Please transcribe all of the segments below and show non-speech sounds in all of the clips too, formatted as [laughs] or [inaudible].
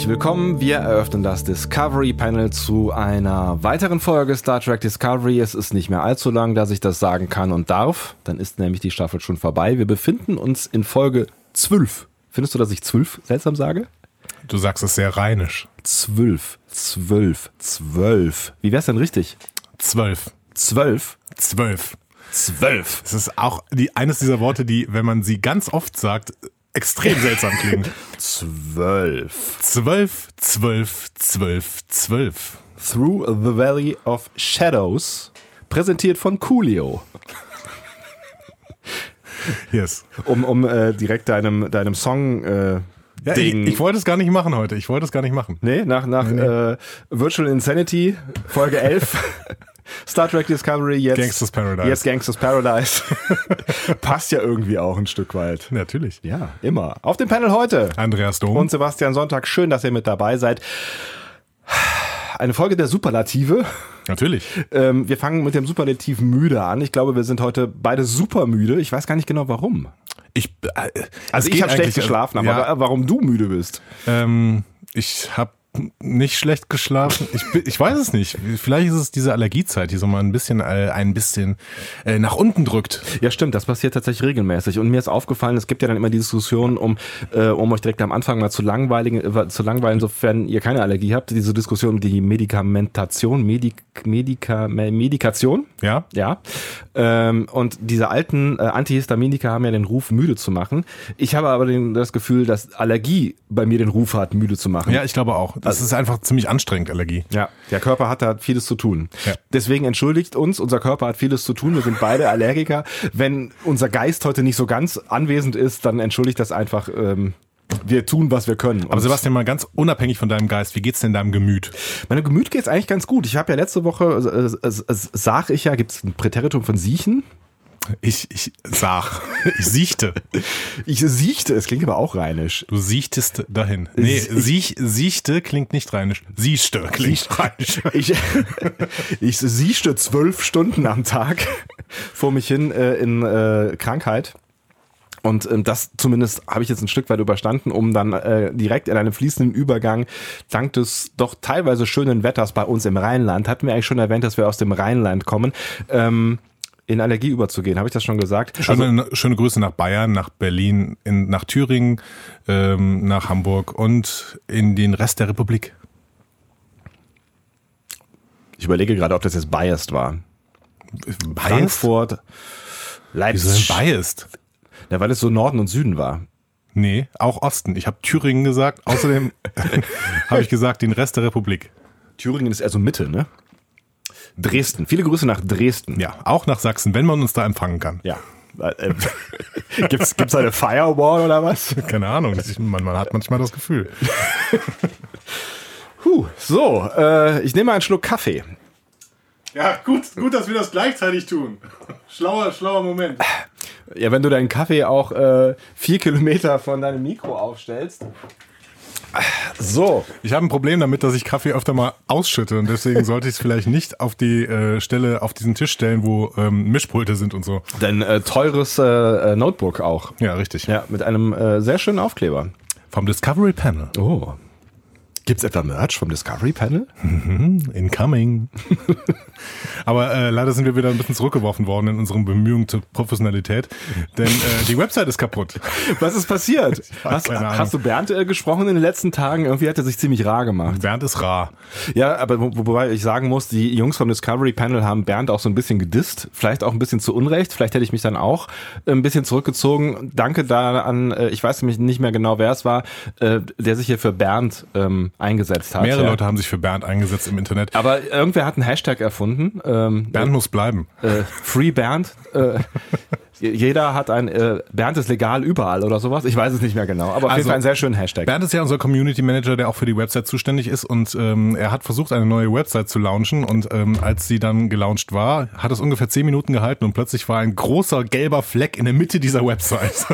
Herzlich willkommen. Wir eröffnen das Discovery Panel zu einer weiteren Folge Star Trek Discovery. Es ist nicht mehr allzu lang, dass ich das sagen kann und darf. Dann ist nämlich die Staffel schon vorbei. Wir befinden uns in Folge 12. Findest du, dass ich 12 seltsam sage? Du sagst es sehr rheinisch. 12, 12, 12. Wie wär's denn richtig? 12. 12? 12. 12. Es ist auch die, eines dieser Worte, die, wenn man sie ganz oft sagt, extrem seltsam klingen. 12. 12, 12, 12, 12. Through the Valley of Shadows. Präsentiert von Coolio. Yes. Um, um äh, direkt deinem, deinem Song äh, Ja, ich, ich wollte es gar nicht machen heute. Ich wollte es gar nicht machen. Nee, nach, nach Äh, Virtual Insanity, Folge 11. [laughs] Star Trek Discovery, jetzt Gangsters Paradise. Jetzt Gangsters Paradise. [laughs] Passt ja irgendwie auch ein Stück weit. Natürlich. Ja, immer. Auf dem Panel heute. Andreas Dom. Und Sebastian Sonntag, schön, dass ihr mit dabei seid. Eine Folge der Superlative. Natürlich. Ähm, wir fangen mit dem Superlativ müde an. Ich glaube, wir sind heute beide super müde. Ich weiß gar nicht genau warum. Ich, äh, Also ich habe schlecht eigentlich- geschlafen, aber ja, wa- warum du müde bist? ähm, ich habe nicht schlecht geschlafen. Ich, ich weiß es nicht. Vielleicht ist es diese Allergiezeit, die so mal ein bisschen, äh, ein bisschen äh, nach unten drückt. Ja, stimmt, das passiert tatsächlich regelmäßig. Und mir ist aufgefallen, es gibt ja dann immer die Diskussion, um, äh, um euch direkt am Anfang mal zu langweiligen, äh, zu langweilen, sofern ihr keine Allergie habt, diese Diskussion um die Medikamentation, Medik, Medika, Me- Medikation. Ja? Ja. Ähm, und diese alten äh, Antihistaminika haben ja den Ruf, müde zu machen. Ich habe aber den, das Gefühl, dass Allergie bei mir den Ruf hat, müde zu machen. Ja, ich glaube auch. Das ist einfach ziemlich anstrengend, Allergie. Ja, der Körper hat da vieles zu tun. Ja. Deswegen entschuldigt uns, unser Körper hat vieles zu tun. Wir sind beide Allergiker. Wenn unser Geist heute nicht so ganz anwesend ist, dann entschuldigt das einfach. Ähm, wir tun, was wir können. Aber Sebastian, mal ganz unabhängig von deinem Geist, wie geht's denn deinem Gemüt? meinem Gemüt geht's eigentlich ganz gut. Ich habe ja letzte Woche, äh, äh, äh, sag ich ja, gibt's ein Präteritum von siechen. Ich, ich sag, [laughs] ich siechte. Ich siechte, es klingt aber auch rheinisch. Du siechtest dahin. Nee, siech, siechte klingt nicht rheinisch. Siehste klingt rheinisch. [laughs] Ich, ich siechte zwölf Stunden am Tag vor mich hin äh, in äh, Krankheit. Und ähm, das zumindest habe ich jetzt ein Stück weit überstanden, um dann äh, direkt in einem fließenden Übergang, dank des doch teilweise schönen Wetters bei uns im Rheinland, hatten wir eigentlich schon erwähnt, dass wir aus dem Rheinland kommen, ähm, in Allergie überzugehen. Habe ich das schon gesagt? Also, Schöne, schöne Grüße nach Bayern, nach Berlin, in, nach Thüringen, ähm, nach Hamburg und in den Rest der Republik. ich überlege gerade, ob das jetzt biased war. Frankfurt, Wieso Leipzig. denn biased? Ja, weil es so Norden und Süden war. Nee, auch Osten. Ich habe Thüringen gesagt. Außerdem [laughs] [laughs] habe ich gesagt, den Rest der Republik. Thüringen ist eher so Mitte, ne? Dresden. Viele Grüße nach Dresden. Ja, auch nach Sachsen, wenn man uns da empfangen kann. Ja. Äh, [laughs] gibt's, gibt's eine Firewall oder was? [laughs] Keine Ahnung, man, man hat manchmal das Gefühl. [laughs] Puh, so, äh, ich nehme mal einen Schluck Kaffee. Ja, gut, gut, dass wir das gleichzeitig tun. Schlauer, schlauer Moment. Ja, wenn du deinen Kaffee auch äh, vier Kilometer von deinem Mikro aufstellst. So, Ich habe ein Problem damit, dass ich Kaffee öfter mal ausschütte und deswegen [laughs] sollte ich es vielleicht nicht auf die äh, Stelle, auf diesen Tisch stellen, wo ähm, Mischpulte sind und so. dein äh, teures äh, äh, Notebook auch. Ja, richtig. Ja, mit einem äh, sehr schönen Aufkleber. Vom Discovery Panel. Oh. Gibt's etwa Merch vom Discovery Panel? Incoming. [laughs] Aber äh, leider sind wir wieder ein bisschen zurückgeworfen worden in unseren Bemühungen zur Professionalität, denn äh, die Website ist kaputt. Was ist passiert? [laughs] Hast, hast du Bernd äh, gesprochen in den letzten Tagen? Irgendwie hat er sich ziemlich rar gemacht. Bernd ist rar. Ja, aber wo, wobei ich sagen muss, die Jungs vom Discovery Panel haben Bernd auch so ein bisschen gedisst, vielleicht auch ein bisschen zu Unrecht, vielleicht hätte ich mich dann auch ein bisschen zurückgezogen. Danke da an, äh, ich weiß nämlich nicht mehr genau, wer es war, äh, der sich hier für Bernd ähm, eingesetzt hat. Mehrere ja. Leute haben sich für Bernd eingesetzt im Internet. Aber irgendwer hat einen Hashtag erfunden. Ähm, Bernd muss bleiben. äh, Free Bernd. Äh, [laughs] jeder hat ein äh, Bernd ist legal überall oder sowas. Ich weiß es nicht mehr genau. Aber auf jeden Also, Fall einen sehr schönen Hashtag. Bernd ist ja unser Community Manager, der auch für die Website zuständig ist und ähm, er hat versucht, eine neue Website zu launchen und ähm, als sie dann gelauncht war, hat es ungefähr zehn Minuten gehalten und plötzlich war ein großer gelber Fleck in der Mitte dieser Website.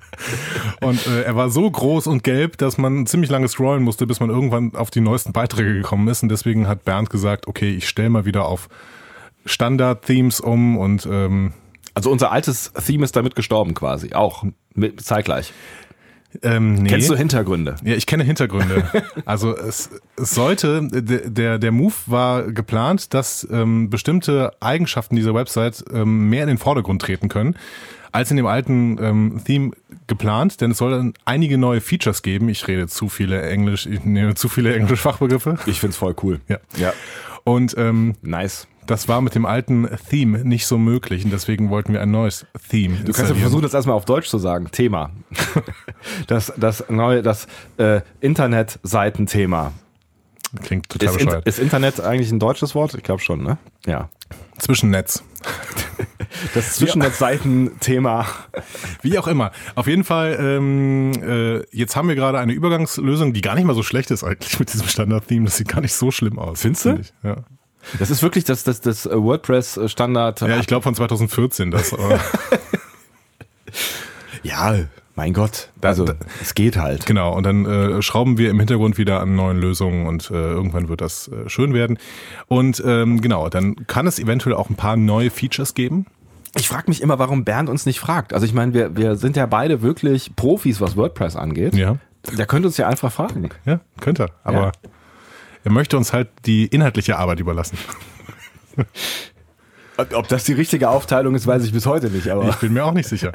[laughs] und äh, er war so groß und gelb, dass man ziemlich lange scrollen musste, bis man irgendwann auf die neuesten Beiträge gekommen ist und deswegen hat Bernd gesagt, okay, ich stelle mal wieder auf Standard-Themes um und ähm, Also unser altes Theme ist damit gestorben quasi, auch mit, zeitgleich. Ähm, nee. Kennst du Hintergründe? Ja, ich kenne Hintergründe. [laughs] Also es, es sollte, der, der Move war geplant, dass ähm, bestimmte Eigenschaften dieser Website ähm, mehr in den Vordergrund treten können, als in dem alten ähm, Theme geplant, denn es soll dann einige neue Features geben. Ich rede zu viele Englisch, ich nehme zu viele englische Fachbegriffe. Ich find's voll cool. Ja. Ja. Und ähm, Nice. Das war mit dem alten Theme nicht so möglich und deswegen wollten wir ein neues Theme. Du kannst ja versuchen, das erstmal auf Deutsch zu sagen. Thema. [laughs] Das, das neue, das äh, Internetseitenthema. Klingt total Ist, in, bescheuert. ist Internet eigentlich ein deutsches Wort? Ich glaube schon, ne? Ja. Zwischennetz. [laughs] Das Zwischennetzseitenthema. Wie auch immer. Auf jeden Fall, ähm, äh, jetzt haben wir gerade eine Übergangslösung, die gar nicht mal so schlecht ist eigentlich mit diesem Standard-Theme. Das sieht gar nicht so schlimm aus. Findest du? Ja. Das ist wirklich das, das, das WordPress-Standard. ja, ich glaube von 2014 das. [laughs] Ja, mein Gott. Also, es geht halt. genau, und dann äh, schrauben wir im Hintergrund wieder an neuen Lösungen und äh, irgendwann wird das äh, schön werden. Und ähm, genau, dann kann es eventuell auch ein paar neue Features geben. Ich frage mich immer, warum Bernd uns nicht fragt. Also ich meine, wir, wir sind ja beide wirklich Profis, was WordPress angeht. Ja, Der könnte uns ja einfach fragen. ja, könnte. Aber Ja. Er möchte uns halt die inhaltliche Arbeit überlassen. Ob das die richtige Aufteilung ist, weiß ich bis heute nicht. Aber Ich bin mir auch nicht sicher.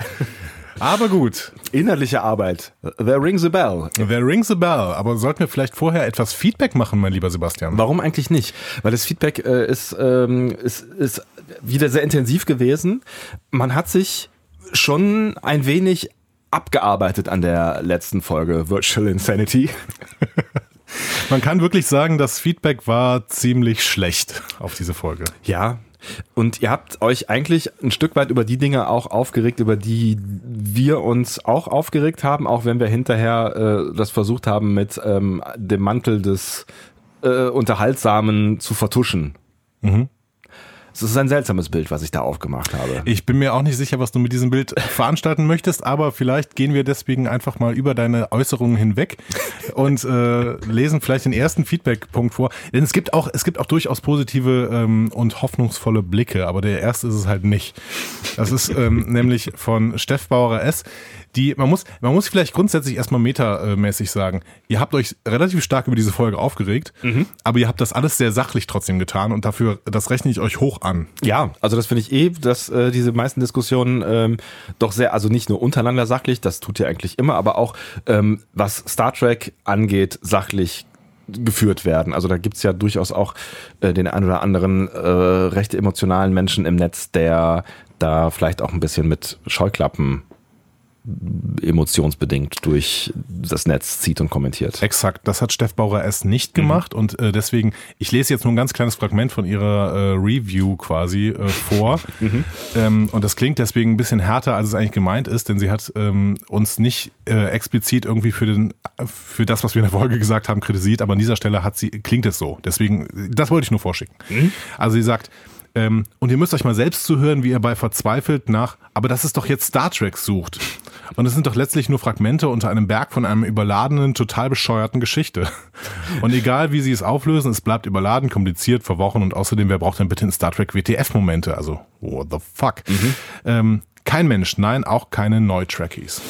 Aber gut, inhaltliche Arbeit. There rings a bell. There rings a bell, aber sollten wir vielleicht vorher etwas Feedback machen, mein lieber Sebastian? Warum eigentlich nicht? Weil das Feedback äh, ist, ähm, ist, ist wieder sehr intensiv gewesen. Man hat sich schon ein wenig abgearbeitet an der letzten Folge Virtual Insanity. [laughs] Man kann wirklich sagen, das Feedback war ziemlich schlecht auf diese Folge. Ja. Und ihr habt euch eigentlich ein Stück weit über die Dinge auch aufgeregt, über die wir uns auch aufgeregt haben, auch wenn wir hinterher äh, das versucht haben, mit ähm, dem Mantel des äh, Unterhaltsamen zu vertuschen. Es ist ein seltsames Bild, was ich da aufgemacht habe. Ich bin mir auch nicht sicher, was du mit diesem Bild [laughs] veranstalten möchtest, aber vielleicht gehen wir deswegen einfach mal über deine Äußerungen hinweg und äh, lesen vielleicht den ersten Feedback-Punkt vor. Denn es gibt auch, es gibt auch durchaus positive ähm, und hoffnungsvolle Blicke, aber der erste ist es halt nicht. Das ist ähm, nämlich von Steff Bauer S. Die, man muss, man muss vielleicht grundsätzlich erstmal metamäßig sagen, ihr habt euch relativ stark über diese Folge aufgeregt, aber ihr habt das alles sehr sachlich trotzdem getan und dafür, das rechne ich euch hoch an. Ja, also das finde ich eh, dass äh, diese meisten Diskussionen ähm, doch sehr, also nicht nur untereinander sachlich, das tut ihr eigentlich immer, aber auch ähm, was Star Trek angeht, sachlich geführt werden. Also da gibt's ja durchaus auch äh, den ein oder anderen äh, recht emotionalen Menschen im Netz, der da vielleicht auch ein bisschen mit Scheuklappen emotionsbedingt durch das Netz zieht und kommentiert. Exakt, das hat Steff Bauer S. nicht gemacht und äh, deswegen, ich lese jetzt nur ein ganz kleines Fragment von ihrer äh, Review quasi äh, vor [laughs] ähm, und das klingt deswegen ein bisschen härter, als es eigentlich gemeint ist, denn sie hat ähm, uns nicht äh, explizit irgendwie für den für das, was wir in der Folge gesagt haben, kritisiert, aber an dieser Stelle hat sie klingt es so. Deswegen, das wollte ich nur vorschicken. Also sie sagt, ähm, und ihr müsst euch mal selbst zuhören, wie ihr bei verzweifelt nach, aber das ist doch jetzt Star Trek sucht. Und es sind doch letztlich nur Fragmente unter einem Berg von einem überladenen, total bescheuerten Geschichte. Und egal wie sie es auflösen, es bleibt überladen, kompliziert, verworren und außerdem, wer braucht denn bitte in Star Trek WTF-Momente? Also, what the fuck? Ähm, kein Mensch, nein, auch keine Neu-Trackies.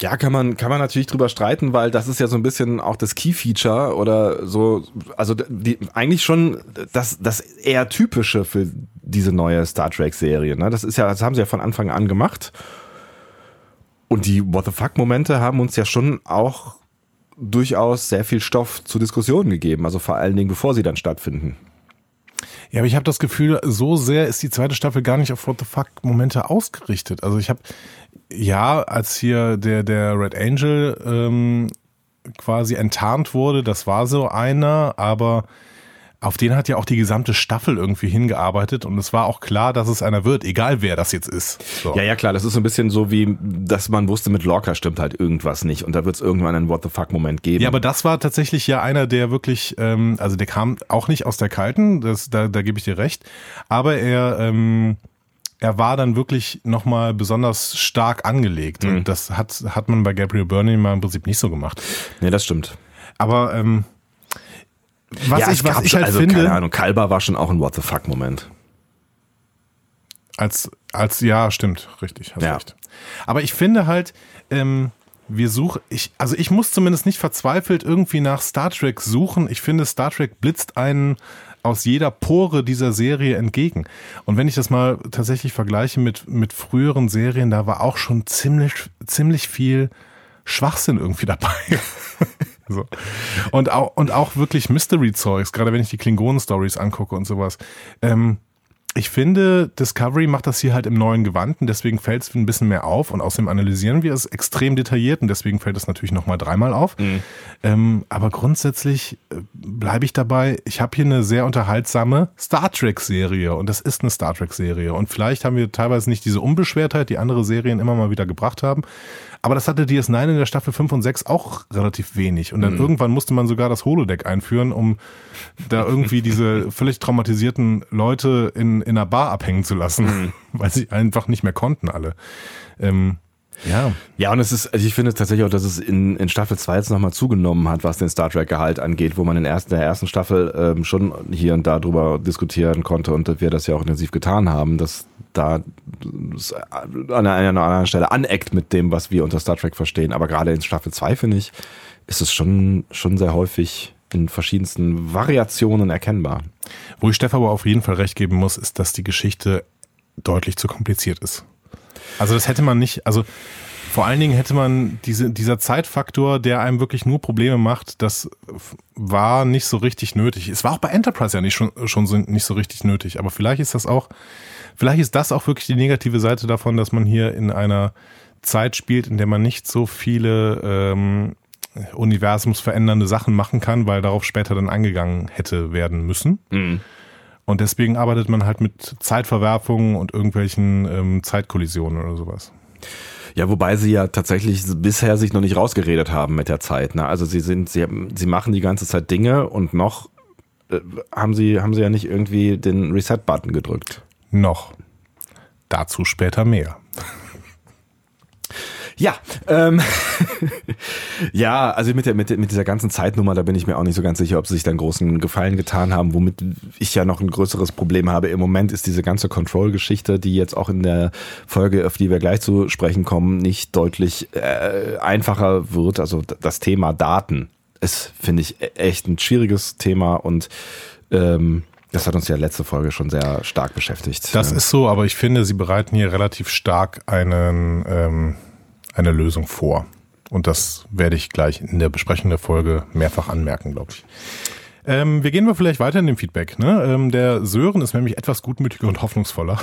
Ja, kann man, kann man natürlich drüber streiten, weil das ist ja so ein bisschen auch das Key-Feature oder so, also die, eigentlich schon das, das eher typische für diese neue Star Trek-Serie. Ne? Das ist ja, das haben sie ja von Anfang an gemacht. Und die What the fuck-Momente haben uns ja schon auch durchaus sehr viel Stoff zu Diskussionen gegeben, also vor allen Dingen, bevor sie dann stattfinden. Ja, aber ich habe das Gefühl, so sehr ist die zweite Staffel gar nicht auf What the fuck Momente ausgerichtet. Also ich habe ja, als hier der der Red Angel ähm, quasi enttarnt wurde, das war so einer, aber auf den hat ja auch die gesamte Staffel irgendwie hingearbeitet und es war auch klar, dass es einer wird, egal wer das jetzt ist. So. Ja, ja, klar, das ist so ein bisschen so wie, dass man wusste, mit Lorca stimmt halt irgendwas nicht und da wird es irgendwann einen What the fuck-Moment geben. Ja, aber das war tatsächlich ja einer, der wirklich, ähm, also der kam auch nicht aus der Kalten, das, da, da gebe ich dir recht, aber er, ähm, er war dann wirklich nochmal besonders stark angelegt Mhm. und das hat, hat man bei Gabriel Byrne mal im Prinzip nicht so gemacht. Nee, das stimmt. Aber ähm, was ja, ich, was ich halt also, finde, Keine Ahnung, Kalber war schon auch ein What the fuck-Moment. als, als, ja, stimmt, richtig, hast Ja. recht. Aber ich finde halt, ähm, wir suchen, ich, also ich muss zumindest nicht verzweifelt irgendwie nach Star Trek suchen. Ich finde, Star Trek blitzt einen aus jeder Pore dieser Serie entgegen. Und wenn ich das mal tatsächlich vergleiche mit, mit früheren Serien, da war auch schon ziemlich, ziemlich viel Schwachsinn irgendwie dabei. [laughs] so. Und auch, und auch wirklich Mystery-Zeugs, gerade wenn ich die Klingonen-Stories angucke und sowas. Ähm, ich finde, Discovery macht das hier halt im neuen Gewand und deswegen fällt es ein bisschen mehr auf und außerdem analysieren wir es extrem detailliert und deswegen fällt es natürlich nochmal dreimal auf. Mhm. Ähm, aber grundsätzlich äh, bleibe ich dabei, ich habe hier eine sehr unterhaltsame Star Trek-Serie und das ist eine Star Trek-Serie und vielleicht haben wir teilweise nicht diese Unbeschwertheit, die andere Serien immer mal wieder gebracht haben, aber das hatte DS9 in der Staffel 5 und 6 auch relativ wenig. Und dann mhm. irgendwann musste man sogar das Holodeck einführen, um da irgendwie diese [laughs] völlig traumatisierten Leute in, in einer Bar abhängen zu lassen, mhm. [laughs] weil sie einfach nicht mehr konnten alle. Ähm, ja. Ja, und es ist, also ich finde tatsächlich auch, dass es in, in Staffel 2 jetzt nochmal zugenommen hat, was den Star Trek-Gehalt angeht, wo man in der ersten, der ersten Staffel ähm, schon hier und da drüber diskutieren konnte und wir das ja auch intensiv getan haben, dass da an einer, an einer anderen Stelle aneckt mit dem, was wir unter Star Trek verstehen. Aber gerade in Staffel 2, finde ich, ist es schon, schon sehr häufig in verschiedensten Variationen erkennbar. Wo ich Stefan aber auf jeden Fall recht geben muss, ist, dass die Geschichte deutlich zu kompliziert ist. Also das hätte man nicht, also vor allen Dingen hätte man diese, dieser Zeitfaktor, der einem wirklich nur Probleme macht, das war nicht so richtig nötig. Es war auch bei Enterprise ja nicht schon, schon so, nicht so richtig nötig, aber vielleicht ist das auch, vielleicht ist das auch wirklich die negative Seite davon, dass man hier in einer Zeit spielt, in der man nicht so viele ähm, universumsverändernde Sachen machen kann, weil darauf später dann eingegangen hätte werden müssen. Mhm. Und deswegen arbeitet man halt mit Zeitverwerfungen und irgendwelchen ähm, Zeitkollisionen oder sowas. Ja, wobei sie ja tatsächlich bisher sich noch nicht rausgeredet haben mit der Zeit. Ne? Also sie sind, sie, sie machen die ganze Zeit Dinge und noch äh, haben sie, haben sie ja nicht irgendwie den Reset-Button gedrückt. Noch. Dazu später mehr. Ja, ähm, [laughs] ja, also mit, der, mit, mit dieser ganzen Zeitnummer, da bin ich mir auch nicht so ganz sicher, ob sie sich da einen großen Gefallen getan haben. Womit ich ja noch ein größeres Problem habe im Moment, ist diese ganze Control-Geschichte, die jetzt auch in der Folge, auf die wir gleich zu sprechen kommen, nicht deutlich äh, einfacher wird. Also das Thema Daten ist, finde ich, e-, echt ein schwieriges Thema und ähm, das hat uns ja letzte Folge schon sehr stark beschäftigt. Das ist so, aber ich finde, sie bereiten hier relativ stark einen ähm, eine Lösung vor. Und das werde ich gleich in der Besprechung der Folge mehrfach anmerken, glaube ich. Ähm, wir gehen mal vielleicht weiter in dem Feedback. Ne? Ähm, der Sören ist nämlich etwas gutmütiger und hoffnungsvoller.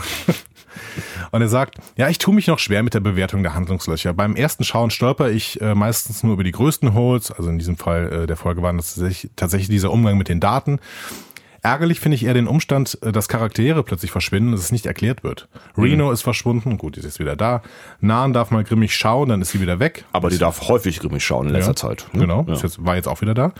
[laughs] und er sagt, ja, ich tue mich noch schwer mit der Bewertung der Handlungslöcher. Beim ersten Schauen stolper ich äh, meistens nur über die größten Holes. Also in diesem Fall äh, der Folge war das tatsächlich dieser Umgang mit den Daten. Ärgerlich finde ich eher den Umstand, äh, dass Charaktere plötzlich verschwinden, dass es nicht erklärt wird. Reno mhm. ist verschwunden, gut, die ist jetzt wieder da. Nahen darf mal grimmig schauen, dann ist sie wieder weg. Aber die darf häufig grimmig schauen in letzter ja, Zeit. Ne? Genau, ja. jetzt, war jetzt auch wieder da.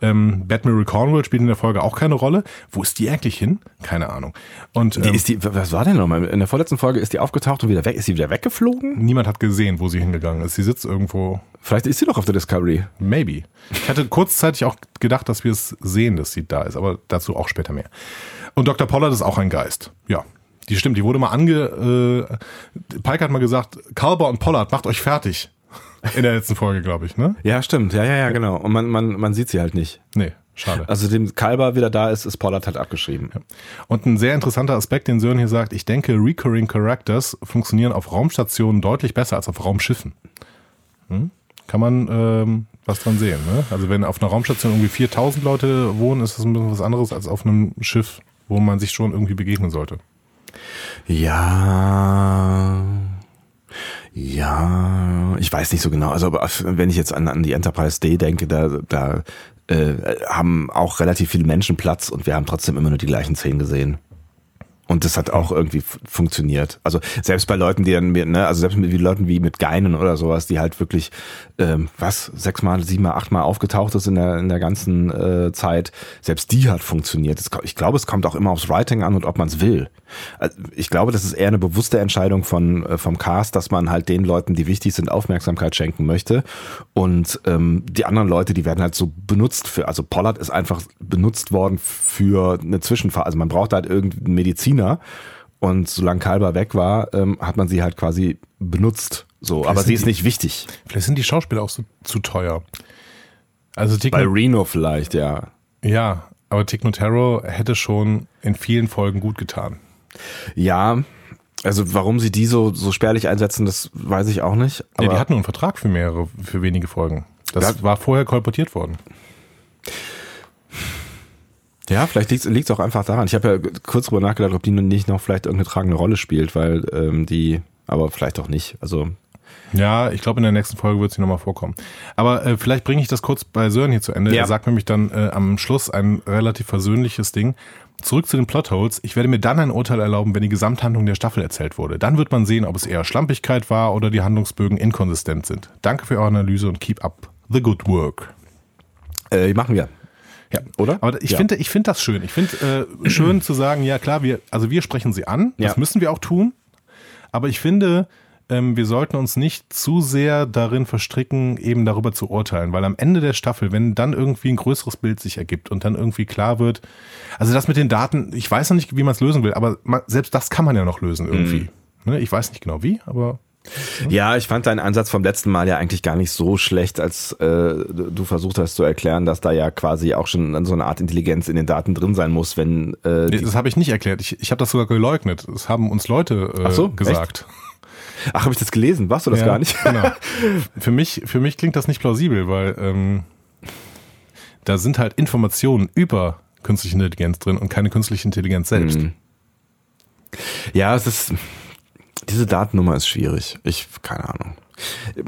Ähm, Batman Cornwall spielt in der Folge auch keine Rolle. Wo ist die eigentlich hin? Keine Ahnung. Und ähm, die ist die, was war denn nochmal? In der vorletzten Folge ist die aufgetaucht und wieder weg. Ist sie wieder weggeflogen? Niemand hat gesehen, wo sie hingegangen ist. Sie sitzt irgendwo. Vielleicht ist sie doch auf der Discovery. Maybe. Ich hatte kurzzeitig auch gedacht, dass wir es sehen, dass sie da ist, aber dazu auch später mehr. Und Dr. Pollard ist auch ein Geist. Ja. Die stimmt, die wurde mal ange. Äh, Pike hat mal gesagt, Kalber und Pollard, macht euch fertig. [laughs] In der letzten Folge, glaube ich, ne? Ja, stimmt. Ja, ja, ja, genau. Und man, man, man sieht sie halt nicht. Nee. Schade. Also dem Kalber wieder da ist, ist Pollard halt abgeschrieben. Ja. Und ein sehr interessanter Aspekt, den Sören hier sagt, ich denke, Recurring Characters funktionieren auf Raumstationen deutlich besser als auf Raumschiffen. Hm? Kann man ähm, was dran sehen. Ne? Also wenn auf einer Raumstation irgendwie 4000 Leute wohnen, ist das ein bisschen was anderes als auf einem Schiff, wo man sich schon irgendwie begegnen sollte. Ja, ja, ich weiß nicht so genau. Also wenn ich jetzt an, an die Enterprise D denke, da, da äh, haben auch relativ viele Menschen Platz und wir haben trotzdem immer nur die gleichen Szenen gesehen. Und das hat auch irgendwie funktioniert. Also selbst bei Leuten, die dann, ne, also selbst mit Leuten wie mit Geinen oder sowas, die halt wirklich, ähm, was, sechsmal, siebenmal, achtmal aufgetaucht ist in der, in der ganzen äh, Zeit, selbst die hat funktioniert. Ich glaube, es kommt auch immer aufs Writing an und ob man es will. Also ich glaube, das ist eher eine bewusste Entscheidung von, äh, vom Cast, dass man halt den Leuten, die wichtig sind, Aufmerksamkeit schenken möchte. Und ähm, die anderen Leute, die werden halt so benutzt für, also Pollard ist einfach benutzt worden für eine Zwischenphase. Also man braucht halt irgendeinen Mediziner. Und solange Kalber weg war, ähm, hat man sie halt quasi benutzt So, aber sind sie ist die- nicht wichtig. Vielleicht sind die Schauspieler auch so, zu teuer. Also Tick Bei Reno vielleicht, ja. ja, aber Tick Notaro hätte schon in vielen Folgen gut getan. Ja, also warum sie die so, so spärlich einsetzen, das weiß ich auch nicht. Aber die hatten nur einen Vertrag für mehrere, für wenige Folgen. Das Ja. war vorher kolportiert worden. ja, vielleicht liegt es auch einfach daran. Ich habe ja kurz drüber nachgedacht, ob die nicht noch vielleicht irgendeine tragende Rolle spielt, weil ähm, die, aber vielleicht auch nicht. Also Ja, ich glaube, in der nächsten Folge wird sie nochmal vorkommen. Aber äh, vielleicht bringe ich das kurz bei Sören hier zu Ende. Ja. Er sagt nämlich dann äh, am Schluss ein relativ versöhnliches Ding. Zurück zu den Plotholes. Ich werde mir dann ein Urteil erlauben, wenn die Gesamthandlung der Staffel erzählt wurde. Dann wird man sehen, ob es eher Schlampigkeit war oder die Handlungsbögen inkonsistent sind. Danke für eure Analyse und keep up the good work. äh, machen wir. Ja, Oder? Aber ich Ja. finde, ich finde das schön. Ich finde äh, schön zu sagen, ja klar, wir, also wir sprechen sie an. Das Ja. müssen wir auch tun. Aber ich finde, ähm, wir sollten uns nicht zu sehr darin verstricken, eben darüber zu urteilen, weil am Ende der Staffel, wenn dann irgendwie ein größeres Bild sich ergibt und dann irgendwie klar wird, also das mit den Daten, ich weiß noch nicht, wie man es lösen will, aber man, selbst das kann man ja noch lösen irgendwie. Mhm. Ne? Ich weiß nicht genau wie, aber Ja, ich fand deinen Ansatz vom letzten Mal ja eigentlich gar nicht so schlecht, als äh, du versucht hast zu erklären, dass da ja quasi auch schon so eine Art Intelligenz in den Daten drin sein muss, wenn äh, die, das habe ich nicht erklärt. Ich, ich habe das sogar geleugnet. Das haben uns Leute äh, Ach so, gesagt. Ach, habe ich das gelesen? Warst du das Ja, gar nicht? Genau. [laughs] Für mich, für mich klingt das nicht plausibel, weil ähm, da sind halt Informationen über künstliche Intelligenz drin und keine künstliche Intelligenz selbst. Mhm. Ja, es ist diese Datennummer ist schwierig. Ich keine Ahnung.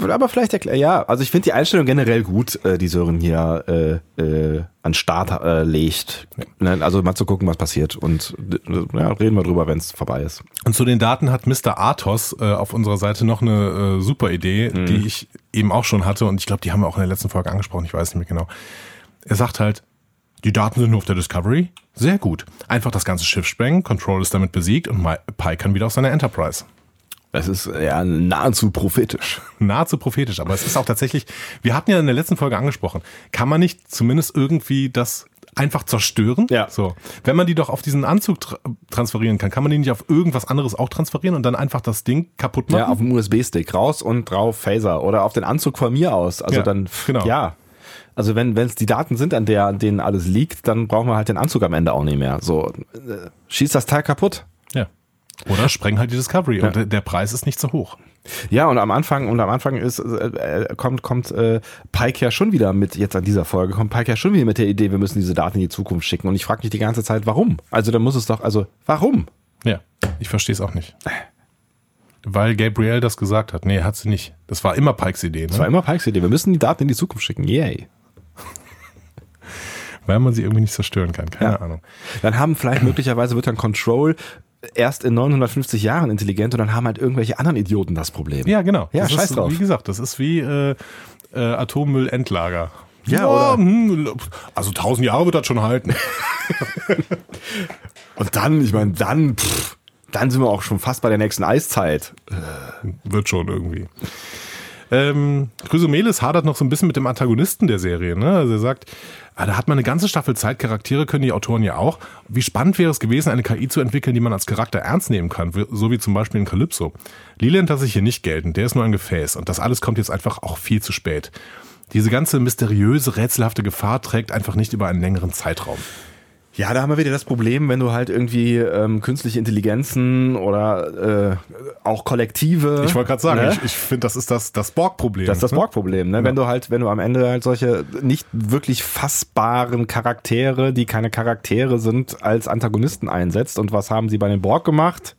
Aber vielleicht erklär, ja, also ich finde die Einstellung generell gut, äh, die Sören hier äh, äh, an Start äh, legt. Ne? Also mal zu gucken, was passiert. Und äh, ja, reden wir drüber, wenn es vorbei ist. Und zu den Daten hat Mr. Athos äh, auf unserer Seite noch eine äh, super Idee, Mhm. die ich eben auch schon hatte und ich glaube, die haben wir auch in der letzten Folge angesprochen, ich weiß nicht mehr genau. Er sagt halt, die Daten sind nur auf der Discovery. Sehr gut. Einfach das ganze Schiff sprengen, Control ist damit besiegt und Pike kann wieder auf seine Enterprise. Das ist ja nahezu prophetisch. [laughs] nahezu prophetisch, aber es ist auch tatsächlich, wir hatten ja in der letzten Folge angesprochen, kann man nicht zumindest irgendwie das einfach zerstören? Ja. So. Wenn man die doch auf diesen Anzug tra transferieren kann, kann man die nicht auf irgendwas anderes auch transferieren und dann einfach das Ding kaputt machen? Ja, auf dem USB-Stick raus und drauf Phaser oder auf den Anzug von mir aus. Also Ja, dann, genau. ja. Also wenn es die Daten sind, an, der, an denen alles liegt, dann brauchen wir halt den Anzug am Ende auch nicht mehr. So, äh, schießt das Teil kaputt. ja. Oder spreng halt die Discovery und der- der Preis ist nicht so hoch. Ja, und am Anfang, und am Anfang ist, äh, äh, kommt, kommt äh, Pike ja schon wieder mit, jetzt an dieser Folge, kommt Pike ja schon wieder mit der Idee, wir müssen diese Daten in die Zukunft schicken. Und ich frage mich die ganze Zeit, warum? Also dann muss es doch, also warum? Ja, ich verstehe es auch nicht. Weil Gabrielle das gesagt hat. Nee, hat sie nicht. Das war immer Pikes Idee, Das war ne? immer Pikes Idee, wir müssen die Daten in die Zukunft schicken. Yay. [laughs] weil man sie irgendwie nicht zerstören kann. Keine Ja. Ahnung. Dann haben vielleicht möglicherweise wird dann Control erst in 950 Jahren intelligent und dann haben halt irgendwelche anderen Idioten das Problem. Ja, genau. Ja, das scheiß ist, drauf. Wie gesagt, das ist wie äh, äh, Atommüllendlager. Ja, oder- hm, also tausend Jahre wird das schon halten. [laughs] [laughs] Und dann, ich meine, dann, pff, dann sind wir auch schon fast bei der nächsten Eiszeit. wird schon irgendwie. Ähm, Chrysomelis hadert noch so ein bisschen mit dem Antagonisten der Serie. Ne? Also er sagt, ah, da hat man eine ganze Staffel Zeit, Charaktere können die Autoren ja auch. Wie spannend wäre es gewesen, eine KI zu entwickeln, die man als Charakter ernst nehmen kann, so wie zum Beispiel in Calypso. Leland lasse ich hier nicht gelten, der ist nur ein Gefäß und das alles kommt jetzt einfach auch viel zu spät. Diese ganze mysteriöse, rätselhafte Gefahr trägt einfach nicht über einen längeren Zeitraum. Ja, da haben wir wieder das Problem, wenn du halt irgendwie ähm, künstliche Intelligenzen oder äh, auch Kollektive. Ich wollte gerade sagen, ne? ich, ich finde, das ist das, das Borg-Problem. Das ist das ne? Borg-Problem, ne? Wenn du halt, wenn du am Ende halt solche nicht wirklich fassbaren Charaktere, die keine Charaktere sind, als Antagonisten einsetzt. Und was haben sie bei den Borg gemacht?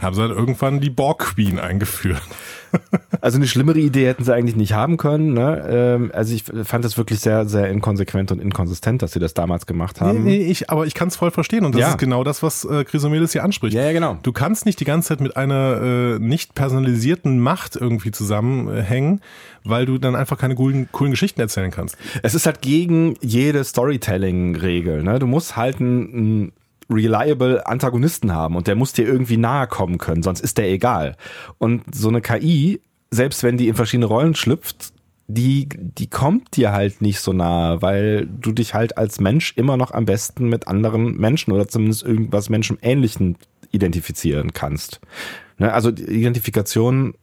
Haben sie dann irgendwann die Borg-Queen eingeführt. Also eine schlimmere Idee hätten sie eigentlich nicht haben können. Ne? Ähm, also ich fand das wirklich sehr, sehr inkonsequent und inkonsistent, dass sie das damals gemacht haben. Nee, nee, ich, aber ich kann es voll verstehen und das Ja. ist genau das, was äh, Chrysomelis hier anspricht. Ja, ja, genau. Du kannst nicht die ganze Zeit mit einer äh, nicht personalisierten Macht irgendwie zusammenhängen, weil du dann einfach keine coolen, coolen Geschichten erzählen kannst. Es ist halt gegen jede Storytelling-Regel. Ne? Du musst halt einen, einen reliable Antagonisten haben und der muss dir irgendwie nahe kommen können, sonst ist der egal. Und so eine KI, selbst wenn die in verschiedene Rollen schlüpft, die, die kommt dir halt nicht so nahe, weil du dich halt als Mensch immer noch am besten mit anderen Menschen oder zumindest irgendwas Menschenähnlichen identifizieren kannst. Ne? Also Identifikation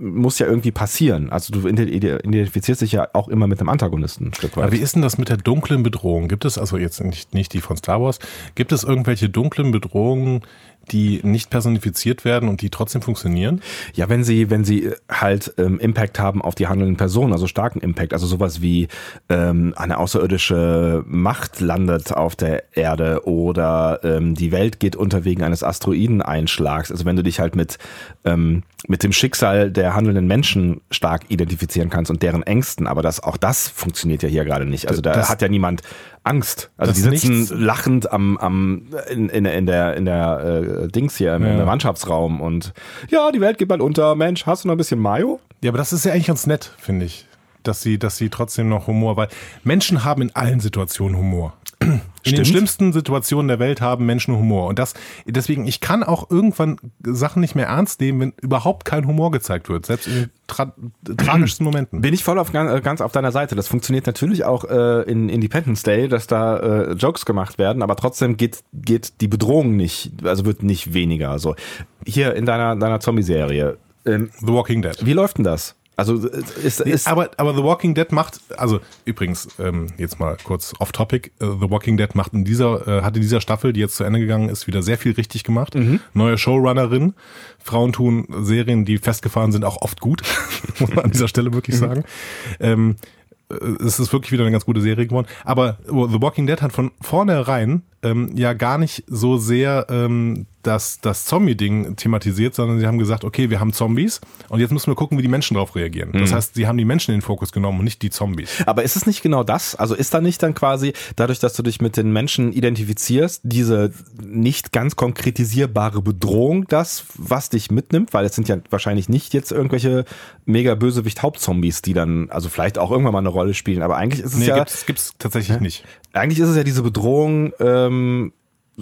muss ja irgendwie passieren. Also du identifizierst dich ja auch immer mit einem Antagonisten ein Stück weit. Aber wie ist denn das mit der dunklen Bedrohung? Gibt es, also jetzt nicht, nicht die von Star Wars, gibt es irgendwelche dunklen Bedrohungen, die nicht personifiziert werden und die trotzdem funktionieren? Ja, wenn sie, wenn sie halt ähm, Impact haben auf die handelnden Personen, also starken Impact, also sowas wie ähm, eine außerirdische Macht landet auf der Erde oder ähm, die Welt geht unter wegen eines Asteroideneinschlags. Also wenn du dich halt mit ähm, mit dem Schicksal der handelnden Menschen stark identifizieren kannst und deren Ängsten, aber das auch das funktioniert ja hier gerade nicht. Also da das, hat ja niemand Angst. Also die sitzen nichts. lachend am, am in, in, in der in der äh, Dings hier im, ja. im Mannschaftsraum und ja, die Welt geht bald unter. Mensch, hast du noch ein bisschen Mayo? Ja, aber das ist ja eigentlich ganz nett, finde ich dass sie, dass sie trotzdem noch Humor, weil Menschen haben in allen Situationen Humor. In den schlimmsten Situationen der Welt haben Menschen Humor. Und das, deswegen, ich kann auch irgendwann Sachen nicht mehr ernst nehmen, wenn überhaupt kein Humor gezeigt wird, selbst in tra tragischsten Momenten. Bin ich voll auf, ganz auf deiner Seite. Das funktioniert natürlich auch äh, in Independence Day, dass da äh, Jokes gemacht werden, aber trotzdem geht, geht die Bedrohung nicht, also wird nicht weniger. So. Hier in deiner, deiner Zombie-Serie. Ähm, The Walking Dead. Wie läuft denn das? Also ist, ist aber, aber The Walking Dead macht, also übrigens, ähm, jetzt mal kurz off topic, uh, The Walking Dead macht in dieser, äh, hat in dieser Staffel, die jetzt zu Ende gegangen ist, wieder sehr viel richtig gemacht. Mhm. Neue Showrunnerin. Frauen tun Serien, die festgefahren sind, auch oft gut. [laughs] Muss man an dieser Stelle wirklich mhm. sagen. Ähm, äh, es ist wirklich wieder eine ganz gute Serie geworden. Aber The Walking Dead hat von vornherein ähm, ja gar nicht so sehr ähm, das, das Zombie-Ding thematisiert, sondern sie haben gesagt, okay, wir haben Zombies und jetzt müssen wir gucken, wie die Menschen darauf reagieren. Mhm. Das heißt, sie haben die Menschen in den Fokus genommen und nicht die Zombies. Aber ist es nicht genau das? Also ist da nicht dann quasi, dadurch, dass du dich mit den Menschen identifizierst, diese nicht ganz konkretisierbare Bedrohung das, was dich mitnimmt? Weil es sind ja wahrscheinlich nicht jetzt irgendwelche mega bösewicht Hauptzombies, die dann, also vielleicht auch irgendwann mal eine Rolle spielen, aber eigentlich ist es nee, ja... Gibt's, gibt's tatsächlich nicht. Eigentlich ist es ja diese Bedrohung, ähm,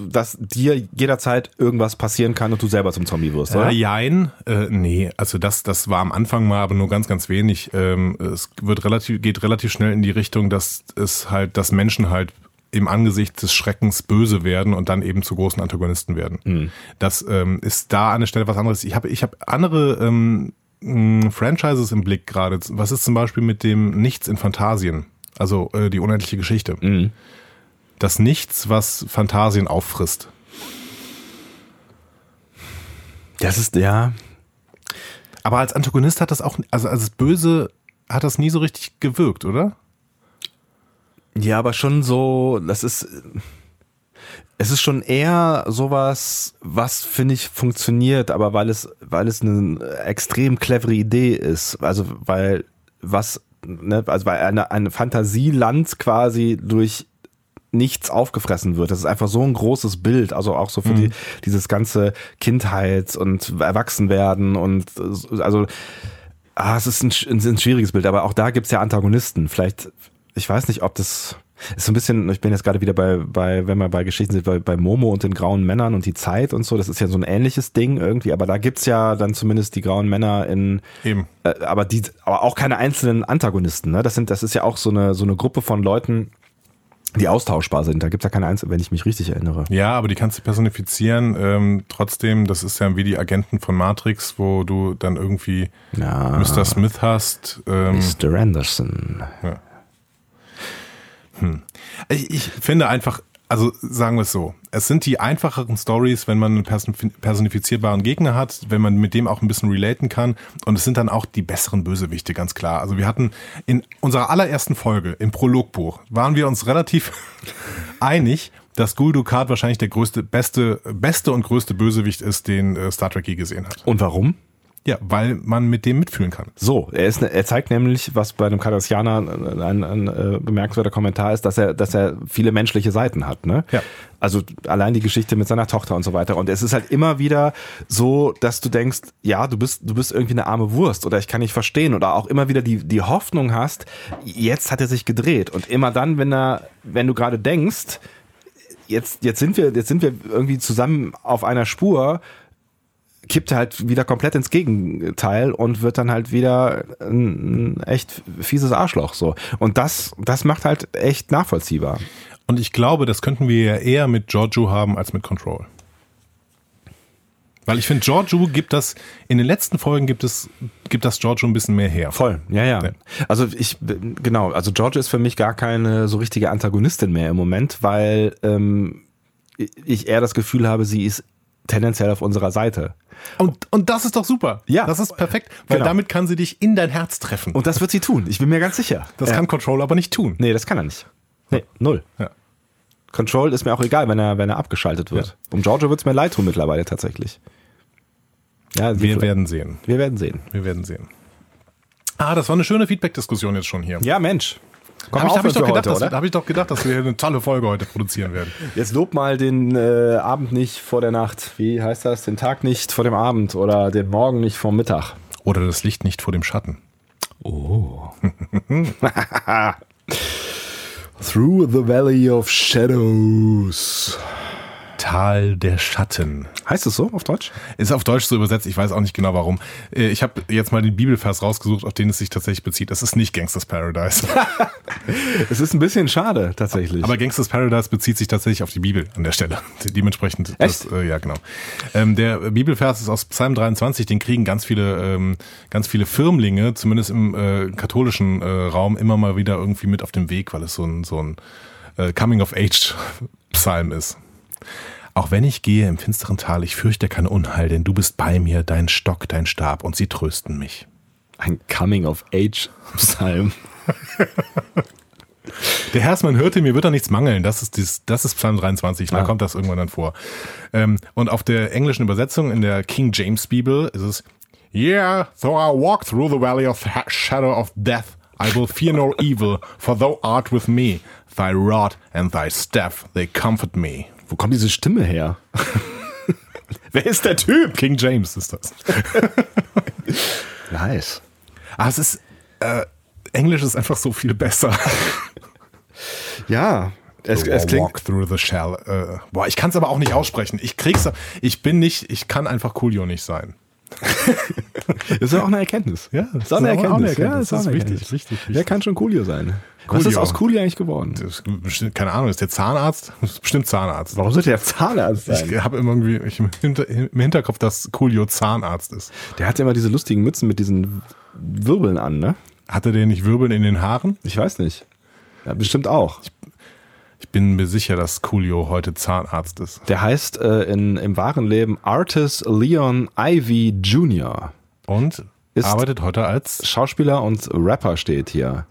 dass dir jederzeit irgendwas passieren kann und du selber zum Zombie wirst, oder? Äh, jein, äh, nee, also das, das war am Anfang mal, aber nur ganz, ganz wenig. Ähm, es wird relativ, geht relativ schnell in die Richtung, dass es halt, dass Menschen halt im Angesicht des Schreckens böse werden und dann eben zu großen Antagonisten werden. Mhm. Das ähm, ist da an der Stelle was anderes. Ich habe ich hab andere ähm, Franchises im Blick gerade. Was ist zum Beispiel mit dem Nichts in Fantasien? Also äh, die unendliche Geschichte. Mhm das Nichts, was Fantasien auffrisst. Das ist, ja. Aber als Antagonist hat das auch, also als Böse hat das nie so richtig gewirkt, oder? Ja, aber schon so, das ist, es ist schon eher sowas, was finde ich funktioniert, aber weil es, weil es eine extrem clevere Idee ist. Also, weil was, ne, also weil eine, eine Fantasieland quasi durch nichts aufgefressen wird. Das ist einfach so ein großes Bild, also auch so für mhm. die, dieses ganze Kindheits- und Erwachsenwerden und also ah, es ist ein, ein schwieriges Bild, aber auch da gibt's ja Antagonisten. Vielleicht, ich weiß nicht, ob das ist so ein bisschen, ich bin jetzt gerade wieder bei, bei, wenn wir bei Geschichten sind, bei, bei Momo und den grauen Männern und die Zeit und so, das ist ja so ein ähnliches Ding irgendwie, aber da gibt's ja dann zumindest die grauen Männer in, Eben. Äh, aber die, aber auch keine einzelnen Antagonisten, ne? Das sind, das ist ja auch so eine, so eine Gruppe von Leuten, die austauschbar sind. Da gibt es ja keine Einzel, wenn ich mich richtig erinnere. Ja, aber die kannst du personifizieren. Ähm, trotzdem, das ist ja wie die Agenten von Matrix, wo du dann irgendwie ja. Mr. Smith hast. Ähm, Mr. Anderson. Ja. Hm. Ich, ich finde einfach, also sagen wir es so, es sind die einfacheren Stories, wenn man einen personifizierbaren Gegner hat, wenn man mit dem auch ein bisschen relaten kann und es sind dann auch die besseren Bösewichte, ganz klar. Also wir hatten in unserer allerersten Folge im Prologbuch waren wir uns relativ [laughs] einig, dass Gul Dukat wahrscheinlich der größte, beste, beste und größte Bösewicht ist, den äh, Star Trek je gesehen hat. Und warum? Ja, weil man mit dem mitfühlen kann. So, er, ist, er zeigt nämlich, was bei einem Cardassianer ein, ein, ein äh, bemerkenswerter Kommentar ist, dass er, dass er viele menschliche Seiten hat. Ne? Ja. Also allein die Geschichte mit seiner Tochter und so weiter. Und es ist halt immer wieder so, dass du denkst, ja, du bist, du bist irgendwie eine arme Wurst oder ich kann nicht verstehen oder auch immer wieder die, die Hoffnung hast, jetzt hat er sich gedreht. Und immer dann, wenn er, wenn du gerade denkst, jetzt, jetzt sind wir, jetzt sind wir irgendwie zusammen auf einer Spur, kippt halt wieder komplett ins Gegenteil und wird dann halt wieder ein, echt fieses Arschloch so. Und das, das macht halt echt nachvollziehbar. Und ich glaube, das könnten wir ja eher mit Giorgio haben als mit Control. Weil ich finde, Giorgio gibt das, in den letzten Folgen gibt es, gibt das Giorgio ein bisschen mehr her. Voll, ja, ja. Ja. Also ich, genau, also George ist für mich gar keine so richtige Antagonistin mehr im Moment, weil ähm, ich eher das Gefühl habe, sie ist tendenziell auf unserer Seite. Und, und das ist doch super. Ja. Das ist perfekt, weil Genau. damit kann sie dich in dein Herz treffen. Und das wird sie tun, ich bin mir ganz sicher. das Ja. kann Control aber nicht tun. Nee, das kann er nicht. Nee, null. Ja. Control ist mir auch egal, wenn er, wenn er abgeschaltet wird. Ja. Um Giorgio wird es mir leid tun mittlerweile tatsächlich. Ja, Wir wir, werden sehen. wir werden sehen. Wir werden sehen. Ah, das war eine schöne Feedback-Diskussion jetzt schon hier. Ja, Mensch. Komm Habe ich, hab ich, doch gedacht, heute, dass, hab ich doch gedacht, dass wir eine tolle Folge heute produzieren werden. Jetzt lob mal den äh, Abend nicht vor der Nacht. Wie heißt das? Den Tag nicht vor dem Abend oder den Morgen nicht vor Mittag. Oder das Licht nicht vor dem Schatten. [laughs] Through the Valley of Shadows. Tal der Schatten. Heißt es so auf Deutsch? Ist auf Deutsch so übersetzt, ich weiß auch nicht genau warum. Äh, Ich habe jetzt mal den Bibelvers rausgesucht, auf den es sich tatsächlich bezieht. Es ist nicht Gangsters Paradise. [laughs] Es ist ein bisschen schade, tatsächlich. Aber Gangsters Paradise bezieht sich tatsächlich auf die Bibel an der Stelle. [laughs] Dementsprechend, das, Echt? äh, ja genau. Ähm, der Bibelvers ist aus Psalm 23, den kriegen ganz viele, ähm, ganz viele Firmlinge, zumindest im äh, katholischen äh, Raum, immer mal wieder irgendwie mit auf dem Weg, weil es so ein, so ein äh, Coming-of-Age-Psalm ist. Auch wenn ich gehe im finsteren Tal, ich fürchte kein Unheil, denn du bist bei mir, dein Stock, dein Stab, und sie trösten mich. ein Coming-of-Age-Psalm. [laughs] Der Herrsmann hörte, mir wird da nichts mangeln. Das ist, dies, das ist Psalm 23, da Ah. kommt das irgendwann dann vor. Ähm, und auf der englischen Übersetzung in der King James Bibel ist es, Yeah, though I walk through the valley of the shadow of death, I will fear no evil, for thou art with me. Thy rod and thy staff, they comfort me. Wo kommt diese Stimme her? [laughs] Wer ist der Typ? King James ist das. Nice. Ah, es ist, äh, Englisch ist einfach so viel besser. [laughs] Ja, es, es klingt. Walk through the shell. Äh, boah, ich kann es aber auch nicht aussprechen. Ich krieg's, ich bin nicht, ich kann einfach Coolio nicht sein. [laughs] Das ist ja auch eine Erkenntnis. Ja, das ist auch eine Erkenntnis. Ja, Das auch ist eine wichtig, Erkenntnis. wichtig, wichtig. Wer kann schon Coolio sein? Was ist Coolio. aus Coolio eigentlich geworden? Das ist bestimmt, keine Ahnung, ist der Zahnarzt? Das ist bestimmt Zahnarzt. Warum sollte der Zahnarzt sein? Ich habe immer irgendwie ich im, Hinter, im Hinterkopf, dass Coolio Zahnarzt ist. Der hat ja immer diese lustigen Mützen mit diesen Wirbeln an, ne? Hatte der nicht Wirbeln in den Haaren? Ich weiß nicht. Ja, bestimmt auch. Ich bin mir sicher, dass Coolio heute Zahnarzt ist. Der heißt äh, in, im wahren Leben Artis Leon Ivy Jr. Und arbeitet heute als Schauspieler und Rapper steht hier.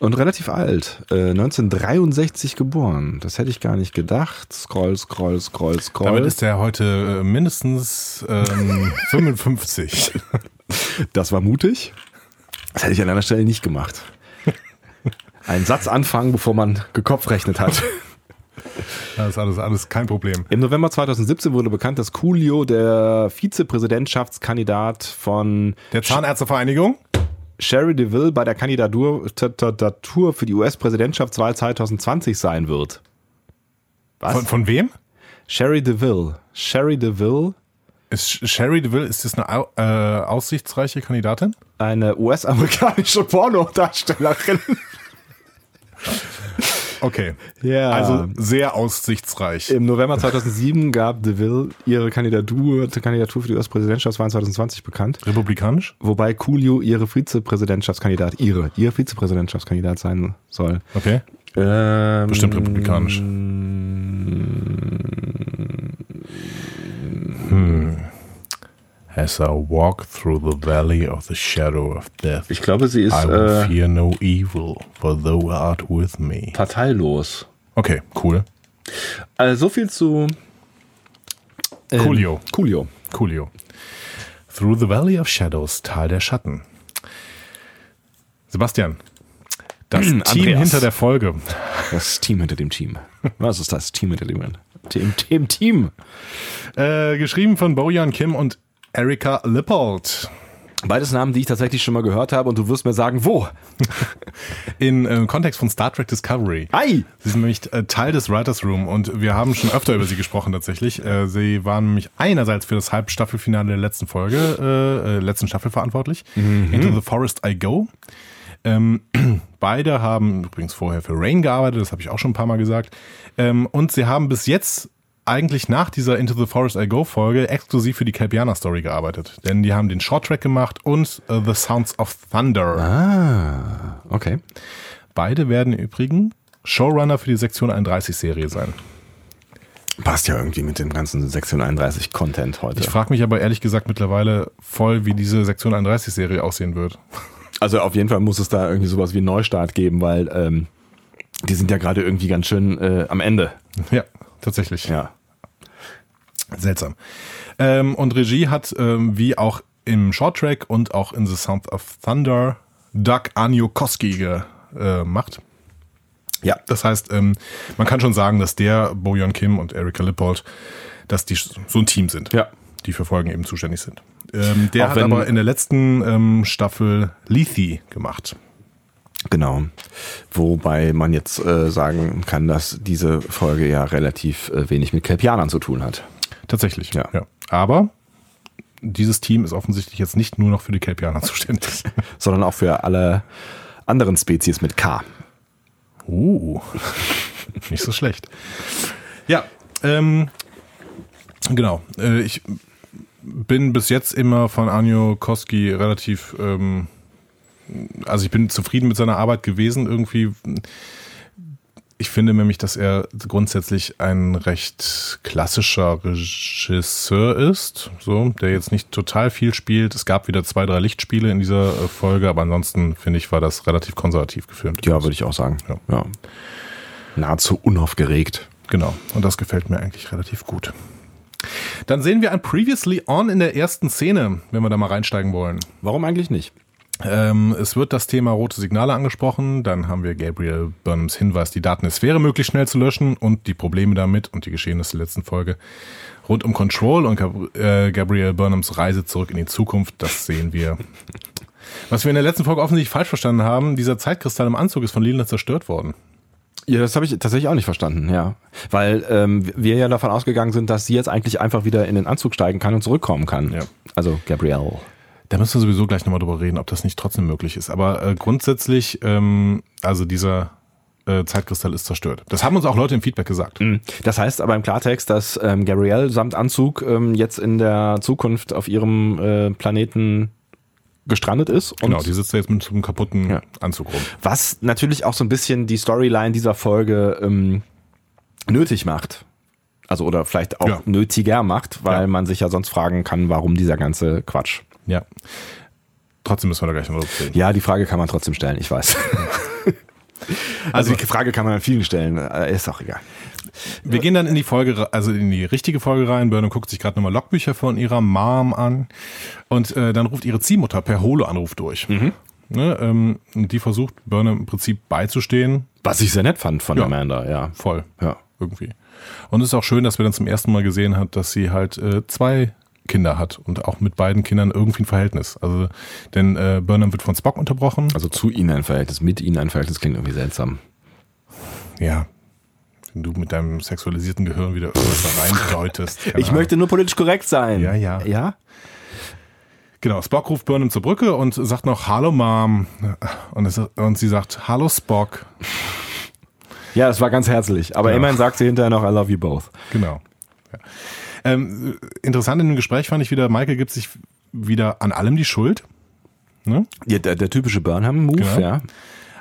Und relativ alt. Äh, 1963 geboren. Das hätte ich gar nicht gedacht. Scroll, scroll, scroll, scroll. Damit ist er heute äh, mindestens ähm, [laughs] 55. Das war mutig. Das hätte ich an einer Stelle nicht gemacht. Einen Satz anfangen, bevor man gekopfrechnet hat. [laughs] Das ist alles, alles kein Problem. Im November 2017 wurde bekannt, dass Coolio der Vizepräsidentschaftskandidat von Der Zahnärztevereinigung? Sherry DeVille bei der Kandidatur für die US-Präsidentschaftswahl 2020 sein wird. Was? Von, von wem? Sherry DeVille. Sherry DeVille, Ist Sherry DeVille, ist das eine äh, aussichtsreiche Kandidatin? eine US-amerikanische Pornodarstellerin. [laughs] Okay. Ja. Also sehr aussichtsreich. Im November 2007 gab DeVille ihre Kandidatur, Kandidatur für die US-Präsidentschaftswahl 2020 bekannt. Republikanisch? Wobei Coolio ihre Vizepräsidentschaftskandidat, ihre, ihr Vizepräsidentschaftskandidat sein soll. Okay. Ähm, Bestimmt republikanisch. As I walk through the valley of the shadow of death, Ich glaube, sie ist I will äh, fear no evil, for thou art with me. parteilos. Okay, cool. Also so viel zu ähm, Coolio. Coolio. Coolio. Through the Valley of Shadows, Tal der Schatten. Sebastian, das [clears throat] Team Andreas. hinter der Folge. Das Team hinter dem Team. Was ist das Team hinter dem Team? Team, Team. Äh, geschrieben von Bojan Kim und Erika Lippold. Beides Namen, die ich tatsächlich schon mal gehört habe und du wirst mir sagen, wo? [laughs] In äh, Kontext von Star Trek Discovery. Ei! Sie sind nämlich äh, Teil des Writers Room und wir haben schon öfter über sie gesprochen tatsächlich. Äh, sie waren nämlich einerseits für das Halbstaffelfinale der letzten Folge, äh, äh, letzten Staffel verantwortlich. Into the Forest I Go. Ähm, [clears throat] beide haben übrigens vorher für Rain gearbeitet, das habe ich auch schon ein paar Mal gesagt. Ähm, und sie haben bis jetzt eigentlich nach dieser Into the Forest I Go Folge exklusiv für die Kelpiana Story gearbeitet. Denn die haben den Short Track gemacht und uh, The Sounds of Thunder. Ah, okay. Beide werden im Übrigen Showrunner für die Sektion 31 Serie sein. Passt ja irgendwie mit dem ganzen Sektion 31 Content heute. Ich frage mich aber ehrlich gesagt mittlerweile voll, wie diese Sektion 31 Serie aussehen wird. Also auf jeden Fall muss es da irgendwie sowas wie einen Neustart geben, weil ähm, die sind ja gerade irgendwie ganz schön äh, am Ende. Ja, tatsächlich. Ja. Seltsam. Ähm, und Regie hat, ähm, wie auch im Short Track und auch in The Sound of Thunder, Doug Aniokoski gemacht. Ja. Das heißt, ähm, man kann schon sagen, dass der, Bojan Kim und Erika Lippold, dass die so ein Team sind, Ja. die für Folgen eben zuständig sind. Ähm, der Auch hat aber in der letzten ähm, Staffel Lethe gemacht. Genau. Wobei man jetzt äh, sagen kann, dass diese Folge ja relativ äh, wenig mit Kelpianern zu tun hat. Tatsächlich. Ja. Aber dieses Team ist offensichtlich jetzt nicht nur noch für die Kelpianer zuständig. [laughs] Sondern auch für alle anderen Spezies mit K. Uh, nicht so schlecht. Ja, ähm, genau. Äh, ich bin bis jetzt immer von Anjo Koski relativ, ähm, also ich bin zufrieden mit seiner Arbeit gewesen. Irgendwie, ich finde nämlich, dass er grundsätzlich ein recht klassischer Regisseur ist, so, der jetzt nicht total viel spielt. Es gab wieder zwei, drei Lichtspiele in dieser äh, Folge, aber ansonsten finde ich, war das relativ konservativ gefilmt. Ja, würde ich auch sagen. Ja. Ja. Nahezu unaufgeregt. Genau. Und das gefällt mir eigentlich relativ gut. Dann sehen wir ein Previously On in der ersten Szene, wenn wir da mal reinsteigen wollen. Warum eigentlich nicht? Ähm, es wird das Thema rote Signale angesprochen. Dann haben wir Gabriel Burnhams Hinweis, die Daten der Sphäre möglichst schnell zu löschen und die Probleme damit und die Geschehnisse der letzten Folge rund um Control und Gab äh, Gabriel Burnhams Reise zurück in die Zukunft. Das sehen wir. Was wir in der letzten Folge offensichtlich falsch verstanden haben, dieser Zeitkristall im Anzug ist von Lila zerstört worden. Ja, das habe ich tatsächlich auch nicht verstanden, ja. Weil ähm, wir ja davon ausgegangen sind, dass sie jetzt eigentlich einfach wieder in den Anzug steigen kann und zurückkommen kann. Ja. Also Gabrielle. Da müssen wir sowieso gleich nochmal drüber reden, ob das nicht trotzdem möglich ist. Aber äh, grundsätzlich, ähm, also dieser äh, Zeitkristall ist zerstört. Das haben uns auch Leute im Feedback gesagt. Mhm. Das heißt aber im Klartext, dass ähm, Gabrielle samt Anzug ähm, jetzt in der Zukunft auf ihrem äh, Planeten gestrandet ist. Genau, die sitzt da jetzt mit so einem kaputten Ja. Anzug rum. was natürlich auch so ein bisschen die Storyline dieser Folge ähm, nötig macht. Also oder vielleicht auch Ja. nötiger macht, weil Ja. man sich ja sonst fragen kann, warum dieser ganze Quatsch. Ja. Trotzdem müssen wir da gleich noch drüber reden. Ja, die Frage kann man trotzdem stellen, ich weiß. [laughs] also, die Frage kann man an vielen stellen, äh, ist auch egal. Wir gehen dann in die Folge, also in die richtige Folge rein. Burnham guckt sich gerade nochmal Logbücher von ihrer Mom an und äh, dann ruft ihre Ziehmutter per Holo-Anruf durch. Ne, ähm, die versucht Burnham im Prinzip beizustehen. Was ich sehr nett fand von Ja. Amanda, ja. Voll. Ja. irgendwie. Und es ist auch schön, dass wir dann zum ersten Mal gesehen hat, dass sie halt äh, zwei Kinder hat und auch mit beiden Kindern irgendwie ein Verhältnis. Also, denn äh, Burnham wird von Spock unterbrochen. Also zu ihnen ein Verhältnis, mit ihnen ein Verhältnis klingt irgendwie seltsam. Ja. Wenn du mit deinem sexualisierten Gehirn wieder irgendwas da reindeutest. [laughs] Ich Ahnung. möchte nur politisch korrekt sein. Ja, ja. Ja? Genau, Spock ruft Burnham zur Brücke und sagt noch Hallo Mom. Und, es, und sie sagt Hallo Spock. Ja, das war ganz herzlich. Aber Ja. immerhin sagt sie hinterher noch I love you both. Genau. Ja. Ähm, interessant in dem Gespräch fand ich wieder, Michael gibt sich wieder an allem die Schuld. Ne? Ja, der, der typische Burnham-Move, Genau. ja.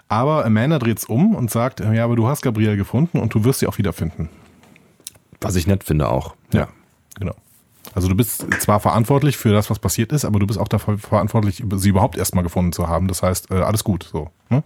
Aber Amanda dreht's um und sagt, ja, aber du hast Gabrielle gefunden und du wirst sie auch wiederfinden. Was ich nett finde auch. Ja. Genau. Also du bist zwar verantwortlich für das, was passiert ist, aber du bist auch dafür verantwortlich, sie überhaupt erstmal gefunden zu haben. Das heißt, äh, alles gut. So. Ne?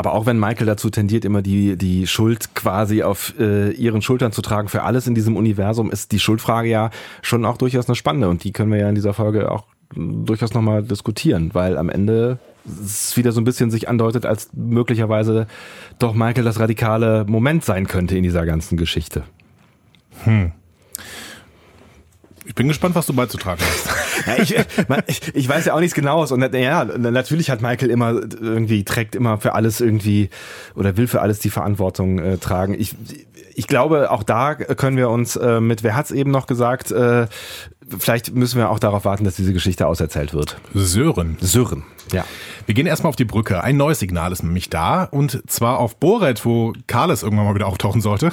Aber auch wenn Michael dazu tendiert, immer die, die Schuld quasi auf äh, ihren Schultern zu tragen für alles in diesem Universum, ist die Schuldfrage ja schon auch durchaus eine spannende. Und die können wir ja in dieser Folge auch mh, durchaus nochmal diskutieren, weil am Ende es wieder so ein bisschen sich andeutet, als möglicherweise doch Michael das radikale Moment sein könnte in dieser ganzen Geschichte. Ich bin gespannt, was du beizutragen hast. [laughs] Ja, ich, man, ich, ich weiß ja auch nichts Genaues und ja, natürlich hat Michael immer irgendwie trägt immer für alles irgendwie oder will für alles die Verantwortung äh, tragen. Ich, ich glaube, auch da können wir uns äh, mit, wer hat es eben noch gesagt, äh, vielleicht müssen wir auch darauf warten, dass diese Geschichte auserzählt wird. Sören. Sören, ja. Wir gehen erstmal auf die Brücke. Ein neues Signal ist nämlich da und zwar auf Boret, wo Karles irgendwann mal wieder auftauchen sollte.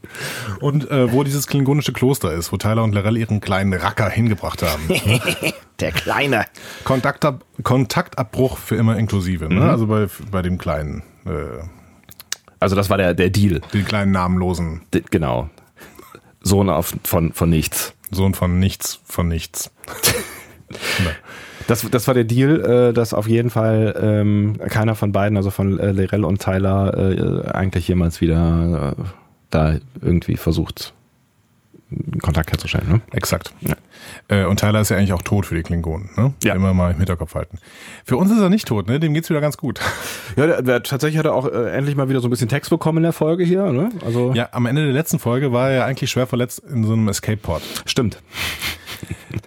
[laughs] und äh, wo dieses klingonische Kloster ist, wo Tyler und Larell ihren kleinen Racker hingebracht haben. [laughs] Der Kleine. Kontaktab Kontaktabbruch für immer inklusive, ne? Also bei, bei dem kleinen, äh, Also das war der, der Deal. den kleinen namenlosen D genau. Sohn auf, von, von nichts. Sohn von nichts, von nichts. [laughs] Das, das war der Deal, äh, dass auf jeden Fall ähm, keiner von beiden, also von äh, Lerell und Tyler, äh, eigentlich jemals wieder äh, da irgendwie versucht, Kontakt herzustellen. Ne? Exakt. Ja. Äh, und Tyler ist ja eigentlich auch tot für die Klingonen, ne? Ja. Immer mal im Hinterkopf halten. Für uns ist er nicht tot, ne? Dem geht's wieder ganz gut. [laughs] Ja, der, der, tatsächlich hat er auch äh, endlich mal wieder so ein bisschen Text bekommen in der Folge hier. Ne? Also Ja, am Ende der letzten Folge war er ja eigentlich schwer verletzt in so einem Escape-Pod. stimmt.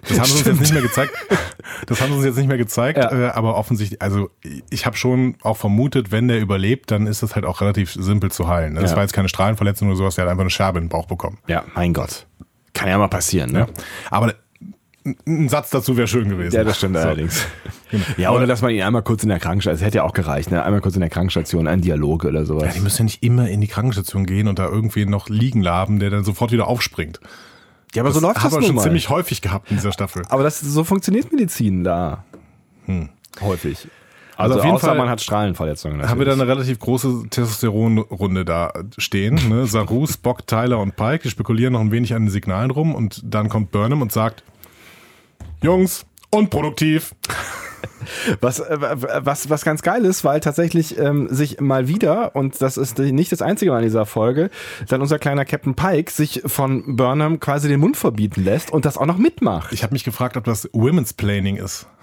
Das haben sie uns jetzt nicht mehr gezeigt. Das haben sie uns jetzt nicht mehr gezeigt, Ja. äh, aber offensichtlich, also ich habe schon auch vermutet, wenn der überlebt, dann ist das halt auch relativ simpel zu heilen. ne? Das Ja. war jetzt keine Strahlenverletzung oder sowas, der hat einfach eine Scherbe in den Bauch bekommen. Ja, mein Gott. Kann ja mal passieren. Ne? Aber ein- Satz dazu wäre schön gewesen. Ja, das stimmt So. allerdings. [laughs] Ja, oder dass man ihn einmal kurz in der Krankenstation, es hätte ja auch gereicht, ne? einmal kurz in der Krankenstation, ein Dialog oder sowas. Ja, die müssen ja nicht immer in die Krankenstation gehen und da irgendwie noch liegen laben, der dann sofort wieder aufspringt. Ja, aber so läuft das haben wir nun schon mal. ziemlich häufig gehabt in dieser Staffel. Aber das, so funktioniert Medizin da. Häufig. Also, auf jeden Fall man hat Strahlenverletzungen. Haben wir da natürlich. eine relativ große Testosteronrunde da stehen. Ne? [laughs] Saru, Spock, Tyler und Pike, die spekulieren noch ein wenig an den Signalen rum und dann kommt Burnham und sagt, Jungs, unproduktiv. Was, äh, was, was ganz geil ist, weil tatsächlich ähm, sich mal wieder, und das ist nicht das einzige Mal in dieser Folge, dann unser kleiner Captain Pike sich von Burnham quasi den Mund verbieten lässt und das auch noch mitmacht. Ich habe mich gefragt, ob das Women's Planning ist. [laughs]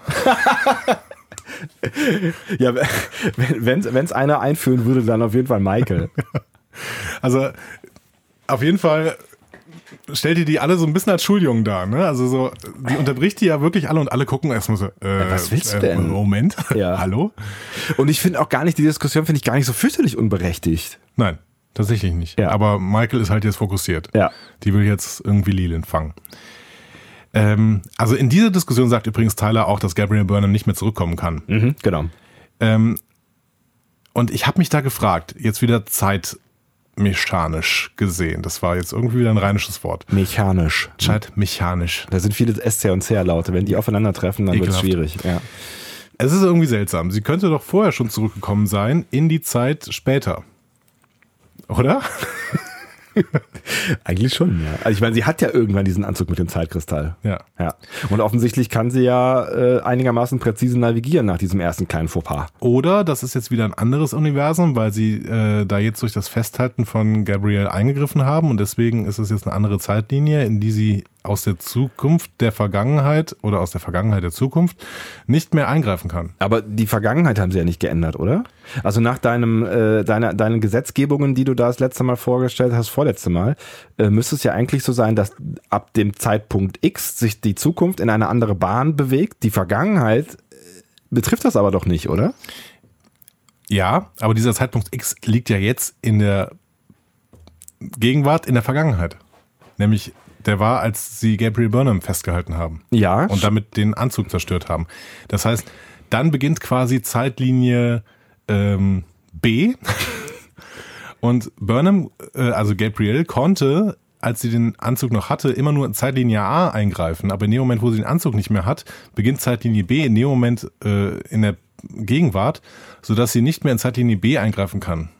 Ja, wenn es einer einführen würde, dann auf jeden Fall Michael. [laughs] Also auf jeden Fall stellt ihr die alle so ein bisschen als Schuljungen dar. Ne? Also so, die unterbricht die ja wirklich alle und alle gucken erstmal so. Äh, was willst du denn? Moment, [laughs] Ja. hallo? Und ich finde auch gar nicht, die Diskussion finde ich gar nicht so fürchterlich unberechtigt. Nein, tatsächlich nicht. Ja. Aber Michael ist halt jetzt fokussiert. Ja. Die will jetzt irgendwie Leland fangen. Ähm, also in dieser Diskussion sagt übrigens Tyler auch, dass Gabriel Burnham nicht mehr zurückkommen kann. Mhm, genau. Ähm, und ich habe mich da gefragt, jetzt wieder zeitmechanisch gesehen. Das war jetzt irgendwie wieder ein rheinisches Wort. Mechanisch. Zeitmechanisch. Da sind viele SC und CR-Laute. Wenn die aufeinandertreffen, dann wird es schwierig. Ja. Es ist irgendwie seltsam. Sie könnte doch vorher schon zurückgekommen sein in die Zeit später. Oder? [laughs] Eigentlich schon, ja. Also ich meine, sie hat ja irgendwann diesen Anzug mit dem Zeitkristall. Ja. Ja. Und offensichtlich kann sie ja äh, einigermaßen präzise navigieren nach diesem ersten kleinen Fauxpas. Oder das ist jetzt wieder ein anderes Universum, weil sie äh, da jetzt durch das Festhalten von Gabriel eingegriffen haben und deswegen ist es jetzt eine andere Zeitlinie, in die sie aus der Zukunft der Vergangenheit oder aus der Vergangenheit der Zukunft nicht mehr eingreifen kann. Aber die Vergangenheit haben sie ja nicht geändert, oder? Also nach deinem, äh, deiner, deinen Gesetzgebungen, die du da das letzte Mal vorgestellt hast, vorletzte Mal, äh, müsste es ja eigentlich so sein, dass ab dem Zeitpunkt X sich die Zukunft in eine andere Bahn bewegt. Die Vergangenheit äh, betrifft das aber doch nicht, oder? Ja, aber dieser Zeitpunkt X liegt ja jetzt in der Gegenwart, in der Vergangenheit. Nämlich, der war, als sie Gabriel Burnham festgehalten haben. Ja. und damit den Anzug zerstört haben. Das heißt, dann beginnt quasi Zeitlinie ähm, B [laughs] und Burnham, äh, also Gabriel, konnte, als sie den Anzug noch hatte, immer nur in Zeitlinie A eingreifen. Aber in dem Moment, wo sie den Anzug nicht mehr hat, beginnt Zeitlinie B in dem Moment äh, in der Gegenwart, sodass sie nicht mehr in Zeitlinie B eingreifen kann.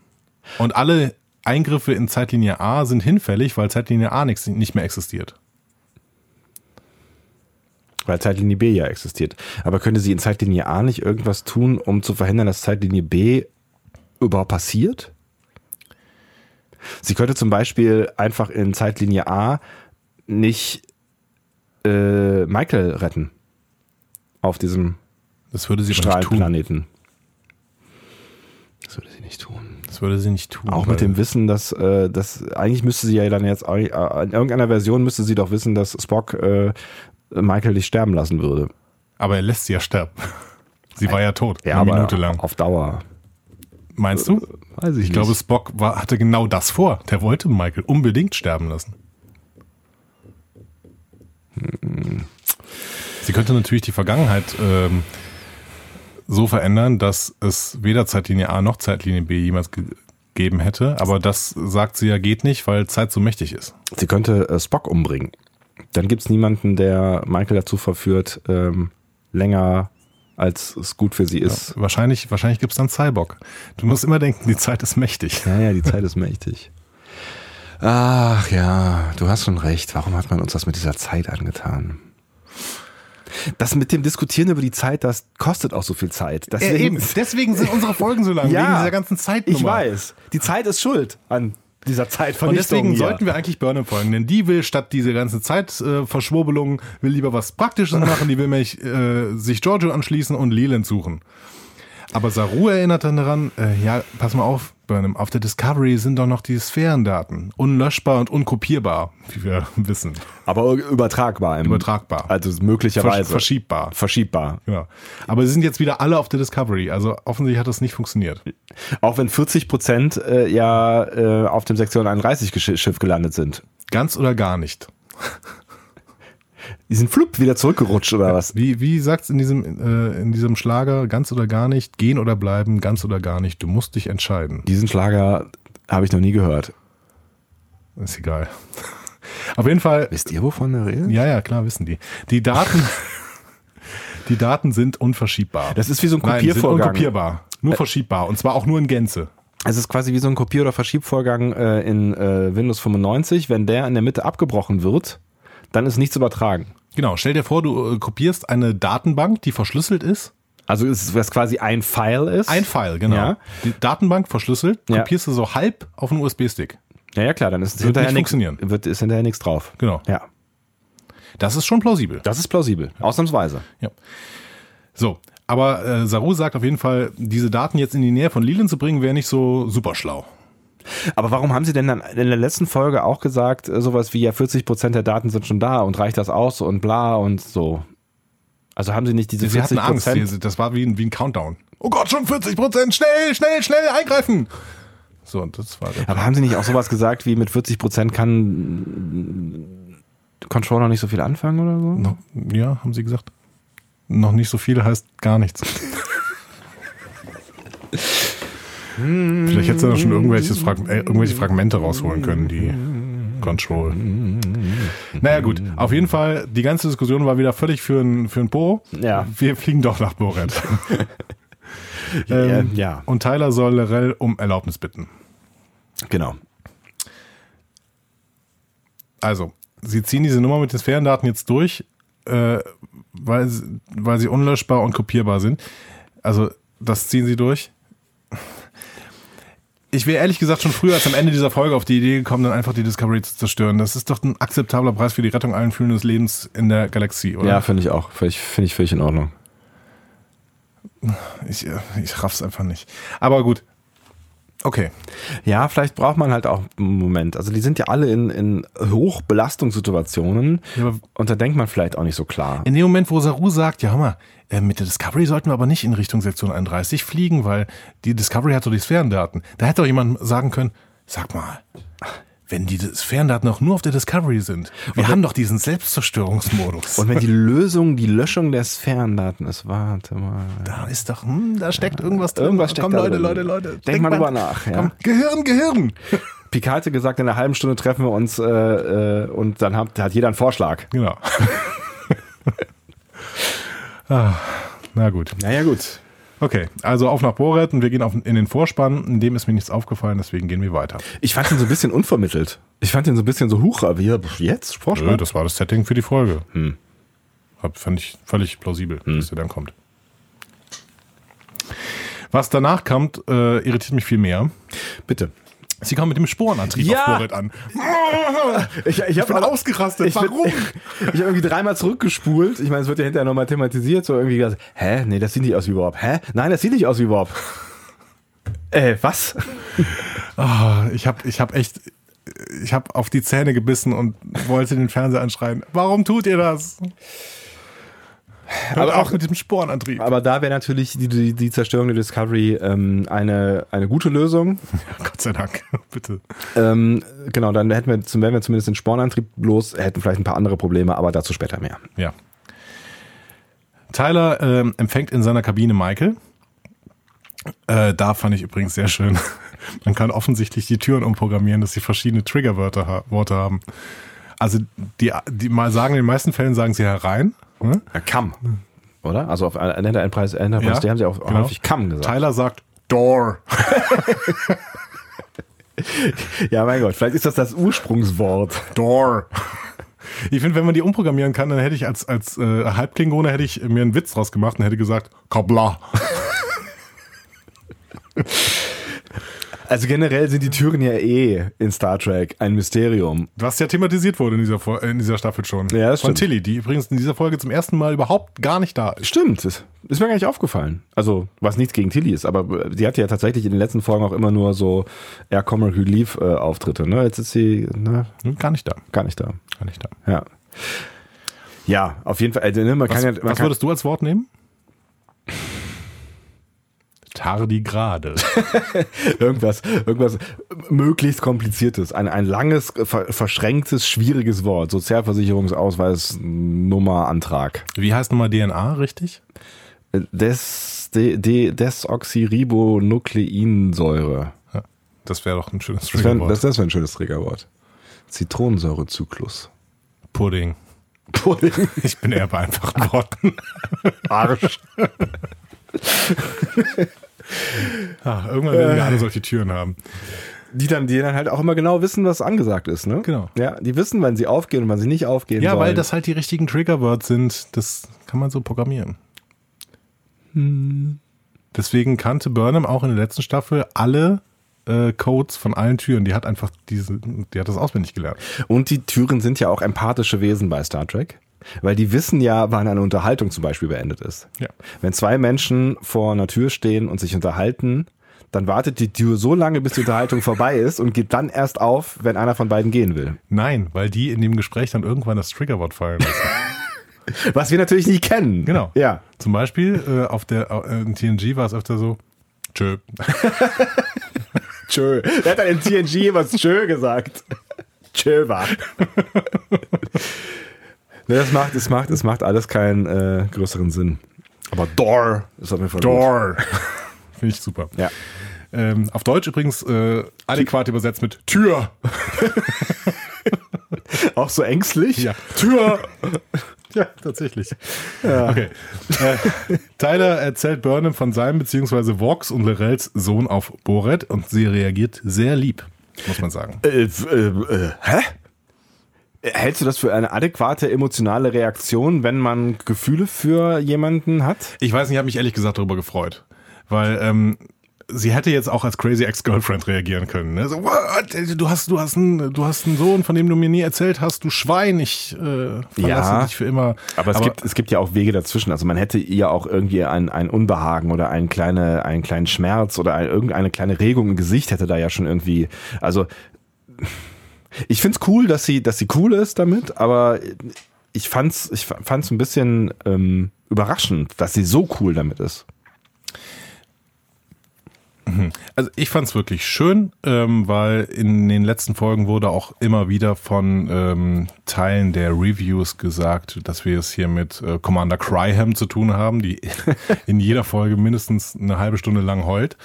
Und alle Eingriffe in Zeitlinie A sind hinfällig, weil Zeitlinie A nix, nicht mehr existiert. Weil Zeitlinie B ja existiert. Aber könnte sie in Zeitlinie A nicht irgendwas tun, um zu verhindern, dass Zeitlinie B überhaupt passiert? Sie könnte zum Beispiel einfach in Zeitlinie A nicht äh, Michael retten. Auf diesem Das würde sie aber nicht tun. Strahlenplaneten. Das würde sie nicht tun. Das würde sie nicht tun. Auch mit dem Wissen, dass, äh, dass eigentlich müsste sie ja dann jetzt äh, in irgendeiner Version müsste sie doch wissen, dass Spock äh, Michael nicht sterben lassen würde. Aber er lässt sie ja sterben. [laughs] Sie war ja tot, Ja, eine Minute lang. auf Dauer. Meinst du? Weiß ich, Ich glaube, nicht. Spock war, hatte genau das vor. Der wollte Michael unbedingt sterben lassen. Sie könnte natürlich die Vergangenheit ähm, so verändern, dass es weder Zeitlinie A noch Zeitlinie B jemals gegeben hätte. Aber das sagt sie ja geht nicht, weil Zeit so mächtig ist. Sie könnte äh, Spock umbringen. Dann gibt's niemanden, der Michael dazu verführt, ähm, länger als es gut für sie ist. Wahrscheinlich, wahrscheinlich gibt es dann Cyborg. Du musst immer denken, die Zeit ist mächtig. Ja, ja, die Zeit ist mächtig. Ach ja, du hast schon recht. Warum hat man uns das mit dieser Zeit angetan? Das mit dem Diskutieren über die Zeit, das kostet auch so viel Zeit. Deswegen, Deswegen sind unsere Folgen so lang, [laughs] Ja, wegen dieser ganzen Zeitnummer. ich weiß. Die Zeit ist schuld an dieser Zeitvernichtung. Und deswegen hier. sollten wir eigentlich Burnham folgen, denn die will statt diese ganze Zeitverschwurbelung, äh, will lieber was Praktisches machen, die will nämlich äh, sich Giorgio anschließen und Leland suchen. Aber Saru erinnert dann daran, äh, ja, pass mal auf, Burnham, auf der Discovery sind doch noch die Sphärendaten. Unlöschbar und unkopierbar, wie wir [laughs] wissen. Aber übertragbar. Übertragbar. Also möglicherweise. Versch verschiebbar. Verschiebbar. Genau. Aber sie sind jetzt wieder alle auf der Discovery, also offensichtlich hat das nicht funktioniert. Auch wenn 40 Prozent äh, ja äh, auf dem Sektion 31 Gesch- Schiff gelandet sind. Ganz oder gar nicht. [laughs] Die sind flupp wieder zurückgerutscht oder was? Wie, wie sagt's in diesem, äh, in diesem Schlager, ganz oder gar nicht, gehen oder bleiben, ganz oder gar nicht, du musst dich entscheiden. Diesen Schlager habe ich noch nie gehört. Ist egal. Auf jeden Fall, Wisst ihr, wovon er redet? ja, ja, klar, wissen die. Die Daten, die Daten sind unverschiebbar. Das ist wie so ein Nein, sind Kopiervorgang. unkopierbar. Nur verschiebbar. Und zwar auch nur in Gänze. Es ist quasi wie so ein Kopier- oder Verschiebvorgang äh, in äh, Windows 95. Wenn der in der Mitte abgebrochen wird, dann ist nichts übertragen. Genau, stell dir vor, du äh, kopierst eine Datenbank, die verschlüsselt ist. Also ist, was quasi ein File ist. Ein File, genau. Ja. Die Datenbank verschlüsselt, Ja. kopierst du so halb auf einen USB-Stick. Ja, ja klar, dann ist Wird hinterher nicht nichts- funktionieren. Wird, ist hinterher nichts drauf. Genau. Ja, Das ist schon plausibel. das ist plausibel. Ausnahmsweise. Ja. So, aber äh, Saru sagt auf jeden Fall, diese Daten jetzt in die Nähe von Leland zu bringen, wäre nicht so super schlau. Aber warum haben Sie denn dann in der letzten Folge auch gesagt, äh, sowas wie ja 40 Prozent der Daten sind schon da und reicht das aus und bla und so? Also haben Sie nicht diese Sie 40 hatten Angst? Sie- das war wie ein, wie ein Countdown. Oh Gott, schon 40 Prozent, schnell, schnell, schnell eingreifen. So, und das war der Aber haben Sie nicht auch sowas gesagt wie mit 40 Prozent kann Controller nicht so viel anfangen oder so? noch, Ja, haben sie gesagt. Noch nicht so viel heißt gar nichts. [laughs] Vielleicht hätte sie da schon irgendwelches Frag äh, irgendwelche Fragmente rausholen können, die Control. Naja gut, auf jeden Fall, die ganze Diskussion war wieder völlig für ein, für ein Po. Ja. Wir fliegen doch nach Boret. [laughs] Ähm, ja. Und Tyler soll Lorel um Erlaubnis bitten. Genau. Also, sie ziehen diese Nummer mit den Sphärendaten jetzt durch, äh, weil, weil sie unlöschbar und kopierbar sind. Also, das ziehen sie durch. Ich wäre ehrlich gesagt schon früher als am Ende dieser Folge auf die Idee gekommen, dann einfach die Discovery zu zerstören. Das ist doch ein akzeptabler Preis für die Rettung allen fühlenden Lebens in der Galaxie, oder? Ja, finde ich auch. Finde ich völlig in Ordnung. Ich, äh, ich raff's einfach nicht. Aber gut. Okay. Ja, vielleicht braucht man halt auch einen Moment. Also die sind ja alle in, in Hochbelastungssituationen Ja, und da denkt man vielleicht auch nicht so klar. In dem Moment, wo Saru sagt, ja, hör mal, äh, mit der Discovery sollten wir aber nicht in Richtung Sektion 31 fliegen, weil die Discovery hat doch die Sphärendaten. Da hätte doch jemand sagen können, sag mal, wenn die Sphärendaten auch nur auf der Discovery sind, wir haben doch diesen Selbstzerstörungsmodus. Und wenn die Lösung die Löschung der Sphärendaten ist, warte mal. da ist doch, hm, da steckt irgendwas drin. Irgendwas steckt Komm, da Leute, drin. Leute, Leute. Denk denkt mal drüber nach, ja. Komm, Gehirn, Gehirn. [laughs] Picard hatte gesagt, in einer halben Stunde treffen wir uns äh, äh, und dann hat, hat jeder einen Vorschlag. Genau. [laughs] ah, na gut. Naja, gut. Okay, also auf nach Boret und wir gehen auf, in den Vorspann. In dem ist mir nichts aufgefallen, deswegen gehen wir weiter. Ich fand ihn so ein bisschen unvermittelt. Ich fand ihn so ein bisschen so aber hier, jetzt? Nö, Vorspann? das war das Setting für die Folge. Hab, fand ich völlig plausibel, dass der dann kommt. Was danach kommt, äh, irritiert mich viel mehr. Bitte. Sie kommen mit dem Sporenantrieb Ja! auf Boret an. [laughs] Ich, ich, bin ausgerastet. Ich, bin- Warum? [laughs] ich habe irgendwie dreimal zurückgespult. Ich meine, es wird ja hinterher nochmal thematisiert. So irgendwie gesagt, hä? Nee, das sieht nicht aus wie Bob. Hä? Nein, das sieht nicht aus wie Bob. Äh, was? [laughs] Ah, ich habe ich hab echt, ich habe auf die Zähne gebissen und wollte den Fernseher anschreien. Warum tut ihr das? Aber auch mit diesem Sporenantrieb. Aber da wäre natürlich die, die, die Zerstörung der Discovery ähm, eine, eine gute Lösung. Ja, [laughs] Gott sei Dank, [laughs] bitte. Ähm, genau, dann hätten wir, wären wir zumindest den Spornantrieb los, hätten vielleicht ein paar andere Probleme, aber dazu später mehr. Ja. Tyler ähm, empfängt in seiner Kabine Michael. Äh, da fand ich übrigens sehr schön. [laughs] Man kann offensichtlich die Türen umprogrammieren, dass sie verschiedene Triggerwörter ha Worte haben. Also die, die mal sagen, in den meisten Fällen sagen sie herein. Ne? Ja, Come, oder? Also auf einer der Enterprise, Enterprise die haben sie auch Genau. häufig Come gesagt. Tyler sagt Door. [laughs] Ja, mein Gott, vielleicht ist das das Ursprungswort. Door. Ich finde, wenn man die umprogrammieren kann, dann hätte ich als, als äh, Halbklingone hätte ich mir einen Witz draus gemacht und hätte gesagt, Kabla. [laughs] Also generell sind die Türen ja eh in Star Trek ein Mysterium. Was ja thematisiert wurde in dieser, Fol- äh, in dieser Staffel schon. Ja, das Von stimmt. Tilly, die übrigens in dieser Folge zum ersten Mal überhaupt gar nicht da ist. Stimmt, das ist mir gar nicht aufgefallen. Also, was nichts gegen Tilly ist, aber sie hatte ja tatsächlich in den letzten Folgen auch immer nur so Air Comic Relief äh, Auftritte, ne? Jetzt ist sie ne, Hm, Gar nicht da. gar nicht da. Gar nicht da. Ja. Ja, auf jeden Fall. Also, ne, man Was, kann ja, man was kann, würdest du als Wort nehmen? Tardigrade. [laughs] irgendwas, irgendwas möglichst kompliziertes, ein, ein langes, ver, verschränktes, schwieriges Wort. Sozialversicherungsausweis, Nummer, Antrag. Wie heißt nochmal DNA, richtig? Des, de, de, Desoxyribonukleinsäure. Ja, das wäre doch ein schönes Das wäre Triggerwort. das, das wär ein schönes Triggerwort. Zitronensäurezyklus. Pudding. Pudding. [laughs] Ich bin eher bei einfachen Worten. Arsch. [laughs] Ah, irgendwann werden wir alle solche Türen haben. Die dann, die dann halt auch immer genau wissen, was angesagt ist, ne? Genau. Ja, die wissen, wann sie aufgehen und wann sie nicht aufgehen Ja, sollen. weil das halt die richtigen Triggerwords sind. Das kann man so programmieren. Hm. Deswegen kannte Burnham auch in der letzten Staffel alle äh, Codes von allen Türen. Die hat einfach diese, die hat das auswendig gelernt. Und die Türen sind ja auch empathische Wesen bei Star Trek. Weil die wissen ja, wann eine Unterhaltung zum Beispiel beendet ist. Ja. Wenn zwei Menschen vor einer Tür stehen und sich unterhalten, dann wartet die Tür so lange, bis die Unterhaltung vorbei ist und geht dann erst auf, wenn einer von beiden gehen will. Nein, weil die in dem Gespräch dann irgendwann das Triggerwort fallen lassen. [laughs] Was wir natürlich nicht kennen. Genau. Ja. Zum Beispiel äh, auf der äh, in TNG war es öfter so. Tschö. [laughs] Tschö. Wer hat dann in TNG was Tschö gesagt? [laughs] Tschö war. Ne, das macht, es macht, es macht alles keinen äh, größeren Sinn. Aber Door ist auf jeden Fall. Door. [laughs] Finde ich super. Ja. Ähm, auf Deutsch übrigens äh, adäquat übersetzt mit Tür. [laughs] Auch so ängstlich? Ja. Tür. [laughs] ja, tatsächlich. Okay. Äh, Tyler erzählt Burnham von seinem bzw. Vox und Lorels Sohn auf Boret und sie reagiert sehr lieb, muss man sagen. Äh, äh, äh, hä? Hältst du das für eine adäquate emotionale Reaktion, wenn man Gefühle für jemanden hat? Ich weiß nicht, ich habe mich ehrlich gesagt darüber gefreut, weil ähm, sie hätte jetzt auch als crazy ex-girlfriend reagieren können. Ne? So, what? Du hast, du hast einen, du hast einen Sohn, von dem du mir nie erzählt hast, du Schwein, ich äh, verlasse Ja. dich für immer. Aber es, gibt, es gibt ja auch Wege dazwischen. Also man hätte ihr auch irgendwie ein, ein Unbehagen oder einen, kleine, einen kleinen Schmerz oder ein, irgendeine kleine Regung im Gesicht hätte da ja schon irgendwie. Also ich find's cool, dass sie, dass sie cool ist damit, aber ich fand's, ich fand's ein bisschen ähm, überraschend, dass sie so cool damit ist. Also ich fand es wirklich schön, ähm, weil in den letzten Folgen wurde auch immer wieder von ähm, Teilen der Reviews gesagt, dass wir es hier mit äh, Commander Cryham zu tun haben, die [laughs] in jeder Folge mindestens eine halbe Stunde lang heult.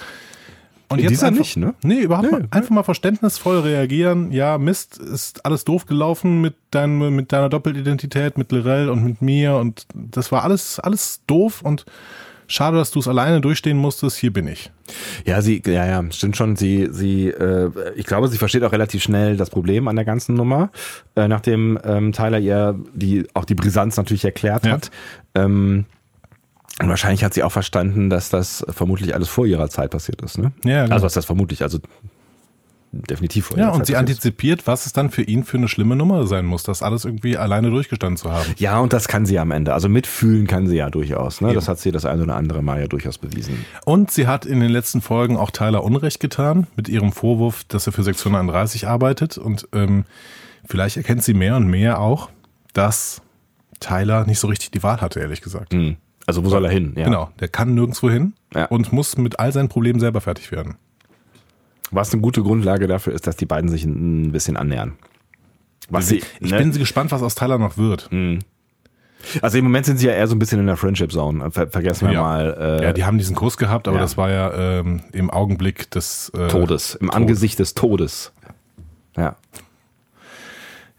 Und In dieser einfach, nicht, ne? Nee, überhaupt Nee, mal, einfach mal verständnisvoll reagieren. Ja, Mist, ist alles doof gelaufen mit, deinem, mit deiner Doppelidentität, mit Lirel und mit mir und das war alles, alles doof und schade, dass du es alleine durchstehen musstest. Hier bin ich. Ja, sie, ja, ja, stimmt schon. Sie, sie, äh, ich glaube, sie versteht auch relativ schnell das Problem an der ganzen Nummer, äh, nachdem ähm, Tyler ihr die auch die Brisanz natürlich erklärt Ja. hat. Ähm, und wahrscheinlich hat sie auch verstanden, dass das vermutlich alles vor ihrer Zeit passiert ist. Ne? Ja, genau. Also was das vermutlich, also definitiv vor Ja, ihrer und Zeit sie passiert ist. antizipiert, was es dann für ihn für eine schlimme Nummer sein muss, das alles irgendwie alleine durchgestanden zu haben. Ja, und das kann sie am Ende. Also mitfühlen kann sie ja durchaus. Ne? Eben. Das hat sie das eine oder andere Mal ja durchaus bewiesen. Und sie hat in den letzten Folgen auch Tyler Unrecht getan mit ihrem Vorwurf, dass er für Sektion 31 arbeitet. Und ähm, vielleicht erkennt sie mehr und mehr auch, dass Tyler nicht so richtig die Wahl hatte, ehrlich gesagt. Hm. Also wo soll er hin? Ja. Genau, der kann nirgendwo hin Ja. und muss mit all seinen Problemen selber fertig werden. Was eine gute Grundlage dafür ist, dass die beiden sich ein bisschen annähern. Was sie, Ich ne? bin gespannt, was aus Tyler noch wird. also im Moment sind sie ja eher so ein bisschen in der Friendship Zone. Ver vergessen wir Ja. mal äh, Ja, die haben diesen Kurs gehabt, aber Ja. das war ja ähm, im Augenblick des äh, Todes, im Angesicht des Todes.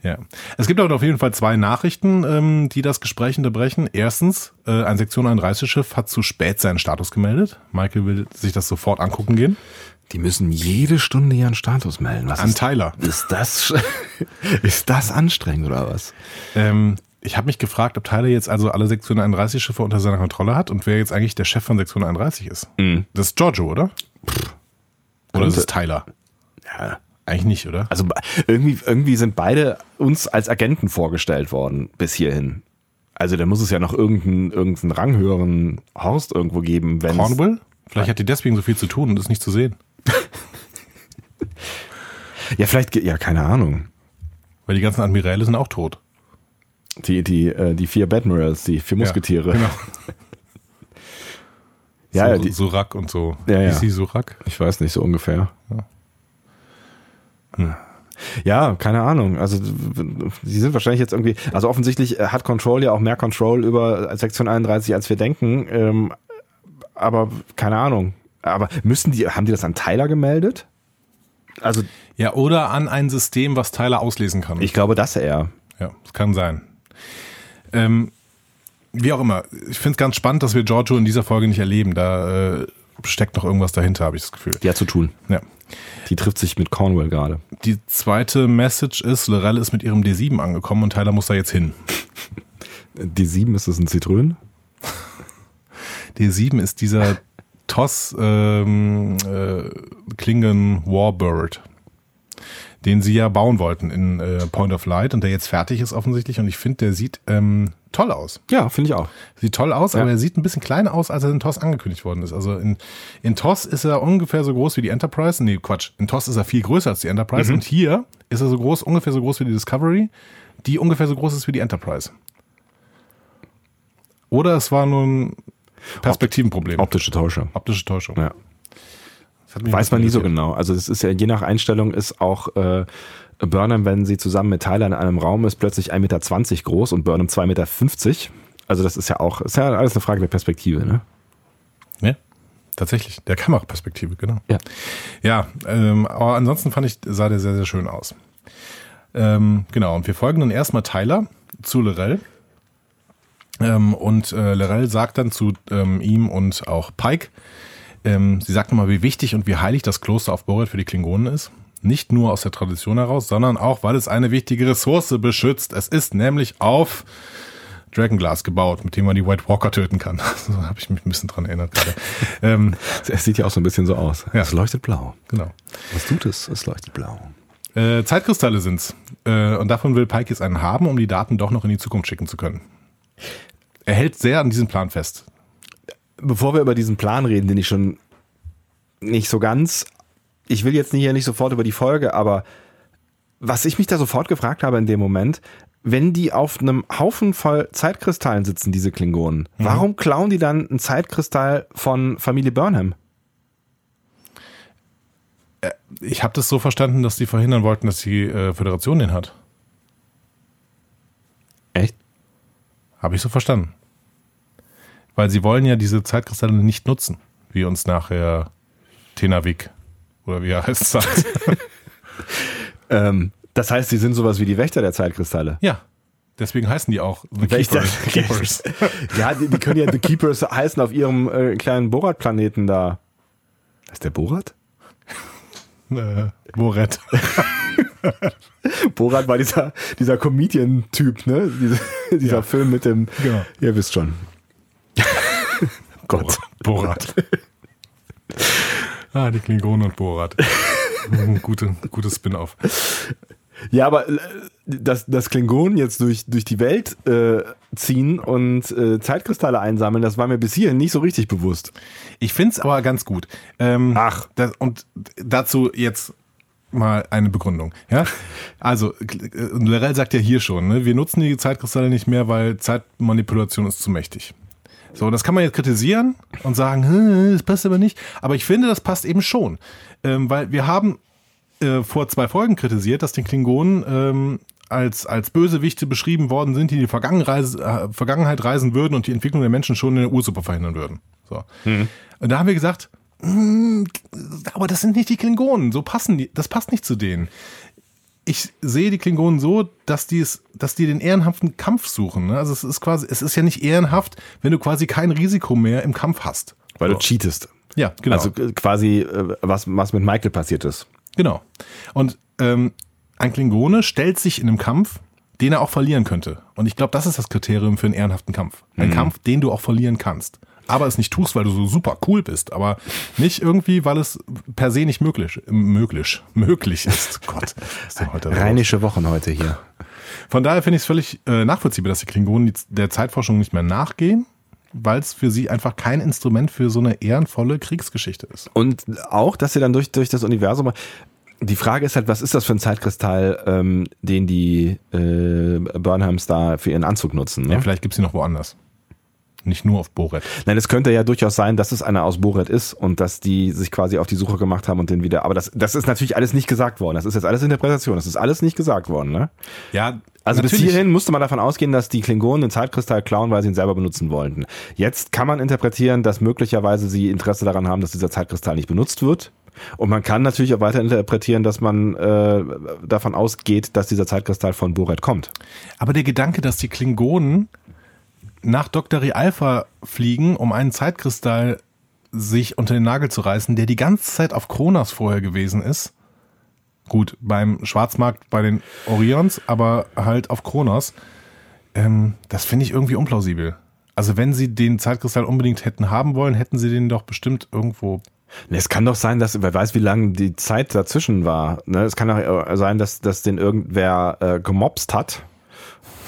Ja. Es gibt aber auf jeden Fall zwei Nachrichten, ähm, die das Gespräch unterbrechen. Erstens, äh, ein Sektion 31 Schiff hat zu spät seinen Status gemeldet. Michael will sich das sofort angucken gehen. Die müssen jede Stunde ihren Status melden. Was An ist, Tyler. ist das [laughs] ist das anstrengend oder was? Ähm, ich habe mich gefragt, ob Tyler jetzt also alle Sektion 31 Schiffe unter seiner Kontrolle hat und wer jetzt eigentlich der Chef von Sektion 31 ist. Das ist Giorgio, oder? Oder ist es Tyler? Ja. Eigentlich nicht, oder? Also irgendwie, irgendwie sind beide uns als Agenten vorgestellt worden bis hierhin. Also da muss es ja noch irgendeinen, irgendeinen ranghöheren Horst irgendwo geben, wenn Cornwall? Vielleicht hat die deswegen so viel zu tun und ist nicht zu sehen. [laughs] Ja, vielleicht, ja, keine Ahnung. Weil die ganzen Admiräle sind auch tot. Die, die, äh, die vier Badmirals, die vier Musketiere. Genau. [laughs] Ja, so, ja, die, Surak und so. Ja, ja. Ist sie Surak? ich weiß nicht, so ungefähr. Hm. Ja, keine Ahnung. Also sie sind wahrscheinlich jetzt irgendwie, also offensichtlich äh, hat Control ja auch mehr Control über Sektion 31, als wir denken. Ähm, aber keine Ahnung. Aber müssen die, haben die das an Tyler gemeldet? Also Ja, oder an ein System, was Tyler auslesen kann. ich glaube, das eher. Ja, das kann sein. Ähm, wie auch immer, ich finde es ganz spannend, dass wir Giorgio in dieser Folge nicht erleben. Da äh, steckt noch irgendwas dahinter, habe ich das Gefühl. Hat zu tun. Ja. Die trifft sich mit Cornwall gerade. Die zweite Message ist, Lorelle ist mit ihrem D7 angekommen und Tyler muss da jetzt hin. [laughs] Die 7 ist es ein Zitrön? [laughs] D7 ist dieser Toss ähm, äh, Klingon Warbird, den sie ja bauen wollten in äh, Point of Light und der jetzt fertig ist offensichtlich und ich finde, der sieht ähm, toll aus. Ja, finde ich auch. Sieht toll aus, Ja. aber er sieht ein bisschen kleiner aus, als er in TOS angekündigt worden ist. Also in, in TOS ist er ungefähr so groß wie die Enterprise. Nee, Quatsch. In TOS ist er viel größer als die Enterprise. Und hier ist er so groß, ungefähr so groß wie die Discovery, die ungefähr so groß ist wie die Enterprise. Oder es war nur ein Perspektivenproblem. Optische Täuschung. Optische Täuschung. Ja. Weiß man nie so genau. Also es ist ja, je nach Einstellung ist auch äh, Burnham, wenn sie zusammen mit Tyler in einem Raum ist, plötzlich 1,20 Meter groß und Burnham 2,50 Meter. Also das ist ja auch, ist ja alles eine Frage der Perspektive, ne? Ja, tatsächlich. Der Kameraperspektive, genau. Ja. Ja, ähm, aber ansonsten fand ich, sah der sehr, sehr schön aus. Ähm, genau, und wir folgen dann erstmal Tyler zu Lorel. Ähm, und äh, Lorel sagt dann zu ähm, ihm und auch Pike, ähm, sie sagt nochmal, wie wichtig und wie heilig das Kloster auf Borit für die Klingonen ist. Nicht nur aus der Tradition heraus, sondern auch, weil es eine wichtige Ressource beschützt. Es ist nämlich auf Dragonglass gebaut, mit dem man die White Walker töten kann. [laughs] So habe ich mich ein bisschen dran erinnert gerade. [laughs] ähm, Es sieht ja auch so ein bisschen so aus. Ja. Es leuchtet blau. genau. Was tut es? Es leuchtet blau. Äh, Zeitkristalle sind's. Äh, und davon will Pike jetzt einen haben, um die Daten doch noch in die Zukunft schicken zu können. Er hält sehr an diesem Plan fest. Bevor wir über diesen Plan reden, den ich schon nicht so ganz, ich will jetzt nicht, hier nicht sofort über die Folge, aber was ich mich da sofort gefragt habe in dem Moment, wenn die auf einem Haufen voll Zeitkristallen sitzen, diese Klingonen, warum klauen die dann einen Zeitkristall von Familie Burnham? Ich habe das so verstanden, dass die verhindern wollten, dass die äh, Föderation den hat. Echt? Habe ich so verstanden. Weil sie wollen ja diese Zeitkristalle nicht nutzen, wie uns nachher Tenavik oder wie er heißt sagt. [laughs] Ähm, das heißt, sie sind sowas wie die Wächter der Zeitkristalle. ja, deswegen heißen die auch The Wächter. Keepers. [laughs] Ja, die, die können ja The Keepers heißen auf ihrem äh, kleinen Borat-Planeten da. ist der Borat? äh, Moret. [laughs] Borat war dieser, dieser Comedian-Typ, ne? Diese, dieser Ja. Film mit dem. Genau. Ihr wisst schon. Gott. Borat. Ah, die Klingonen und Borat. Ein [laughs] Gute, gutes Spin-off. Ja, aber äh, dass, dass Klingonen jetzt durch, durch die Welt äh, ziehen und äh, Zeitkristalle einsammeln, das war mir bis hierhin nicht so richtig bewusst. Ich find's aber ganz gut. Ähm, Ach. Das, und dazu jetzt mal eine Begründung. Ja, also Lerell sagt ja hier schon, ne, wir nutzen die Zeitkristalle nicht mehr, weil Zeitmanipulation ist zu mächtig. So, das kann man jetzt kritisieren und sagen, das passt aber nicht. Aber ich finde, das passt eben schon, ähm, weil wir haben äh, vor zwei Folgen kritisiert, dass den Klingonen ähm, als, als Bösewichte beschrieben worden sind, die in die äh, Vergangenheit reisen würden und die Entwicklung der Menschen schon in der Ursuppe verhindern würden. So. Mhm. Und da haben wir gesagt, hm, aber das sind nicht die Klingonen, so passen die, das passt nicht zu denen. Ich sehe die Klingonen so, dass die es, dass die den ehrenhaften Kampf suchen. Ne? Also es ist quasi, es ist ja nicht ehrenhaft, wenn du quasi kein Risiko mehr im Kampf hast. Weil so. du cheatest. Ja, genau. Also quasi, äh, was, was mit Michael passiert ist. Genau. Und ähm, ein Klingone stellt sich in einem Kampf, den er auch verlieren könnte. Und ich glaube, das ist das Kriterium für einen ehrenhaften Kampf. Ein mhm. Kampf, den du auch verlieren kannst. Aber es nicht tust, weil du so super cool bist, aber nicht irgendwie, weil es per se nicht möglich, möglich, möglich ist. [laughs] Gott, ist heute Rheinische Wochen heute hier. Von daher finde ich es völlig äh, nachvollziehbar, dass die Klingonen der Zeitforschung nicht mehr nachgehen, weil es für sie einfach kein Instrument für so eine ehrenvolle Kriegsgeschichte ist. Und auch, dass sie dann durch, durch das Universum die Frage ist halt, was ist das für ein Zeitkristall, ähm, den die äh, Burnhams da für ihren Anzug nutzen? Ne? Ja, vielleicht gibt es sie noch woanders. Nicht nur auf Boret. Nein, es könnte ja durchaus sein, dass es einer aus Boret ist und dass die sich quasi auf die Suche gemacht haben und den wieder. Aber das, das ist natürlich alles nicht gesagt worden. Das ist jetzt alles Interpretation. Das ist alles nicht gesagt worden, ne? Ja. Also bis hierhin musste man davon ausgehen, dass die Klingonen den Zeitkristall klauen, weil sie ihn selber benutzen wollten. Jetzt kann man interpretieren, dass möglicherweise sie Interesse daran haben, dass dieser Zeitkristall nicht benutzt wird und man kann natürlich auch weiter interpretieren, dass man äh, davon ausgeht, dass dieser Zeitkristall von Boret kommt. Aber der Gedanke, dass die Klingonen nach Dr. Alpha fliegen, um einen Zeitkristall sich unter den Nagel zu reißen, der die ganze Zeit auf Kronos vorher gewesen ist. Gut, beim Schwarzmarkt bei den Orions, aber halt auf Kronos. Ähm, das finde ich irgendwie unplausibel. Also wenn sie den Zeitkristall unbedingt hätten haben wollen, hätten sie den doch bestimmt irgendwo es kann doch sein, dass wer weiß, wie lange die Zeit dazwischen war. Ne? Es kann doch äh, sein, dass, dass den irgendwer äh, gemobst hat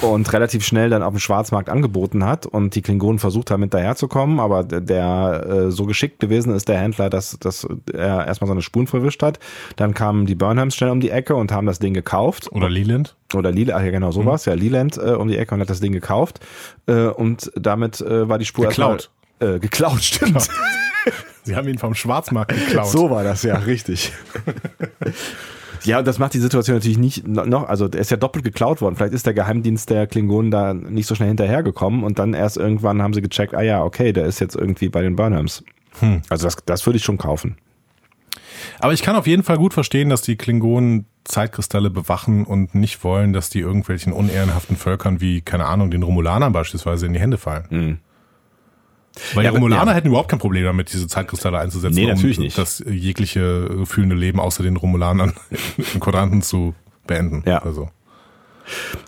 und relativ schnell dann auf dem Schwarzmarkt angeboten hat und die Klingonen versucht haben, hinterherzukommen, aber der äh, so geschickt gewesen ist, der Händler, dass, dass er erstmal seine Spuren verwischt hat. Dann kamen die Burnhams schnell um die Ecke und haben das Ding gekauft. Oder Leland. Oder Leland, ach ja genau sowas, mhm. ja, Leland äh, um die Ecke und hat das Ding gekauft äh, und damit äh, war die Spur geklaut. Erstmal, äh, geklaut, stimmt. [laughs] Sie haben ihn vom Schwarzmarkt geklaut. So war das ja, richtig. [laughs] Ja, und das macht die Situation natürlich nicht noch, also der ist ja doppelt geklaut worden. Vielleicht ist der Geheimdienst der Klingonen da nicht so schnell hinterhergekommen und dann erst irgendwann haben sie gecheckt, ah ja, okay, der ist jetzt irgendwie bei den Burnhams. Hm. Also das, das würde ich schon kaufen. Aber ich kann auf jeden Fall gut verstehen, dass die Klingonen Zeitkristalle bewachen und nicht wollen, dass die irgendwelchen unehrenhaften Völkern wie, keine Ahnung, den Romulanern beispielsweise in die Hände fallen. Hm. Weil ja, die Romulaner ja. hätten überhaupt kein Problem damit, diese Zeitkristalle einzusetzen, nee, natürlich um nicht. das jegliche fühlende Leben außer den Romulanern [laughs] in Quadranten zu beenden. Ja. Also.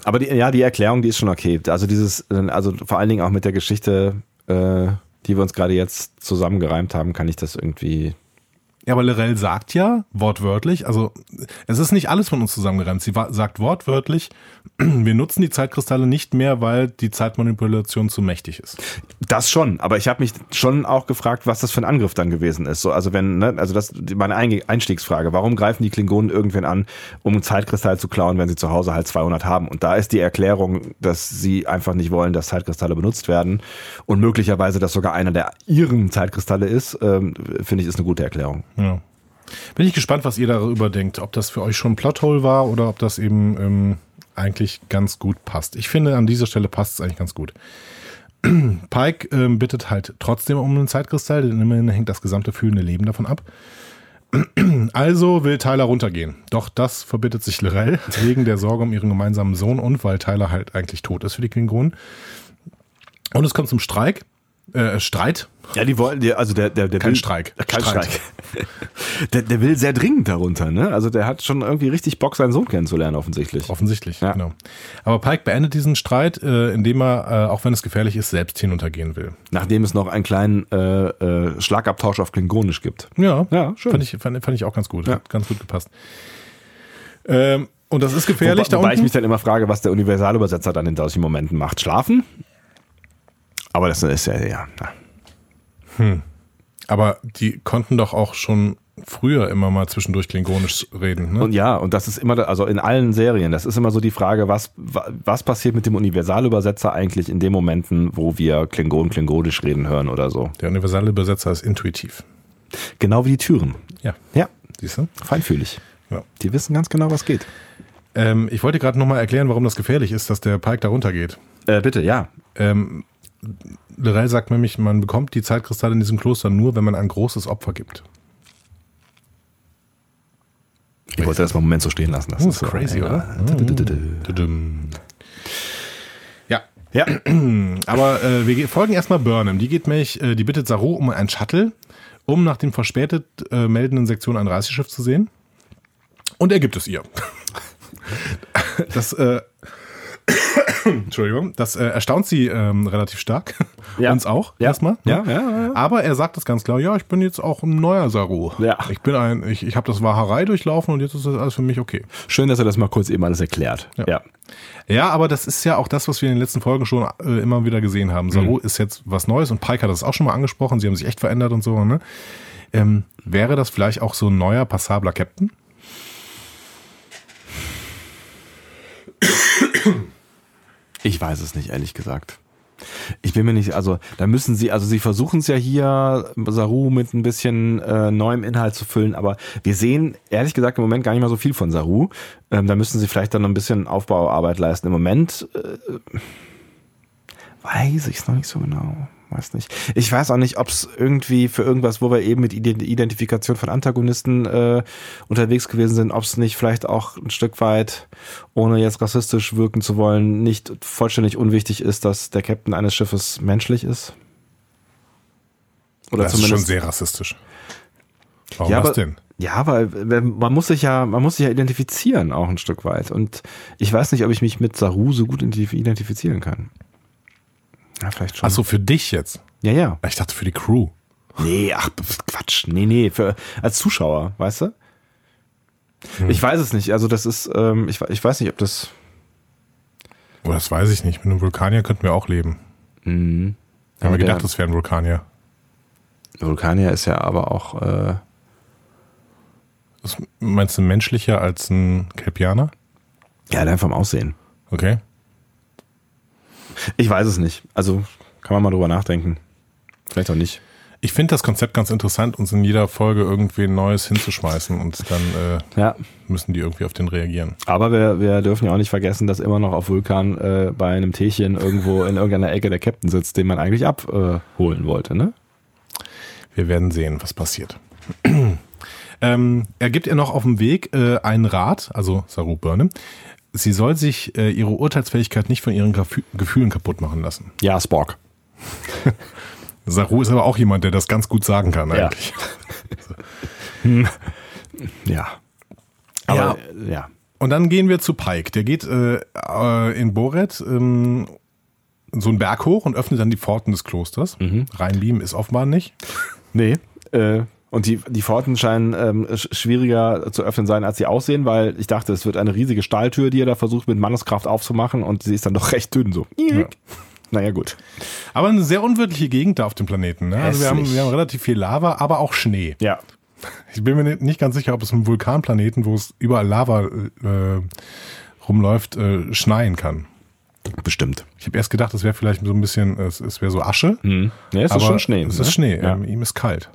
Aber die, ja, die Erklärung, die ist schon okay. Also dieses, also vor allen Dingen auch mit der Geschichte, äh, die wir uns gerade jetzt zusammengereimt haben, kann ich das irgendwie ja, aber Lorel sagt ja wortwörtlich, also es ist nicht alles von uns zusammengereimt. Sie sagt wortwörtlich, [clears throat] wir nutzen die Zeitkristalle nicht mehr, weil die Zeitmanipulation zu mächtig ist. Das schon, aber ich habe mich schon auch gefragt, was das für ein Angriff dann gewesen ist. So, also wenn, ne, also das meine Einstiegsfrage. Warum greifen die Klingonen irgendwen an, um einen Zeitkristall zu klauen, wenn sie zu Hause halt 200 haben? Und da ist die Erklärung, dass sie einfach nicht wollen, dass Zeitkristalle benutzt werden und möglicherweise das sogar einer der ihren Zeitkristalle ist, ähm, finde ich, ist eine gute Erklärung. Ja. Bin ich gespannt, was ihr darüber denkt. Ob das für euch schon ein Plothole war oder ob das eben ähm, eigentlich ganz gut passt. Ich finde, an dieser Stelle passt es eigentlich ganz gut. [clears throat] Pike ähm, bittet halt trotzdem um einen Zeitkristall, denn immerhin hängt das gesamte fühlende Leben davon ab. [clears throat] Also will Tyler runtergehen. Doch das verbittet sich Lorel [laughs] wegen der Sorge um ihren gemeinsamen Sohn und weil Tyler halt eigentlich tot ist für die Klingonen. Und es kommt zum Streik äh, Streit. Ja, die wollen, die, also der, der, der kein will, Streik. [laughs] Kein Streit. Streik. [laughs] der, der will sehr dringend darunter, ne? Also der hat schon irgendwie richtig Bock, seinen Sohn kennenzulernen, offensichtlich. Offensichtlich, ja. genau. Aber Pike beendet diesen Streit, äh, indem er, äh, auch wenn es gefährlich ist, selbst hinuntergehen will. Nachdem es noch einen kleinen äh, äh, Schlagabtausch auf Klingonisch gibt. Ja, ja schön. Fand ich, fand, fand ich auch ganz gut. Ja. Hat ganz gut gepasst. Ähm, und das ist gefährlich Wobei, da wobei ich mich dann immer frage, was der Universalübersetzer dann in solchen Momenten macht. Schlafen? Aber das ist ja, ja. Hm. Aber die konnten doch auch schon früher immer mal zwischendurch klingonisch reden. Ne? Und ja, und das ist immer, also in allen Serien, das ist immer so die Frage, was, was passiert mit dem Universalübersetzer eigentlich in den Momenten, wo wir Klingon, Klingonisch reden hören oder so. Der Universalübersetzer ist intuitiv. Genau wie die Türen. Ja. Ja, Siehst du? feinfühlig. Ja. Die wissen ganz genau, was geht. Ähm, ich wollte gerade nochmal erklären, warum das gefährlich ist, dass der Pike da runtergeht. Äh, bitte, ja. Ähm, Lorel sagt nämlich, man bekommt die Zeitkristalle in diesem Kloster nur, wenn man ein großes Opfer gibt. Ich wollte das mal einen Moment so stehen lassen. Das ist so- crazy, ja. oder? Tudum. Ja, Ja, [clears throat] aber äh, wir ge- folgen erstmal Burnham. Die geht nämlich, äh, die bittet Saru um ein Shuttle, um nach dem verspätet äh, meldenden Sektion ein Reiseschiff zu sehen. Und er gibt es ihr. [laughs] Das, äh, [coughs] Entschuldigung, das äh, erstaunt sie ähm, relativ stark. [laughs] Ja. Uns auch, Ja. erstmal. Ja, ja, ja. Aber er sagt das ganz klar, ja, ich bin jetzt auch ein neuer Saru. Ja. Ich bin ein, ich, ich habe das Waharei durchlaufen und jetzt ist das alles für mich okay. schön, dass er das mal kurz eben alles erklärt. Ja. Ja. Ja, aber das ist ja auch das, was wir in den letzten Folgen schon äh, immer wieder gesehen haben. Saru Mhm. ist jetzt was Neues und Pike hat das auch schon mal angesprochen. Sie haben sich echt verändert und so. Ne? Ähm, wäre das vielleicht auch so ein neuer, passabler Captain? Ich weiß es nicht, ehrlich gesagt. Ich bin mir nicht, also da müssen sie, also sie versuchen es ja hier, Saru mit ein bisschen äh, neuem Inhalt zu füllen, aber wir sehen ehrlich gesagt im Moment gar nicht mal so viel von Saru. Ähm, da müssen sie vielleicht dann noch ein bisschen Aufbauarbeit leisten. Im Moment äh, weiß ich es noch nicht so genau. Weiß nicht. Ich weiß auch nicht, ob es irgendwie für irgendwas, wo wir eben mit Ident- Identifikation von Antagonisten äh, unterwegs gewesen sind, ob es nicht vielleicht auch ein Stück weit, ohne jetzt rassistisch wirken zu wollen, nicht vollständig unwichtig ist, dass der Captain eines Schiffes menschlich ist. Oder das ist schon sehr rassistisch. Warum ja, das aber, denn? Ja, weil wenn- man muss sich ja, man muss sich ja identifizieren auch ein Stück weit. Und ich weiß nicht, ob ich mich mit Saru so gut identif- identifizieren kann. Ja, vielleicht schon. Achso, für dich jetzt. Ja, ja. Ich dachte für die Crew. Nee, ach, Quatsch. Nee, nee, für, als Zuschauer, weißt du? Ich weiß es nicht. Also das ist, ähm, ich, ich weiß nicht, ob das. Oh, das weiß ich nicht. Mit einem Vulkanier könnten wir auch leben. Mhm. Haben Aber wir gedacht, das wäre ein Vulkanier. Vulkanier ist ja aber auch. Äh, meinst du menschlicher als ein Kelpianer? ja, allein vom Aussehen. Okay. Ich weiß es nicht. Also kann man mal drüber nachdenken. Vielleicht auch nicht. Ich finde das Konzept ganz interessant, uns in jeder Folge irgendwie ein Neues hinzuschmeißen und dann äh, Ja. müssen die irgendwie auf den reagieren. Aber wir, wir dürfen ja auch nicht vergessen, dass immer noch auf Vulkan äh, bei einem Teechen irgendwo in irgendeiner Ecke der Captain sitzt, den man eigentlich abholen wollte, ne? Wir werden sehen, was passiert. [clears throat] ähm, er gibt ihr noch auf dem Weg äh, einen Rat, also Saru Burnham. Sie soll sich äh, ihre Urteilsfähigkeit nicht von ihren Grafü Gefühlen kaputt machen lassen. Ja, Spork. [laughs] Saru ist aber auch jemand, der das ganz gut sagen kann Ja. eigentlich. [laughs] Ja. Aber äh, ja. Und dann gehen wir zu Pike. Der geht äh, äh, in Boret ähm, so einen Berg hoch und öffnet dann die Pforten des Klosters. Reinbeam ist offenbar nicht. Nee. Äh, und die, die Pforten scheinen ähm, sch- schwieriger zu öffnen sein, als sie aussehen, weil ich dachte, es wird eine riesige Stahltür, die er da versucht mit Manneskraft aufzumachen und sie ist dann doch [laughs] recht dünn so. Naja, gut. Aber eine sehr unwirtliche Gegend da auf dem Planeten. Ne? Also wir haben, wir haben relativ viel Lava, aber auch Schnee. Ja. Ich bin mir nicht ganz sicher, ob es im Vulkanplaneten, wo es überall Lava äh, rumläuft, äh, schneien kann. Bestimmt. Ich habe erst gedacht, es wäre vielleicht so ein bisschen, es, es wäre so Asche. Mhm. Ja, es aber ist schon Schnee. Es ne? ist Schnee. Ja. Ähm, ihm ist kalt.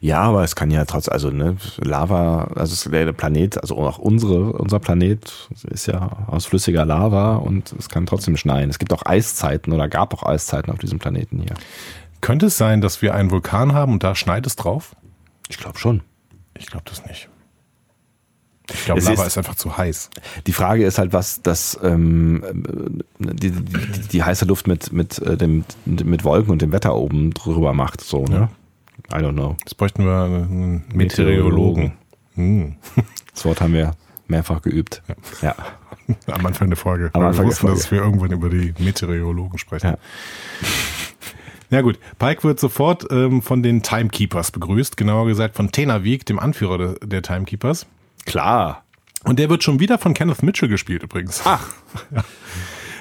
Ja, aber es kann ja trotz, also ne, Lava, also der Planet, also auch unsere, unser Planet ist ja aus flüssiger Lava und es kann trotzdem schneien. Es gibt auch Eiszeiten oder gab auch Eiszeiten auf diesem Planeten hier. Könnte es sein, dass wir einen Vulkan haben und da schneit es drauf? Ich glaube schon. Ich glaube das nicht. Ich glaube, Lava ist- ist, einfach zu heiß. Die Frage ist halt, was das ähm, die, die, die, die heiße Luft mit mit äh, dem mit Wolken und dem Wetter oben drüber macht. So, ne? I don't know. Jetzt bräuchten wir einen Meteorologen. Hm. [laughs] Das Wort haben wir mehrfach geübt. Ja. [laughs] Am Anfang der Folge. Am Anfang wir wussten, dass wir irgendwann über die Meteorologen sprechen. Ja. [laughs] Ja gut, Pike wird sofort ähm, von den Timekeepers begrüßt, genauer gesagt von Tenavik, dem Anführer de, der Timekeepers. Klar. Und der wird schon wieder von Kenneth Mitchell gespielt übrigens. Ach. Ja.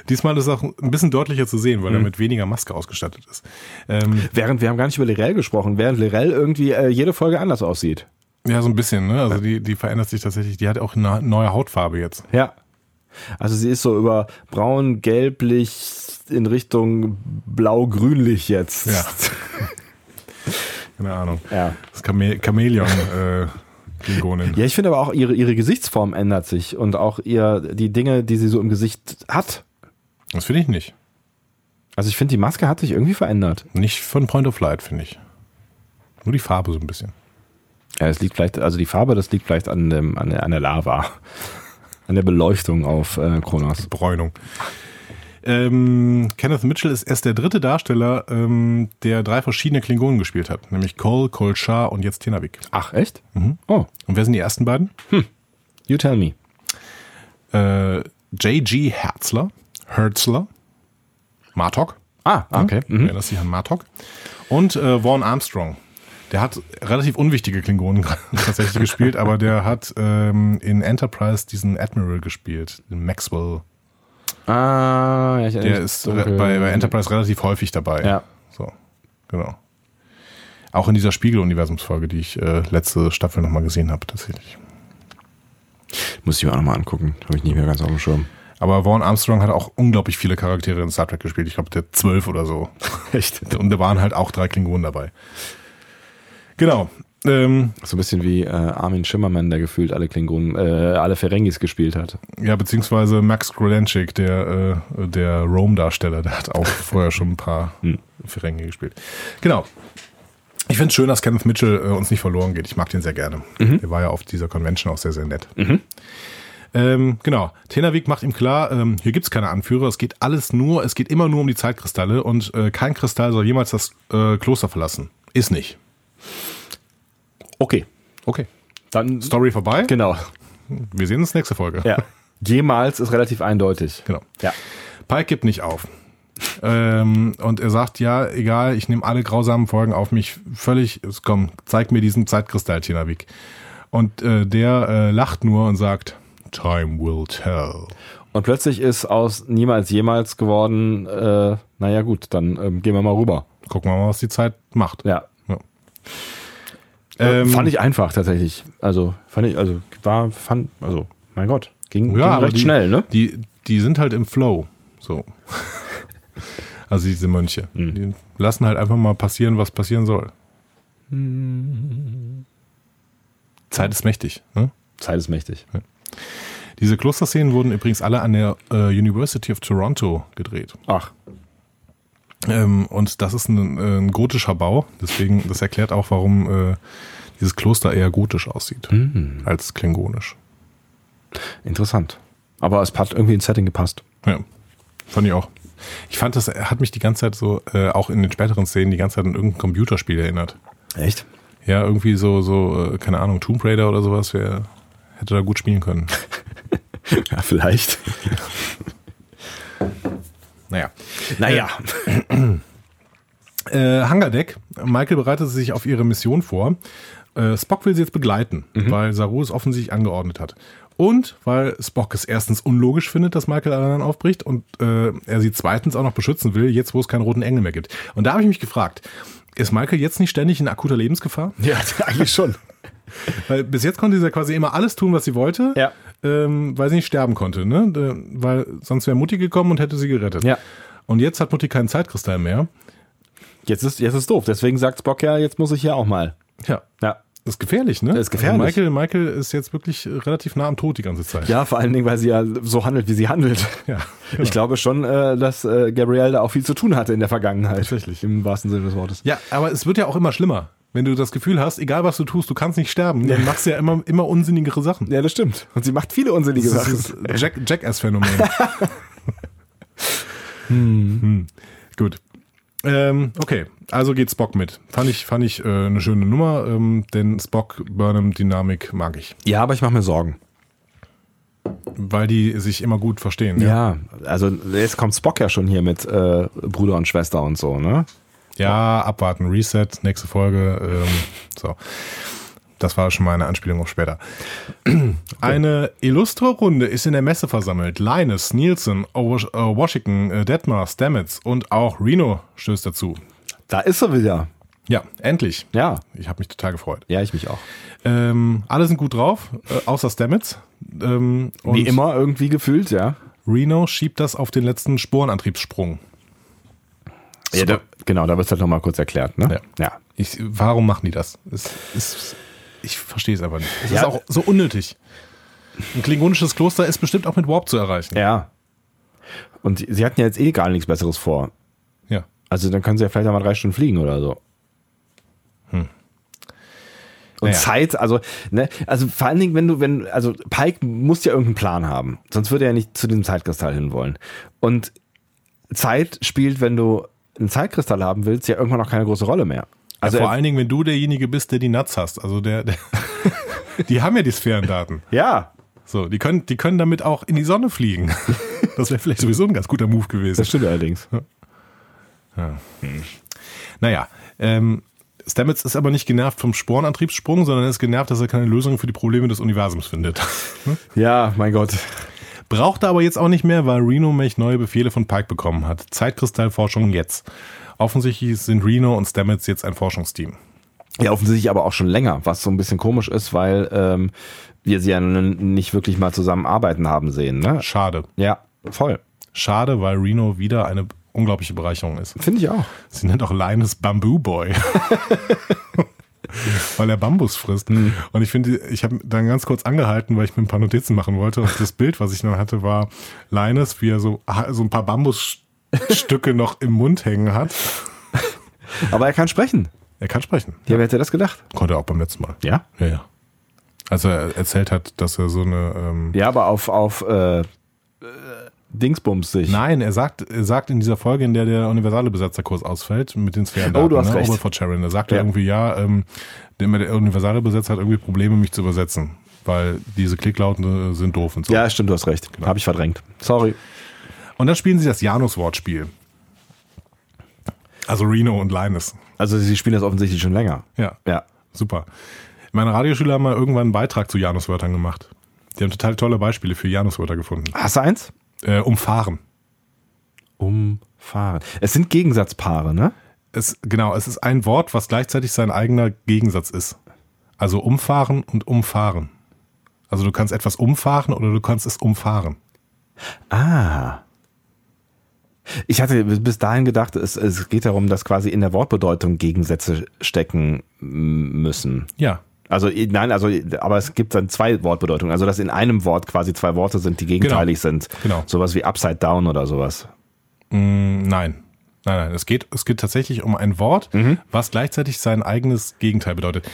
Diesmal ist es auch ein bisschen deutlicher zu sehen, weil er mit weniger Maske ausgestattet ist. Ähm, Während wir haben gar nicht über Lirel gesprochen, während Lirel irgendwie äh, jede Folge anders aussieht. ja, so ein bisschen, ne? Also die, die verändert sich tatsächlich. Die hat auch eine neue Hautfarbe jetzt. Ja. Also sie ist so über braun, gelblich in Richtung blau-grünlich jetzt. Ja. [laughs] Keine Ahnung. Ja. Das Chame Chamäleon äh, Klingonin. Ja, ich finde aber auch ihre, ihre Gesichtsform ändert sich und auch ihr, die Dinge, die sie so im Gesicht hat. Das finde ich nicht. Also ich finde, die Maske hat sich irgendwie verändert. Nicht von Point of Light, finde ich. Nur die Farbe so ein bisschen. Ja, es liegt vielleicht, also die Farbe, das liegt vielleicht an, dem, an, der, an der Lava. An der Beleuchtung auf äh, Kronos. Bräunung. Ähm, Kenneth Mitchell ist erst der dritte Darsteller, ähm, der drei verschiedene Klingonen gespielt hat. Nämlich Cole, Cole Shah und jetzt Tenavik. Ach, echt? Mhm. Oh, Und wer sind die ersten beiden? you tell me. Äh, J.G. Herzler, Herzler, Martok. Ah, okay. Mhm. Erinnerst dich an Martok. Und äh, Vaughn Armstrong. Der hat relativ unwichtige Klingonen [laughs] tatsächlich gespielt, aber der hat ähm, in Enterprise diesen Admiral gespielt, den Maxwell. Ah, ja, ich Der ist dunkel. bei, bei Enterprise relativ häufig dabei. Ja. So, genau. Auch in dieser Spiegel-Universumsfolge, die ich äh, letzte Staffel nochmal gesehen habe, tatsächlich. Muss ich mir auch nochmal angucken. Habe ich nicht mehr ganz auf dem Schirm. Aber Vaughn Armstrong hat auch unglaublich viele Charaktere in Star Trek gespielt. Ich glaube, der zwölf oder so. [laughs] Echt? Und da waren halt auch drei Klingonen dabei. Genau. Ähm, So ein bisschen wie äh, Armin Schimmermann, der gefühlt alle Klingonen, äh, alle Ferengis gespielt hat. ja, beziehungsweise Max Grodenchik, der, äh, der Rome-Darsteller, der hat auch [laughs] vorher schon ein paar Ferengi gespielt. Genau. Ich finde es schön, dass Kenneth Mitchell äh, uns nicht verloren geht. Ich mag den sehr gerne. Der war ja auf dieser Convention auch sehr, sehr nett. Ähm, genau. Tenavik macht ihm klar, ähm, hier gibt's keine Anführer, es geht alles nur, es geht immer nur um die Zeitkristalle und äh, kein Kristall soll jemals das äh, Kloster verlassen. Ist nicht. Okay. Okay. Dann Story vorbei. Genau. Wir sehen uns nächste Folge. Ja. Jemals ist relativ eindeutig. Genau. Ja. Pike gibt nicht auf. ähm, und er sagt, ja, egal, ich nehme alle grausamen Folgen auf mich völlig, komm, zeig mir diesen Zeitkristall, Tinavik. Und äh, der äh, lacht nur und sagt, Time will tell. Und plötzlich ist aus niemals jemals geworden, äh, naja gut, dann ähm, gehen wir mal rüber. Gucken wir mal, was die Zeit macht. Ja. Ja. Ähm, Ähm, fand ich einfach tatsächlich. Also, fand ich, also, war, fand, also, mein Gott, ging, ging aber recht die, schnell, ne? Die, die sind halt im Flow. So. [laughs] also diese Mönche. Mhm. Die lassen halt einfach mal passieren, was passieren soll. Zeit ist mächtig. Ne? Zeit ist mächtig. Diese Klosterszenen wurden übrigens alle an der äh, University of Toronto gedreht. Ach, Ähm, und das ist ein, äh, ein gotischer Bau. Deswegen, das erklärt auch, warum äh, dieses Kloster eher gotisch aussieht als klingonisch. interessant. Aber es hat irgendwie ins Setting gepasst. Ja, fand ich auch. Ich fand, das hat mich die ganze Zeit so, äh, auch in den späteren Szenen, die ganze Zeit an irgendein Computerspiel erinnert. Echt? Ja, irgendwie so, so, äh, keine Ahnung, Tomb Raider oder sowas, wer hätte da gut spielen können. [laughs] Ja, vielleicht. Naja. Naja. Äh, Hangardeck. Michael bereitet sich auf ihre Mission vor. Äh, Spock will sie jetzt begleiten, weil Saru es offensichtlich angeordnet hat. Und weil Spock es erstens unlogisch findet, dass Michael alle anderen aufbricht und äh, er sie zweitens auch noch beschützen will, jetzt wo es keinen roten Engel mehr gibt. Und da habe ich mich gefragt, ist Michael jetzt nicht ständig in akuter Lebensgefahr? Ja, [laughs] eigentlich schon. [laughs] Weil bis jetzt konnte sie ja quasi immer alles tun, was sie wollte, Ja. ähm, weil sie nicht sterben konnte, ne? Weil sonst wäre Mutti gekommen und hätte sie gerettet. Ja. Und jetzt hat Mutti keinen Zeitkristall mehr. Jetzt ist, jetzt ist doof. Deswegen sagt Spock ja, jetzt muss ich hier auch mal. Ja. Ja. Das ist gefährlich, ne? Das ist gefährlich. Also Michael, Michael ist jetzt wirklich relativ nah am Tod die ganze Zeit. Ja, vor allen Dingen, weil sie ja so handelt, wie sie handelt. Ja, [laughs] Ich glaube schon, äh, dass äh, Gabrielle da auch viel zu tun hatte in der Vergangenheit. Tatsächlich. Im wahrsten Sinne des Wortes. Ja, aber es wird ja auch immer schlimmer. Wenn du das Gefühl hast, egal was du tust, du kannst nicht sterben, dann machst du ja immer, immer unsinnigere Sachen. Ja, das stimmt. Und sie macht viele unsinnige Das Sachen. ist das Jack, Jackass-Phänomen. [laughs] hm. Gut. Ähm, okay, also geht Spock mit. Fand ich, fand ich äh, eine schöne Nummer, ähm, denn Spock-Burnham-Dynamik mag ich. Ja, aber ich mache mir Sorgen. Weil die sich immer gut verstehen. Ja, also jetzt kommt Spock ja schon hier mit äh, Bruder und Schwester und so, ne? Ja, abwarten, Reset, nächste Folge. Ähm, so. Das war schon mal eine Anspielung auf später. Eine illustre Runde ist in der Messe versammelt. Linus, Nielsen, Washington, äh, Detmar, Stamets und auch Reno stößt dazu. Da ist er wieder. Ja, endlich. Ja. Ich habe mich total gefreut. Ja, ich mich auch. Ähm, alle sind gut drauf, äh, außer Stamets. Ähm, und Wie immer irgendwie gefühlt, ja. Reno schiebt das auf den letzten Sporenantriebssprung. ja da, genau, da wird es halt nochmal kurz erklärt, ne? Ja. Ich, warum machen die das? Es, es, ich verstehe es einfach nicht. Es Ja. ist auch so unnötig. Ein klingonisches Kloster ist bestimmt auch mit Warp zu erreichen. Ja. Und sie hatten ja jetzt eh gar nichts Besseres vor. Ja. Also dann können sie ja vielleicht einmal drei Stunden fliegen oder so. Und Naja. Zeit, also, ne, also vor allen Dingen, wenn du, wenn, also Pike muss ja irgendeinen Plan haben. Sonst würde er ja nicht zu diesem Zeitkristall hinwollen. Und Zeit spielt, wenn du einen Zeitkristall haben willst, ja irgendwann auch keine große Rolle mehr. Also Also vor allen Dingen, wenn du derjenige bist, der die Nuts hast. Also der, der [laughs] die haben ja die Sphärendaten. ja, So, die können, die können damit auch in die Sonne fliegen. [laughs] Das wäre vielleicht sowieso ein ganz guter Move gewesen. das stimmt allerdings. Naja, ähm, Stamets ist aber nicht genervt vom Sporenantriebssprung, sondern er ist genervt, dass er keine Lösung für die Probleme des Universums findet. Ja, mein Gott. Brauchte aber jetzt auch nicht mehr, weil Reno Mech neue Befehle von Pike bekommen hat. Zeitkristallforschung jetzt. Offensichtlich sind Reno und Stamets jetzt ein Forschungsteam. Ja, offensichtlich aber auch schon länger, was so ein bisschen komisch ist, weil ähm, wir sie ja nicht wirklich mal zusammenarbeiten haben sehen. Ne? Schade. Ja, voll. Schade, weil Reno wieder eine unglaubliche Bereicherung ist. Finde ich auch. Sie nennt auch Linus Bamboo Boy. [laughs] weil er Bambus frisst. Und ich finde, ich habe dann ganz kurz angehalten, weil ich mir ein paar Notizen machen wollte. Und das Bild, was ich dann hatte, war Linus, wie er so, so ein paar Bambusstücke noch im Mund hängen hat. Aber er kann sprechen. Er kann sprechen. Ja, wer hätte das gedacht? Konnte er auch beim letzten Mal. Ja? Ja, ja. Als er erzählt hat, dass er so eine. Ähm, Ja, aber auf, auf äh, Dingsbums sich. Nein, er sagt, er sagt in dieser Folge, in der der universale Besetzerkurs ausfällt, mit den Sphären. Oh, du hast recht. Overford Sharon. Da sagt er Ja. irgendwie, ja, ähm, der, der universale Besetzer hat irgendwie Probleme, mich zu übersetzen. Weil diese Klicklauten sind doof und so. Ja, stimmt, du hast recht. Habe ich verdrängt. Sorry. Und dann spielen sie das Janus-Wortspiel. Also Reno und Linus. Also sie spielen das offensichtlich schon länger. Ja, Ja. super. Meine Radioschüler haben mal irgendwann einen Beitrag zu Janus-Wörtern gemacht. Die haben total tolle Beispiele für Janus-Wörter gefunden. Hast du eins? Äh, umfahren. Umfahren. Es sind Gegensatzpaare, ne? Es, genau, es ist ein Wort, was gleichzeitig sein eigener Gegensatz ist. Also umfahren und umfahren. Also du kannst etwas umfahren oder du kannst es umfahren. Ah. Ich hatte bis dahin gedacht, es, es geht darum, dass quasi in der Wortbedeutung Gegensätze stecken müssen. Ja. Also nein, also aber es gibt dann zwei Wortbedeutungen. Also dass in einem Wort quasi zwei Worte sind, die gegenteilig sind. Genau. Sowas wie Upside Down oder sowas. Mm, nein. Nein, nein. Es geht, es geht tatsächlich um ein Wort, was gleichzeitig sein eigenes Gegenteil bedeutet.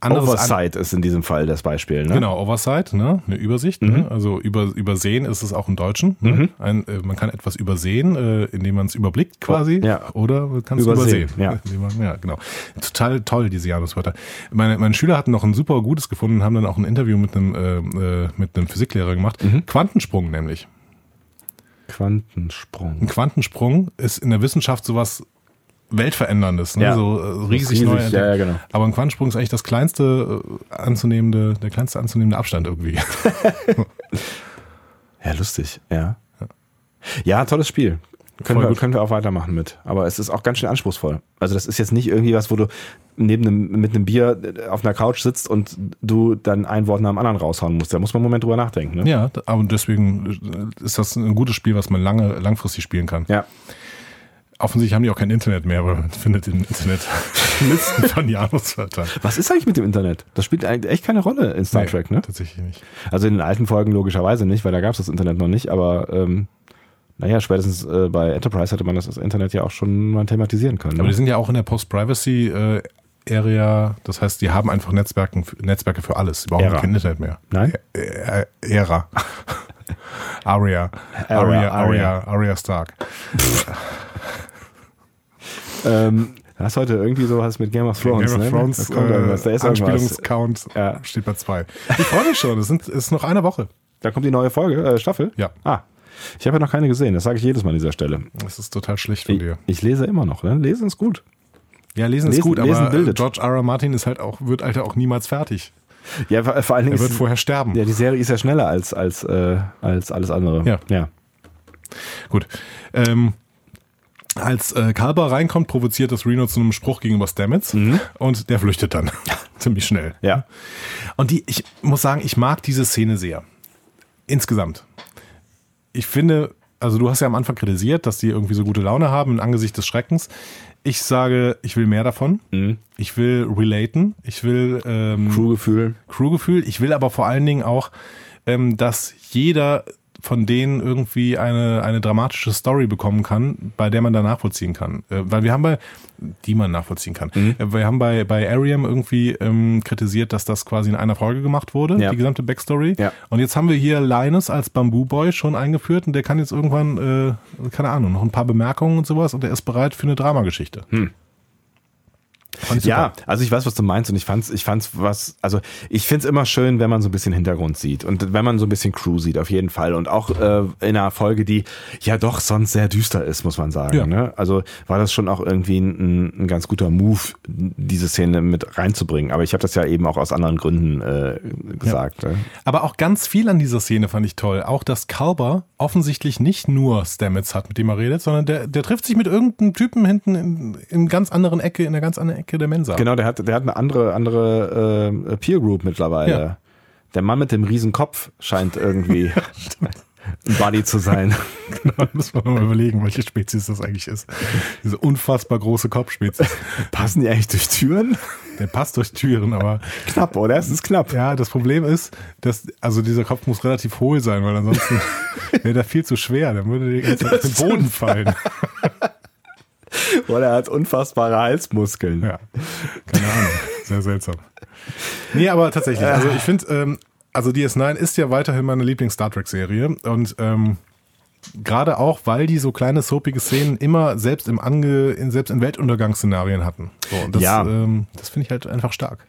Anderes An Oversight ist in diesem Fall das Beispiel. Ne? Genau, Oversight, ne? eine Übersicht. Ne? Also über, übersehen ist es auch im Deutschen. Ne? Ein, äh, man kann etwas übersehen, äh, indem man es überblickt quasi. Oh, ja. Oder man kann es Übersehen, übersehen. ja. [laughs] Man, ja, genau. Total toll, diese Januswörter. Meine, meine Schüler hatten noch ein super gutes gefunden und haben dann auch ein Interview mit einem, äh, äh, mit einem Physiklehrer gemacht. Mhm. Quantensprung nämlich. Quantensprung. Ein Quantensprung ist in der Wissenschaft sowas weltveränderndes, ne? Ja. so äh, riesig, Riesig, neu. ja, ja, genau. Aber ein Quantensprung ist eigentlich das kleinste äh, anzunehmende, der kleinste anzunehmende Abstand irgendwie. [laughs] Ja, lustig, ja. Ja, tolles Spiel. Können wir, können wir auch weitermachen mit. Aber es ist auch ganz schön anspruchsvoll. Also das ist jetzt nicht irgendwie was, wo du neben einem, mit einem Bier auf einer Couch sitzt und du dann ein Wort nach dem anderen raushauen musst. Da muss man einen Moment drüber nachdenken. Ne? Ja, aber deswegen äh, ist das ein gutes Spiel, was man lange, langfristig spielen kann. Ja. Offensichtlich haben die auch kein Internet mehr, aber man findet im Internet [laughs] Listen von Januswörtern. Was ist eigentlich mit dem Internet? Das spielt eigentlich echt keine Rolle in Star Nee, Trek, ne? Tatsächlich nicht. Also in den alten Folgen logischerweise nicht, weil da gab es das Internet noch nicht, aber ähm, naja, spätestens äh, bei Enterprise hätte man das, das Internet ja auch schon mal thematisieren können. Aber die Ne? sind ja auch in der Post-Privacy-Area, das heißt, die haben einfach Netzwerken, Netzwerke für alles. Sie brauchen Ära. kein Internet mehr. Nein? Ä- [laughs] Ära. Aria. Aria, Aria, Aria Stark. [laughs] Ähm, hast heute irgendwie sowas mit Game of Thrones, Game of ne? Thrones da kommt irgendwas, da äh, ist irgendwas. Anspielungscount Ja. steht bei zwei. Ich freue mich schon, es sind- es ist noch eine Woche. Da kommt die neue Folge, äh, Staffel? Ja. Ah, ich habe ja noch keine gesehen, das sage ich jedes Mal an dieser Stelle. Das ist total schlecht von Ich, dir. ich lese immer noch, ne? Lesen ist gut. Ja, lesen, ist Lesen- gut, lesen aber bildet. George R. R. Martin ist halt auch, wird halt auch niemals fertig. Ja, vor allen Dingen Er wird ist, vorher sterben. ja, die Serie ist ja schneller als, als, äh, als alles andere. Ja. ja. Gut. Ähm, als äh, Kalber reinkommt, provoziert das Reno zu einem Spruch gegenüber Stamets und der flüchtet dann [laughs] ziemlich schnell. Ja. Und die, ich muss sagen, ich mag diese Szene sehr. Insgesamt. Ich finde, also du hast ja am Anfang kritisiert, dass die irgendwie so gute Laune haben im Angesicht des Schreckens. Ich sage, ich will mehr davon. Ich will relaten. Ich will ähm, Crewgefühl. Crewgefühl. Ich will aber vor allen Dingen auch, ähm, dass jeder von denen irgendwie eine, eine dramatische Story bekommen kann, bei der man da nachvollziehen kann. Äh, weil wir haben bei, die man nachvollziehen kann. Mhm. Äh, wir haben bei, bei Ariam irgendwie ähm, kritisiert, dass das quasi in einer Folge gemacht wurde, Ja. die gesamte Backstory. Ja. Und jetzt haben wir hier Linus als Bamboo Boy schon eingeführt und der kann jetzt irgendwann, äh, keine Ahnung, noch ein paar Bemerkungen und sowas und er ist bereit für eine Dramageschichte. Super. Ja, also ich weiß, was du meinst und ich fand's, ich fand's was, also ich find's immer schön, wenn man so ein bisschen Hintergrund sieht und wenn man so ein bisschen Crew sieht, auf jeden Fall und auch äh, in einer Folge, die ja doch sonst sehr düster ist, muss man sagen. Ja. Ne? Also war das schon auch irgendwie ein, ein ganz guter Move, diese Szene mit reinzubringen. Aber ich habe das ja eben auch aus anderen Gründen äh, gesagt. Ne? Aber auch ganz viel an dieser Szene fand ich toll. Auch, dass Kalber offensichtlich nicht nur Stamets hat, mit dem er redet, sondern der, der trifft sich mit irgendeinem Typen hinten in, in ganz anderen Ecke, in einer ganz anderen Ecke der Mensa. Genau, der hat, der hat eine andere, andere äh, Peer Group mittlerweile. Ja. Der Mann mit dem riesen Kopf scheint irgendwie [laughs] ein Buddy zu sein. [laughs] Da muss man mal überlegen, welche Spezies das eigentlich ist. Diese unfassbar große Kopfspezies. Passen die eigentlich durch Türen? Der passt durch Türen, aber Knapp, oder? Es ist knapp. ja, das Problem ist, dass, also dieser Kopf muss relativ hohl sein, weil ansonsten [laughs] wäre der viel zu schwer, dann würde der auf den Boden fallen. [laughs] Oder er hat unfassbare Halsmuskeln. Ja, keine Ahnung. Sehr seltsam. Nee, aber tatsächlich. Also ich finde, ähm, also DS9 ist ja weiterhin meine Lieblings-Star Trek-Serie und ähm, gerade auch, weil die so kleine soapige Szenen immer selbst im Ange, in, selbst in Weltuntergangsszenarien hatten. So, und das, Ja. ähm, das finde ich halt einfach stark.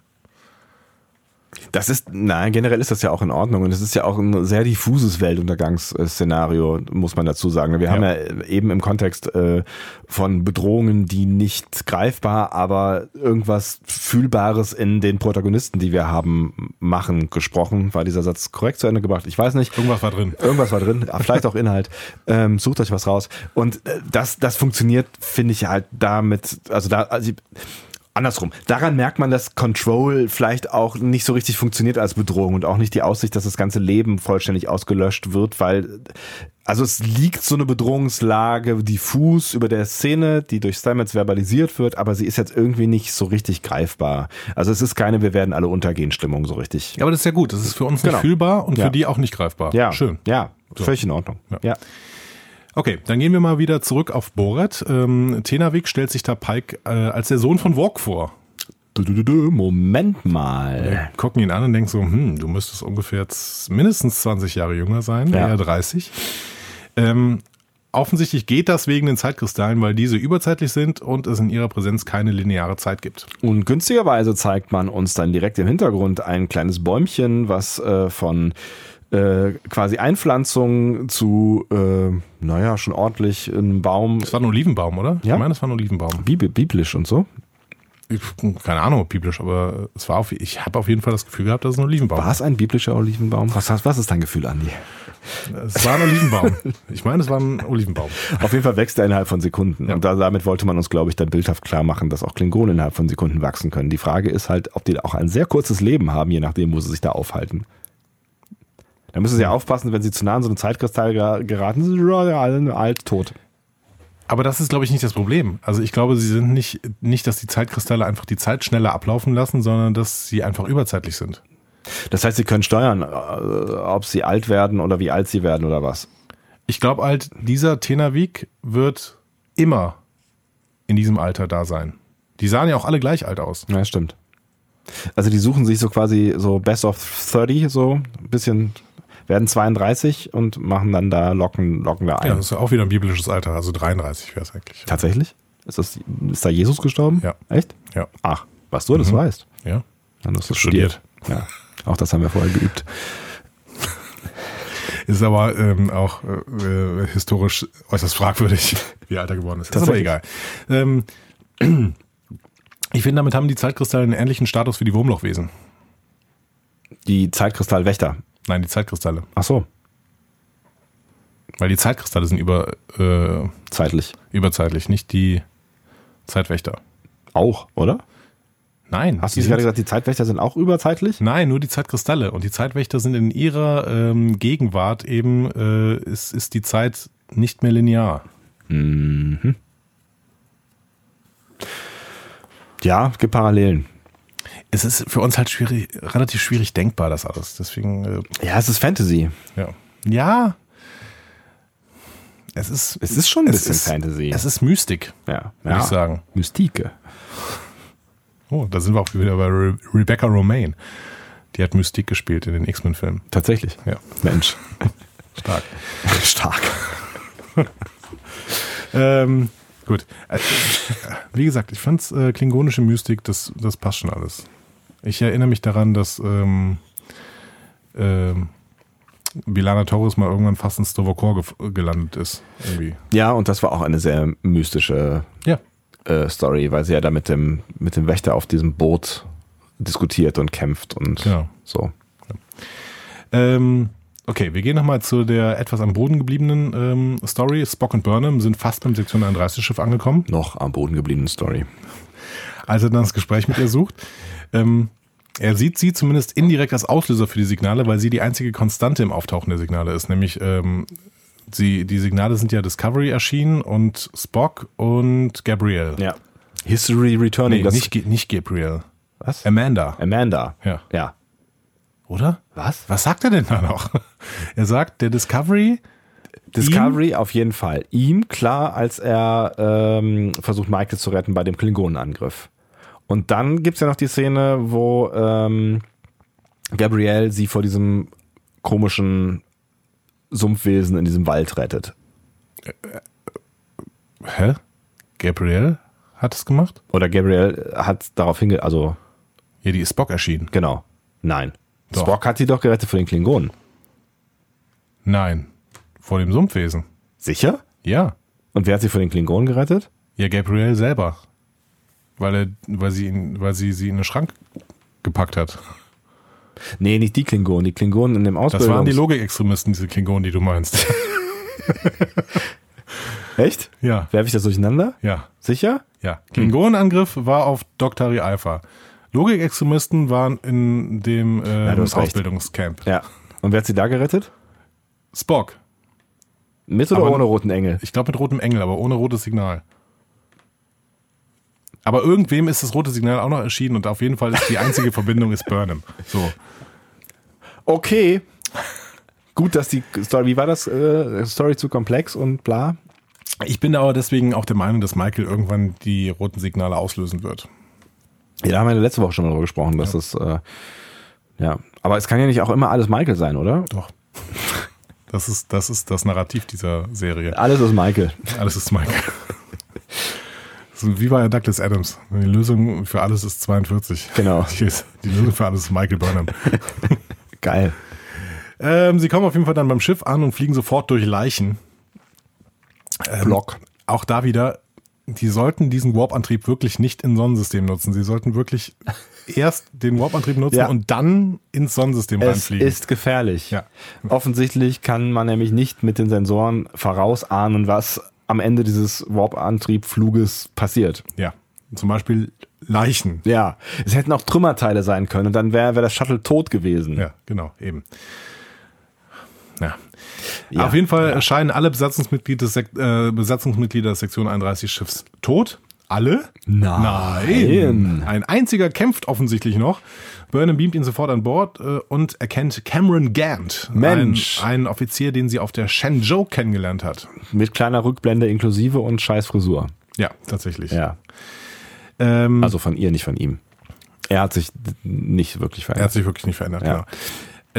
Das ist, nein, generell ist das ja auch in Ordnung und es ist ja auch ein sehr diffuses Weltuntergangsszenario, muss man dazu sagen. Wir Ja. haben ja eben im Kontext äh, von Bedrohungen, die nicht greifbar, aber irgendwas Fühlbares in den Protagonisten, die wir haben, machen, gesprochen. War dieser Satz korrekt zu Ende gebracht? Ich weiß nicht. Irgendwas war drin. Irgendwas war drin, vielleicht auch Inhalt. [laughs] Ähm, sucht euch was raus. Und äh, das, das funktioniert, finde ich halt damit, also da, also ich, andersrum. Daran merkt man, dass Control vielleicht auch nicht so richtig funktioniert als Bedrohung und auch nicht die Aussicht, dass das ganze Leben vollständig ausgelöscht wird, weil also es liegt so eine Bedrohungslage diffus über der Szene, die durch Stamets verbalisiert wird, aber sie ist jetzt irgendwie nicht so richtig greifbar. Also es ist keine Wir werden alle untergehen Stimmung so richtig. Ja, aber das ist ja gut. Das ist für uns nicht Genau. fühlbar und Ja. für die auch nicht greifbar. Ja, Schön. Ja, völlig in Ordnung. Ja. ja. Okay, dann gehen wir mal wieder zurück auf Borat. Ähm, Tenavik stellt sich da Pike äh, als der Sohn von Walk vor. Moment mal. Wir gucken ihn an und denken so, hm, du müsstest ungefähr mindestens 20 Jahre jünger sein, Ja. eher 30. Ähm, offensichtlich geht das wegen den Zeitkristallen, weil diese überzeitlich sind und es in ihrer Präsenz keine lineare Zeit gibt. Und günstigerweise zeigt man uns dann direkt im Hintergrund ein kleines Bäumchen, was äh, von äh, quasi Einpflanzung zu, äh, naja, schon ordentlich ein Baum, Das war ein Olivenbaum, oder? Ja. Ich meine, das war ein Olivenbaum. bibl biblisch und so. Ich, keine Ahnung, ob biblisch, aber es war auf, ich habe auf jeden Fall das Gefühl gehabt, dass es ein Olivenbaum War es ein biblischer Olivenbaum? Was, hast- was ist dein Gefühl, Andi? Es war ein Olivenbaum. Ich meine, es war ein Olivenbaum. Auf jeden Fall wächst er innerhalb von Sekunden. Ja. Und da, damit wollte man uns, glaube ich, dann bildhaft klar machen, dass auch Klingonen innerhalb von Sekunden wachsen können. Die Frage ist halt, ob die auch ein sehr kurzes Leben haben, je nachdem, wo sie sich da aufhalten. Da müssen sie ja aufpassen, wenn sie zu nah an so einen Zeitkristall gera- geraten, sind sie alle alt tot. Aber das ist, glaube ich, nicht das Problem. Also ich glaube, sie sind nicht, nicht, dass die Zeitkristalle einfach die Zeit schneller ablaufen lassen, sondern dass sie einfach überzeitlich sind. Das heißt, sie können steuern, äh, ob sie alt werden oder wie alt sie werden oder was. Ich glaube halt, dieser Tenavik wird immer in diesem Alter da sein. Die sahen ja auch alle gleich alt aus. Ja, stimmt. Also die suchen sich so quasi so Best of 30, so ein bisschen, werden 32 und machen dann da, locken, locken da ein. Ja, das ist ja auch wieder ein biblisches Alter, also 33 wäre es eigentlich. Tatsächlich? Ist, das, ist da Jesus gestorben? Ja. Echt? Ja. Ach, was du das Mhm. weißt. Ja. Dann hast du Studiert. studiert. Ja. Auch das haben wir vorher geübt. [laughs] Ist aber ähm, auch äh, historisch äußerst fragwürdig, [laughs] wie alt er geworden ist. Das ist aber egal. Ähm, [clears throat] Ich finde, damit haben die Zeitkristalle einen ähnlichen Status wie die Wurmlochwesen. Die Zeitkristallwächter. Nein, die Zeitkristalle. Ach so, Weil die Zeitkristalle sind über, äh, zeitlich. überzeitlich, nicht die Zeitwächter. Auch, oder? Nein. Hast du nicht gerade gesagt, die Zeitwächter sind auch überzeitlich? Nein, nur die Zeitkristalle. Und die Zeitwächter sind in ihrer ähm, Gegenwart eben, äh, ist, ist die Zeit nicht mehr linear. Ja, es gibt Parallelen. Es ist für uns halt schwierig, relativ schwierig denkbar, das alles. Deswegen, äh, Ja, es ist Fantasy. ja. Ja. Es ist, Es ist schon ein es bisschen ist, Fantasy. Es ist Mystik, ja, würde ich sagen. Mystike. Oh, da sind wir auch wieder bei Re Rebecca Romaine. Die hat Mystik gespielt in den X-Men-Filmen. Tatsächlich. Ja, Mensch. [laughs] stark. [laughs] Stark. [laughs] Ähm, gut. Äh, Wie gesagt, ich fand's äh, klingonische Mystik, das, das passt schon alles. Ich erinnere mich daran, dass ähm, ähm, Bilana Torres mal irgendwann fast in Stovokor ge gelandet ist. Irgendwie. Ja, und das war auch eine sehr mystische Ja. äh, Story, weil sie ja da mit dem, mit dem Wächter auf diesem Boot diskutiert und kämpft und Genau. so. Ähm, okay, wir gehen nochmal zu der etwas am Boden gebliebenen ähm, Story. Spock und Burnham sind fast beim Sektion 31 Schiff angekommen. Noch am Boden gebliebenen Story. als er dann das Gespräch mit ihr sucht. Ähm, er sieht sie zumindest indirekt als Auslöser für die Signale, weil sie die einzige Konstante im Auftauchen der Signale ist. Nämlich, ähm, sie, die Signale sind ja Discovery erschienen und Spock und Gabrielle. Ja. History Returning. Nee, das, nicht, nicht Gabrielle. was? Amanda. Amanda. Ja. Ja. Oder? Was? Was sagt er denn da noch? Er sagt, der Discovery. Discovery auf jeden Fall. Ihm klar, als er ähm, versucht, Michael zu retten bei dem Klingonenangriff. Und dann gibt's ja noch die Szene, wo ähm, Gabrielle sie vor diesem komischen Sumpfwesen in diesem Wald rettet. Hä? Gabrielle hat es gemacht? Oder Gabrielle hat darauf hinge... Also, Ja, die ist Spock erschienen. genau. Nein. Doch. Spock hat sie doch gerettet vor den Klingonen. Nein. Vor dem Sumpfwesen. Sicher? Ja. Und wer hat sie vor den Klingonen gerettet? Ja, Gabrielle selber. Weil, er, weil, sie ihn, weil sie sie in den Schrank gepackt hat. Nee, nicht die Klingonen. Die Klingonen in dem Das Ausbildungs... waren die Logikextremisten, diese Klingonen, die du meinst. [laughs] Echt? ja, Werfe ich das durcheinander? ja, Sicher? ja. Klingonenangriff war auf Doktari Alpha. Logikextremisten waren in dem ähm, du hast recht. Ausbildungscamp. Ja. Und wer hat sie da gerettet? Spock. Mit oder Aber- ohne roten Engel? Ich glaube mit rotem Engel, aber ohne rotes Signal. Aber irgendwem ist das rote Signal auch noch erschienen und auf jeden Fall ist die einzige Verbindung ist Burnham. So. Okay. Gut, dass die Story, wie war das? Äh, Story zu komplex und bla. Ich bin aber deswegen auch der Meinung, dass Michael irgendwann die roten Signale auslösen wird. Ja, da haben wir letzte Woche schon mal drüber gesprochen, dass das, äh, ja. Aber es kann ja nicht auch immer alles Michael sein, oder? Doch. Das ist, das ist das Narrativ dieser Serie. Alles ist Michael. Alles ist Michael. [laughs] Wie bei Douglas Adams. Die Lösung für alles ist 42. Genau. [laughs] Die Lösung für alles ist Michael Burnham. [laughs] Geil. Ähm, sie kommen auf jeden Fall dann beim Schiff an und fliegen sofort durch Leichen. Ähm, Block. Auch da wieder, die sollten diesen Warp-Antrieb wirklich nicht im Sonnensystem nutzen. Sie sollten wirklich [laughs] erst den Warp-Antrieb nutzen Ja. und dann ins Sonnensystem Es reinfliegen. ist gefährlich. Ja. Offensichtlich kann man nämlich nicht mit den Sensoren vorausahnen, was am Ende dieses Warp-Antrieb-Fluges passiert. ja. Zum Beispiel Leichen. Ja, es hätten auch Trümmerteile sein können und dann wäre wär das Shuttle tot gewesen. Ja, genau, eben. Ja. Ja. Auf jeden Fall scheinen alle Besatzungsmitglieder äh, Besatzungsmitglieder Sektion 31 Schiffs tot. Alle? Nein. Ein einziger kämpft offensichtlich noch. Burnham beamt ihn sofort an Bord äh, und erkennt Cameron Gant. Mensch. Ein, einen Offizier, den sie auf der Shenzhou kennengelernt hat. Mit kleiner Rückblende inklusive und scheiß Frisur. Ja, tatsächlich. Ja. Ähm, Also von ihr, nicht von ihm. Er hat sich nicht wirklich Er hat verändert. sich wirklich nicht verändert, Ja. genau.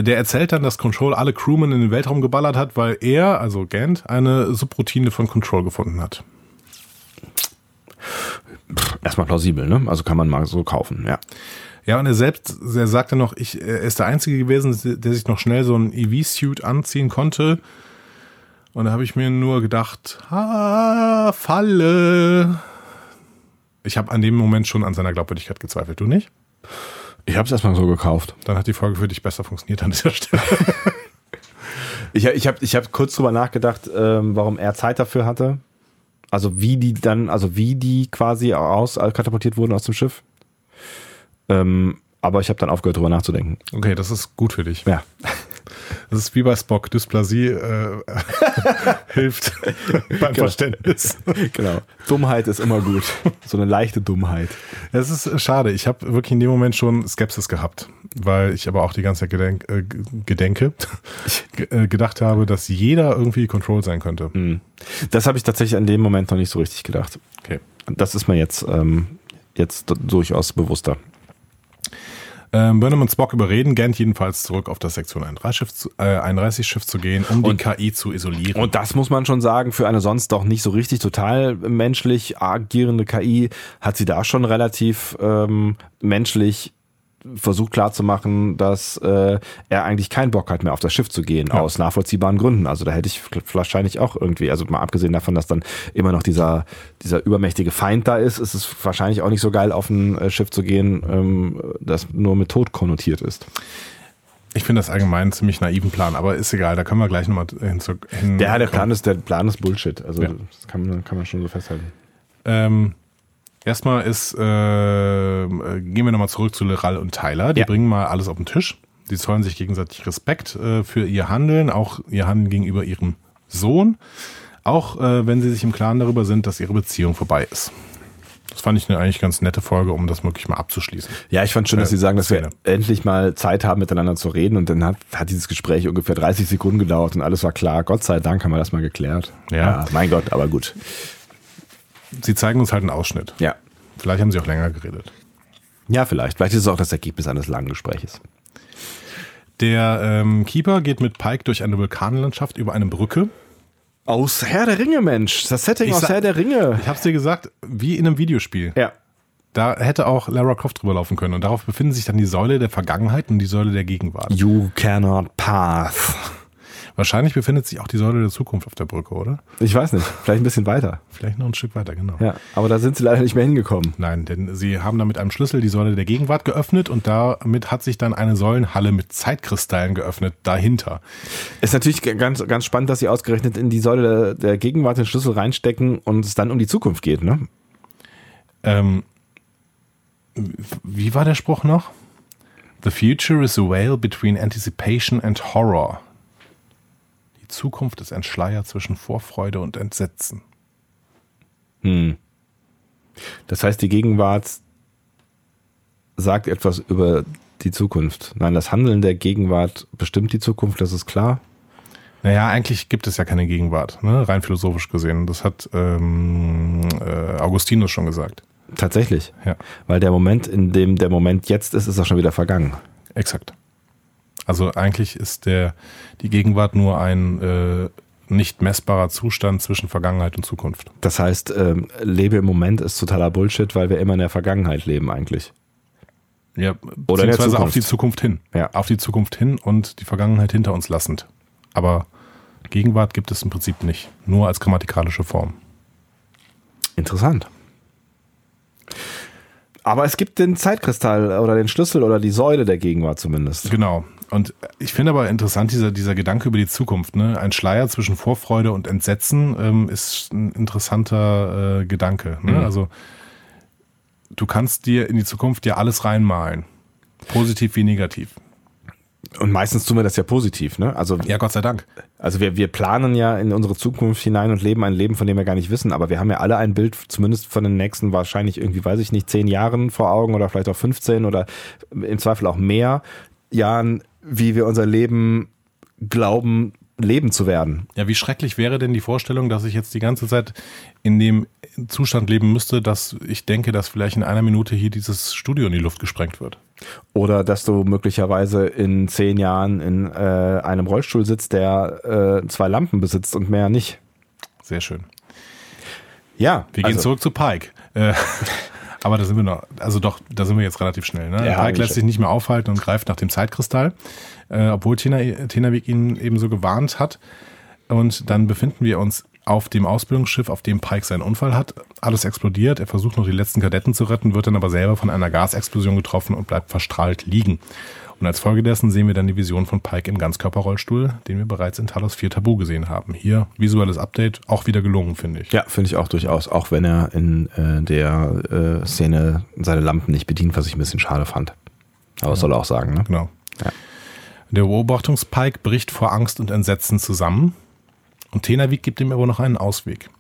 Der erzählt dann, dass Control alle Crewmen in den Weltraum geballert hat, weil er, also Gant, eine Subroutine von Control gefunden hat. Erstmal plausibel, ne? Also kann man mal so kaufen, ja. Ja, und er selbst, er sagte noch, ich, er ist der Einzige gewesen, der sich noch schnell so ein EV-Suit anziehen konnte. Und da habe ich mir nur gedacht, ah, Falle. Ich habe an dem Moment schon an seiner Glaubwürdigkeit gezweifelt. Du nicht? Ich habe es erstmal so gekauft. Dann hat die Folge für dich besser funktioniert an dieser Stelle. [laughs] Ich, ich habe ich hab kurz drüber nachgedacht, ähm, warum er Zeit dafür hatte. Also wie die dann, also wie die quasi aus äh, katapultiert wurden aus dem Schiff. Ähm, aber ich habe dann aufgehört, drüber nachzudenken. Okay, das ist gut für dich. Ja. Das ist wie bei Spock. Dysplasie äh, [laughs] hilft [laughs] beim Genau. Verständnis. Genau. Dummheit ist immer gut. So eine leichte Dummheit. Es ist äh, schade. Ich habe wirklich in dem Moment schon Skepsis gehabt, weil ich aber auch die ganze Zeit gedenk, äh, gedenke, [laughs] ge- äh, gedacht habe, dass jeder irgendwie Control sein könnte. Das habe ich tatsächlich an dem Moment noch nicht so richtig gedacht. Okay. Das ist mir jetzt, ähm, jetzt durchaus bewusster. Ähm, Burnham und Spock überreden Gant jedenfalls zurück auf das Sektion 31 Schiff zu, äh, 31 Schiff zu gehen, um Und- die KI zu isolieren. Und das muss man schon sagen, für eine sonst doch nicht so richtig total menschlich agierende KI hat sie da schon relativ ähm, menschlich versucht klarzumachen, dass äh, er eigentlich keinen Bock hat mehr auf das Schiff zu gehen, Ja. aus nachvollziehbaren Gründen. Also da hätte ich wahrscheinlich auch irgendwie, also mal abgesehen davon, dass dann immer noch dieser, dieser übermächtige Feind da ist, ist es wahrscheinlich auch nicht so geil, auf ein äh, Schiff zu gehen, ähm, das nur mit Tod konnotiert ist. ich finde das allgemein einen ziemlich naiven Plan, aber ist egal, da können wir gleich nochmal hin. Zu, hin Der, der. Plan ist, der Plan ist Bullshit. Also Ja. das kann man, kann man schon so festhalten. Ähm, erstmal ist, äh, äh, gehen wir nochmal zurück zu Leral und Tyler. Die Ja. bringen mal alles auf den Tisch. Die zollen sich gegenseitig Respekt äh, für ihr Handeln, auch ihr Handeln gegenüber ihrem Sohn. Auch äh, wenn sie sich im Klaren darüber sind, dass ihre Beziehung vorbei ist. Das fand ich eine eigentlich ganz nette Folge, um das wirklich mal abzuschließen. Ja, ich fand schön, dass Äh, Sie sagen, dass Szene. wir endlich mal Zeit haben, miteinander zu reden. Und dann hat, hat dieses Gespräch ungefähr 30 Sekunden gedauert und alles war klar. Gott sei Dank haben wir das mal geklärt. Ja. mein Gott, aber gut. Sie zeigen uns halt einen Ausschnitt. Ja. Vielleicht haben sie auch länger geredet. Ja, vielleicht. Vielleicht ist es auch das Ergebnis eines langen Gespräches. Der ähm, Keeper geht mit Pike durch eine Vulkanlandschaft über eine Brücke. Aus Herr der Ringe, Mensch. Das Setting Ich aus Herr der Ringe. Ich hab's dir gesagt, wie in einem Videospiel. Ja. Da hätte auch Lara Croft drüber laufen können. Und darauf befinden sich dann die Säule der Vergangenheit und die Säule der Gegenwart. You cannot pass. Wahrscheinlich befindet sich auch die Säule der Zukunft auf der Brücke, oder? Ich weiß nicht. Vielleicht ein bisschen weiter. Vielleicht noch ein Stück weiter, genau. Ja. Aber da sind sie leider nicht mehr hingekommen. Nein, denn sie haben da mit einem Schlüssel die Säule der Gegenwart geöffnet und damit hat sich dann eine Säulenhalle mit Zeitkristallen geöffnet dahinter. Ist natürlich ganz, ganz spannend, dass sie ausgerechnet in die Säule der, Gegenwart den Schlüssel reinstecken und es dann um die Zukunft geht, ne? Ähm, wie war der Spruch noch? The future is a veil between anticipation and horror. Zukunft ist ein Schleier zwischen Vorfreude und Entsetzen. Hm. Das heißt, die Gegenwart sagt etwas über die Zukunft. Nein, das Handeln der Gegenwart bestimmt die Zukunft, das ist klar. Naja, eigentlich gibt es ja keine Gegenwart, ne? rein philosophisch gesehen. Das hat ähm, äh, Augustinus schon gesagt. Tatsächlich. Ja, Weil der Moment, in dem der Moment jetzt ist, ist auch schon wieder vergangen. exakt. Also eigentlich ist der die Gegenwart nur ein äh, nicht messbarer Zustand zwischen Vergangenheit und Zukunft. Das heißt, ähm, lebe im Moment ist totaler Bullshit, weil wir immer in der Vergangenheit leben eigentlich. Ja, Oder beziehungsweise auf die Zukunft hin. Ja. Auf die Zukunft hin und die Vergangenheit hinter uns lassend. Aber Gegenwart gibt es im Prinzip nicht. Nur als grammatikalische Form. Interessant. Aber es gibt den Zeitkristall oder den Schlüssel oder die Säule der Gegenwart zumindest. Genau. Und ich finde aber interessant, dieser, dieser Gedanke über die Zukunft. Ne? Ein Schleier zwischen Vorfreude und Entsetzen ähm, ist ein interessanter äh, Gedanke. Ne? Mhm. Also du kannst dir in die Zukunft ja alles reinmalen. Positiv wie negativ. Und meistens tun wir das ja positiv, ne? Also, Ja, Gott sei Dank. also wir, wir planen ja in unsere Zukunft hinein und leben ein Leben, von dem wir gar nicht wissen, aber wir haben ja alle ein Bild, zumindest von den nächsten wahrscheinlich irgendwie, weiß ich nicht, zehn Jahren vor Augen oder vielleicht auch 15 oder im Zweifel auch mehr Jahren, wie wir unser Leben glauben, leben zu werden. Ja, wie schrecklich wäre denn die Vorstellung, dass ich jetzt die ganze Zeit in dem Zustand leben müsste, dass ich denke, dass vielleicht in einer Minute hier dieses Studio in die Luft gesprengt wird. Oder dass du möglicherweise in zehn Jahren in äh, einem Rollstuhl sitzt, der äh, zwei Lampen besitzt und mehr nicht. Sehr schön. Ja, Wir gehen also, zurück zu Pike. Äh, [laughs] aber da sind wir noch, also doch, da sind wir jetzt relativ schnell. Ne? Ja, Pike lässt sich nicht mehr aufhalten und greift nach dem Zeitkristall, äh, obwohl Tina, Tenavik ihn eben so gewarnt hat. Und dann befinden wir uns auf dem Ausbildungsschiff, auf dem Pike seinen Unfall hat. Alles explodiert. Er versucht noch die letzten Kadetten zu retten, wird dann aber selber von einer Gasexplosion getroffen und bleibt verstrahlt liegen. Und als Folge dessen sehen wir dann die Vision von Pike im Ganzkörperrollstuhl, den wir bereits in Talos 4 Tabu gesehen haben. Hier visuelles Update, auch wieder gelungen, finde ich. Ja, finde ich auch durchaus, auch wenn er in äh, der äh, Szene seine Lampen nicht bedient, was ich ein bisschen schade fand. Aber das soll er auch sagen, ne? Genau. Ja. Der Beobachtungspike bricht vor Angst und Entsetzen zusammen und Tenavik gibt ihm aber noch einen Ausweg.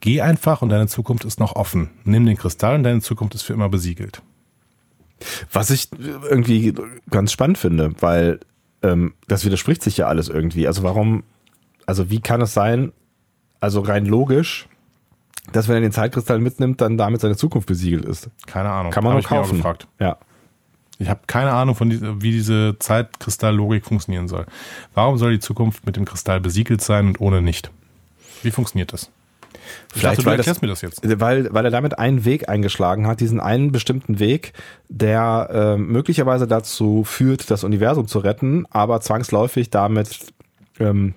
Geh einfach und deine Zukunft ist noch offen. Nimm den Kristall und deine Zukunft ist für immer besiegelt. Was ich irgendwie ganz spannend finde, weil ähm, das widerspricht sich ja alles irgendwie. Also warum, also wie kann es sein, also rein logisch, dass wenn er den Zeitkristall mitnimmt, dann damit seine Zukunft besiegelt ist? Keine Ahnung. Kann man nur kaufen. Gefragt. Ja. Ich habe keine Ahnung, von wie diese Zeitkristall-Logik funktionieren soll. Warum soll die Zukunft mit dem Kristall besiegelt sein und ohne nicht? Wie funktioniert das? Vielleicht, dachte, weil, das, mir das jetzt. Weil, weil er damit einen Weg eingeschlagen hat, diesen einen bestimmten Weg, der äh, möglicherweise dazu führt, das Universum zu retten, aber zwangsläufig damit ähm,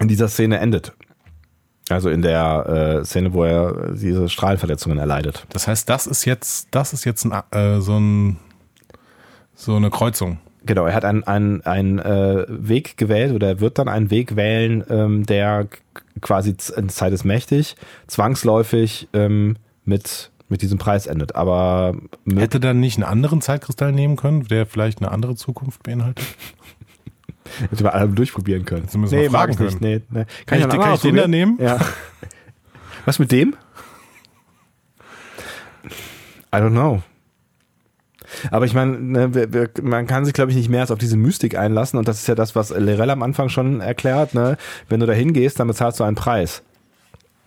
in dieser Szene endet. Also in der äh, Szene, wo er diese Strahlenverletzungen erleidet. Das heißt, das ist jetzt, das ist jetzt ein, äh, so, ein, so eine Kreuzung. Genau, er hat einen, einen, einen äh, Weg gewählt oder er wird dann einen Weg wählen, ähm, der quasi in Zeit ist mächtig, zwangsläufig ähm, mit, mit diesem Preis endet. Aber hätte dann nicht einen anderen Zeitkristall nehmen können, der vielleicht eine andere Zukunft beinhaltet? [laughs] Hätte man alle durchprobieren können. Müssen nee, fragen können. Nicht. Nee, nee. Kann, kann, ich, kann ich den da nehmen? Ja. [laughs] Was mit dem? I don't know. Aber ich meine, ne, man kann sich, glaube ich, nicht mehr als auf diese Mystik einlassen. Und das ist ja das, was Lerell am Anfang schon erklärt. Ne? Wenn du da hingehst, dann bezahlst du einen Preis.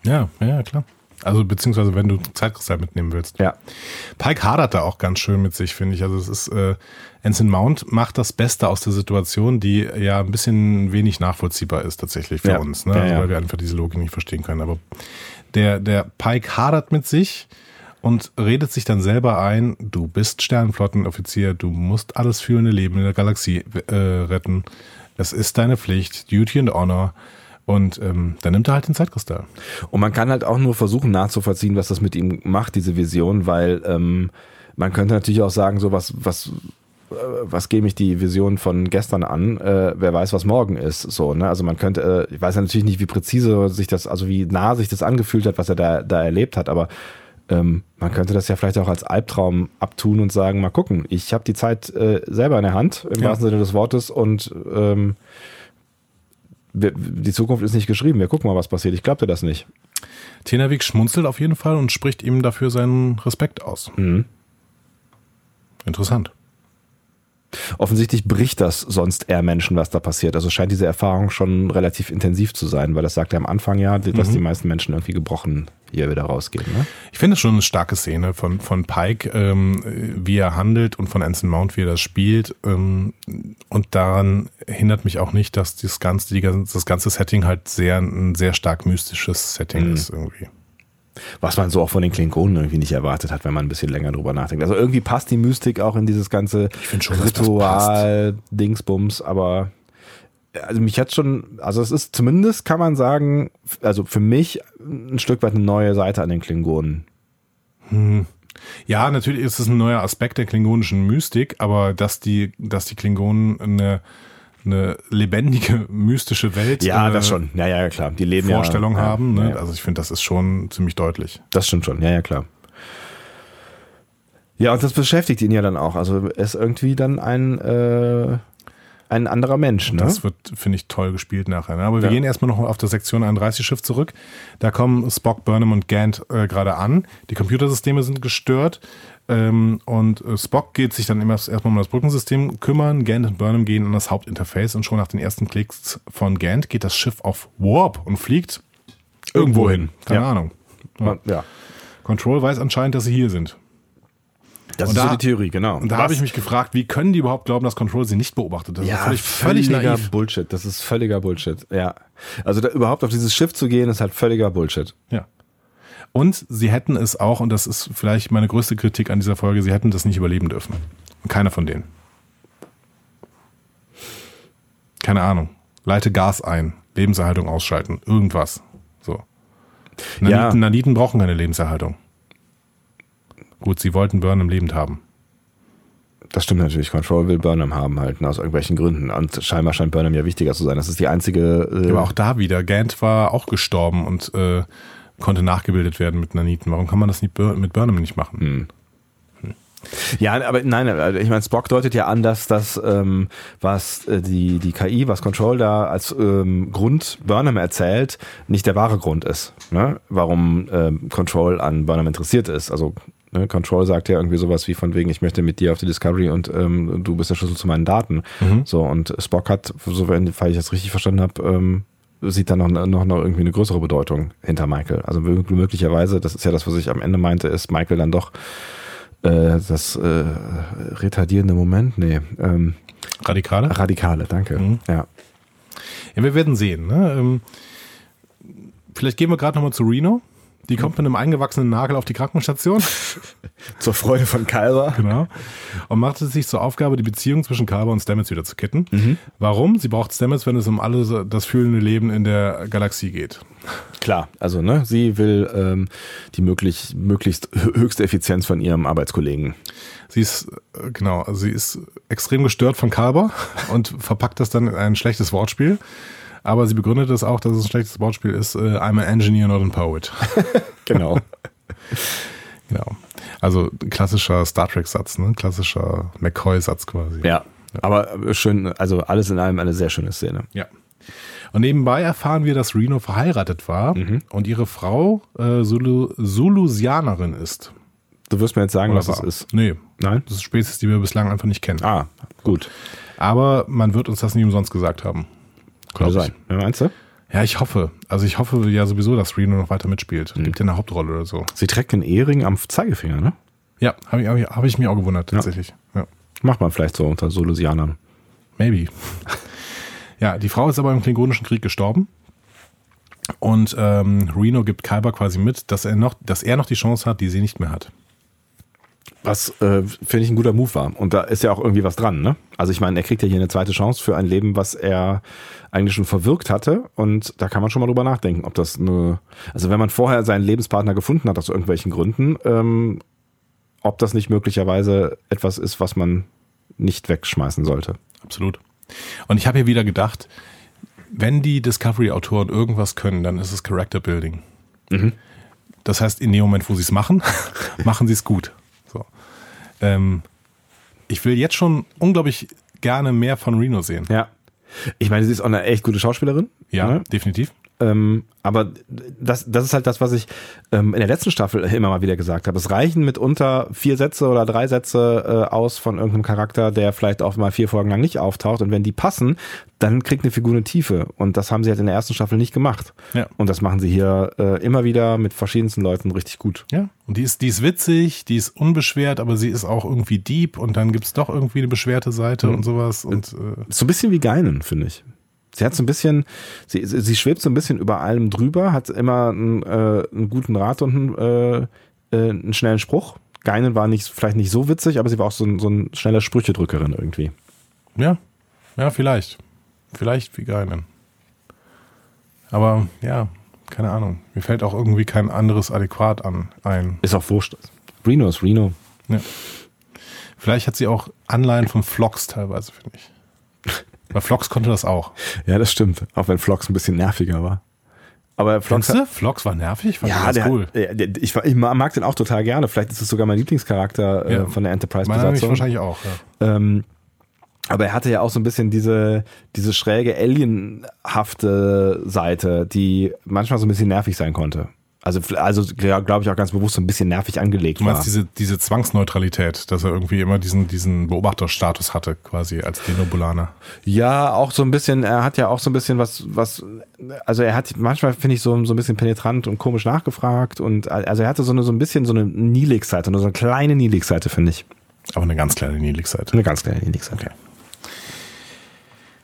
Ja, ja, klar. Also beziehungsweise wenn du Zeitkristall mitnehmen willst. Ja. Pike hadert da auch ganz schön mit sich, finde ich. Also es ist äh, Ensign Mount macht das Beste aus der Situation, die ja ein bisschen wenig nachvollziehbar ist tatsächlich für ja. uns, ne? Ja, also, weil wir einfach diese Logik nicht verstehen können. Aber der der Pike hadert mit sich und redet sich dann selber ein, du bist Sternenflottenoffizier, du musst alles führende Leben in der Galaxie äh, retten. Es ist deine Pflicht, Duty and Honor. Und ähm, dann nimmt er halt den Zeitkristall. Und man kann halt auch nur versuchen nachzuvollziehen, was das mit ihm macht, diese Vision, weil ähm, man könnte natürlich auch sagen, so was, was, äh, was gebe ich die Vision von gestern an? Äh, wer weiß, was morgen ist. So, ne? Also man könnte, äh, ich weiß ja natürlich nicht, wie präzise sich das, also wie nah sich das angefühlt hat, was er da, da erlebt hat, aber ähm, man könnte das ja vielleicht auch als Albtraum abtun und sagen, mal gucken, ich habe die Zeit äh, selber in der Hand, im ja. wahrsten Sinne des Wortes, und ähm, wir, die Zukunft ist nicht geschrieben. Wir gucken mal, was passiert. Ich glaube dir das nicht. Tenavik schmunzelt auf jeden Fall und spricht ihm dafür seinen Respekt aus. Mhm. Interessant. Offensichtlich bricht das sonst eher Menschen, was da passiert. Also scheint diese Erfahrung schon relativ intensiv zu sein, weil das sagt er am Anfang ja, dass mhm. die meisten Menschen irgendwie gebrochen hier wieder rausgehen. Ne? Ich finde es schon eine starke Szene von, von Pike, ähm, wie er handelt und von Anson Mount, wie er das spielt. Ähm, und daran hindert mich auch nicht, dass das ganze, die, das ganze Setting halt sehr, ein sehr stark mystisches Setting mhm. ist irgendwie. Was man so auch von den Klingonen irgendwie nicht erwartet hat, wenn man ein bisschen länger drüber nachdenkt. Also irgendwie passt die Mystik auch in dieses ganze Ritual-Dingsbums, aber also mich hat schon, also es ist zumindest, kann man sagen, also für mich ein Stück weit eine neue Seite an den Klingonen. Hm. Ja, natürlich ist es ein neuer Aspekt der klingonischen Mystik, aber dass die, dass die Klingonen eine eine lebendige, mystische Welt. Ja, äh, das schon. Ja, ja, klar. Die leben Vorstellung ja, haben. Ne? Ja, Also ich finde, das ist schon ziemlich deutlich. Das stimmt schon. Ja, ja, klar. Ja, und das beschäftigt ihn ja dann auch. Also er ist irgendwie dann ein, äh, ein anderer Mensch. Ne? Das wird, finde ich, toll gespielt nachher. Ne? Aber wir ja. gehen erstmal noch auf das Sektion 31 Schiff zurück. Da kommen Spock, Burnham und Gant äh, gerade an. Die Computersysteme sind gestört. Ähm, und äh, Spock geht sich dann immer erstmal um das Brückensystem kümmern. Gant und Burnham gehen an das Hauptinterface und schon nach den ersten Klicks von Gant geht das Schiff auf Warp und fliegt irgendwo hin. Keine ja. Ahnung. Ja. ja. Control weiß anscheinend, dass sie hier sind. Das und ist da, so die Theorie, genau. Und da habe ich mich gefragt, wie können die überhaupt glauben, dass Control sie nicht beobachtet? Das ja, ist völlig, völlig völliger naiv. Bullshit. Das ist völliger Bullshit. Ja. Also da, überhaupt auf dieses Schiff zu gehen, ist halt völliger Bullshit. Ja. Und sie hätten es auch, und das ist vielleicht meine größte Kritik an dieser Folge, sie hätten das nicht überleben dürfen. Und keiner von denen. Keine Ahnung. Leite Gas ein, Lebenserhaltung ausschalten, irgendwas. So. Naniten, Ja. Naniten brauchen keine Lebenserhaltung. Gut, sie wollten Burnham lebend haben. Das stimmt natürlich. Control will Burnham haben halt, ne, aus irgendwelchen Gründen. Und scheinbar scheint Burnham ja wichtiger zu sein. Das ist die einzige. Äh, Aber auch da wieder, Gant war auch gestorben und äh, konnte nachgebildet werden mit Naniten. Warum kann man das nicht mit Burnham nicht machen? Ja, aber nein, also ich meine, Spock deutet ja an, dass das, ähm, was äh, die, die KI, was Control da als ähm, Grund Burnham erzählt, nicht der wahre Grund ist, ne? warum ähm, Control an Burnham interessiert ist. Also ne, Control sagt ja irgendwie sowas wie von wegen, ich möchte mit dir auf die Discovery und ähm, du bist der Schlüssel zu meinen Daten. So, und Spock hat, so wenn falls ich das richtig verstanden habe, ähm, sieht da noch, noch, noch irgendwie eine größere Bedeutung hinter Michael. Also mö- möglicherweise, das ist ja das, was ich am Ende meinte, ist Michael dann doch äh, das äh, retardierende Moment, nee, ähm, Radikale? radikale, danke. Ja. Ja, wir werden sehen. Ne? Ähm, vielleicht gehen wir gerade nochmal zu Reno. Die kommt mit einem eingewachsenen Nagel auf die Krankenstation. [laughs] Zur Freude von Kalber. genau. Und macht es sich zur Aufgabe, die Beziehung zwischen Carver und Stamets wieder zu kitten. Warum? Sie braucht Stamets, wenn es um alles das fühlende Leben in der Galaxie geht. Klar, also ne, sie will ähm, die möglich, möglichst hö- höchste Effizienz von ihrem Arbeitskollegen. Sie ist, äh, genau, sie ist extrem gestört von Carver und verpackt das dann in ein schlechtes Wortspiel. Aber sie begründet es auch, dass es ein schlechtes Wortspiel ist. Äh, I'm an engineer, not a poet. [laughs] Genau. [laughs] Genau. Also klassischer Star Trek-Satz, ne? Klassischer McCoy-Satz quasi. ja. Aber schön, also alles in allem eine sehr schöne Szene. Ja. Und nebenbei erfahren wir, dass Reno verheiratet war und ihre Frau äh, Zulu Zulusianerin ist. Du wirst mir jetzt sagen, Oder was es war. ist. Nee. Nein? Das ist Spezies, die wir bislang einfach nicht kennen. Ah, gut. Aber man wird uns das nie umsonst gesagt haben. Könnte sein. Ja, meinst du? Ja, ich hoffe. Also ich hoffe ja sowieso, dass Reno noch weiter mitspielt. Gibt ja eine Hauptrolle oder so. Sie trägt den Ehering am Zeigefinger, ne? Ja, habe ich, hab ich, hab ich mich auch gewundert, tatsächlich. Ja. Macht man vielleicht so unter Solusianern. Maybe. ja, die Frau ist aber im Klingonischen Krieg gestorben. Und ähm, Reno gibt Kyber quasi mit, dass er, noch, dass er noch die Chance hat, die sie nicht mehr hat. Was, äh, finde ich, ein guter Move war. Und da ist ja auch irgendwie was dran, ne? Also ich meine, er kriegt ja hier eine zweite Chance für ein Leben, was er eigentlich schon verwirkt hatte. Und da kann man schon mal drüber nachdenken, ob das eine, also wenn man vorher seinen Lebenspartner gefunden hat aus irgendwelchen Gründen, ähm, ob das nicht möglicherweise etwas ist, was man nicht wegschmeißen sollte. Absolut. Und ich habe hier wieder gedacht, wenn die Discovery-Autoren irgendwas können, dann ist es Character Building. Das heißt, in dem Moment, wo sie es machen, [laughs] machen sie es gut. Ähm, ich will jetzt schon unglaublich gerne mehr von Reno sehen. Ja. Ich meine, sie ist auch eine echt gute Schauspielerin. Ja, Ne? definitiv. Ähm, aber das, das ist halt das, was ich ähm, in der letzten Staffel immer mal wieder gesagt habe. Es reichen mitunter vier Sätze oder drei Sätze äh, aus von irgendeinem Charakter, der vielleicht auch mal vier Folgen lang nicht auftaucht. Und wenn die passen, dann kriegt eine Figur eine Tiefe. Und das haben sie halt in der ersten Staffel nicht gemacht. Ja. Und das machen sie hier äh, immer wieder mit verschiedensten Leuten richtig gut. Ja, und die ist, die ist witzig, die ist unbeschwert, aber sie ist auch irgendwie deep und dann gibt's doch irgendwie eine beschwerte Seite und sowas. Und äh, So ein bisschen wie Geinen, finde ich. Sie hat so ein bisschen, sie, sie schwebt so ein bisschen über allem drüber, hat immer einen, äh, einen guten Rat und einen, äh, äh, einen schnellen Spruch. Geinen war nicht, vielleicht nicht so witzig, aber sie war auch so ein, so ein schneller Sprüchedrückerin irgendwie. ja, ja, vielleicht. Vielleicht wie Geinen. Aber ja, keine Ahnung. Mir fällt auch irgendwie kein anderes adäquat an ein. Ist auch wurscht. Reno ist Reno. Ja. Vielleicht hat sie auch Anleihen von Vlogs teilweise, finde ich. Weil Vlogs konnte das auch. Ja, das stimmt. Auch wenn Flox ein bisschen nerviger war. Aber Flox du? Vlogs war nervig? Fand ja, ich der, cool. der, der, ich, ich mag den auch total gerne. Vielleicht ist es sogar mein Lieblingscharakter äh, Ja. von der Enterprise-Besatzung. wahrscheinlich auch. Ja. Ähm, aber er hatte ja auch so ein bisschen diese, diese schräge alienhafte Seite, die manchmal so ein bisschen nervig sein konnte. Also, also glaube ich auch ganz bewusst so ein bisschen nervig angelegt Du meinst war. diese, diese Zwangsneutralität, dass er irgendwie immer diesen, diesen Beobachterstatus hatte, quasi als Denobulaner. Ja, auch so ein bisschen, er hat ja auch so ein bisschen was, was, also er hat manchmal, finde ich, so, so ein bisschen penetrant und komisch nachgefragt und also er hatte so eine, so ein bisschen so eine Nilix-Seite, nur so eine kleine Nilix-Seite, finde ich. Aber eine ganz kleine Nilix-Seite. Eine ganz kleine Nilix-Seite.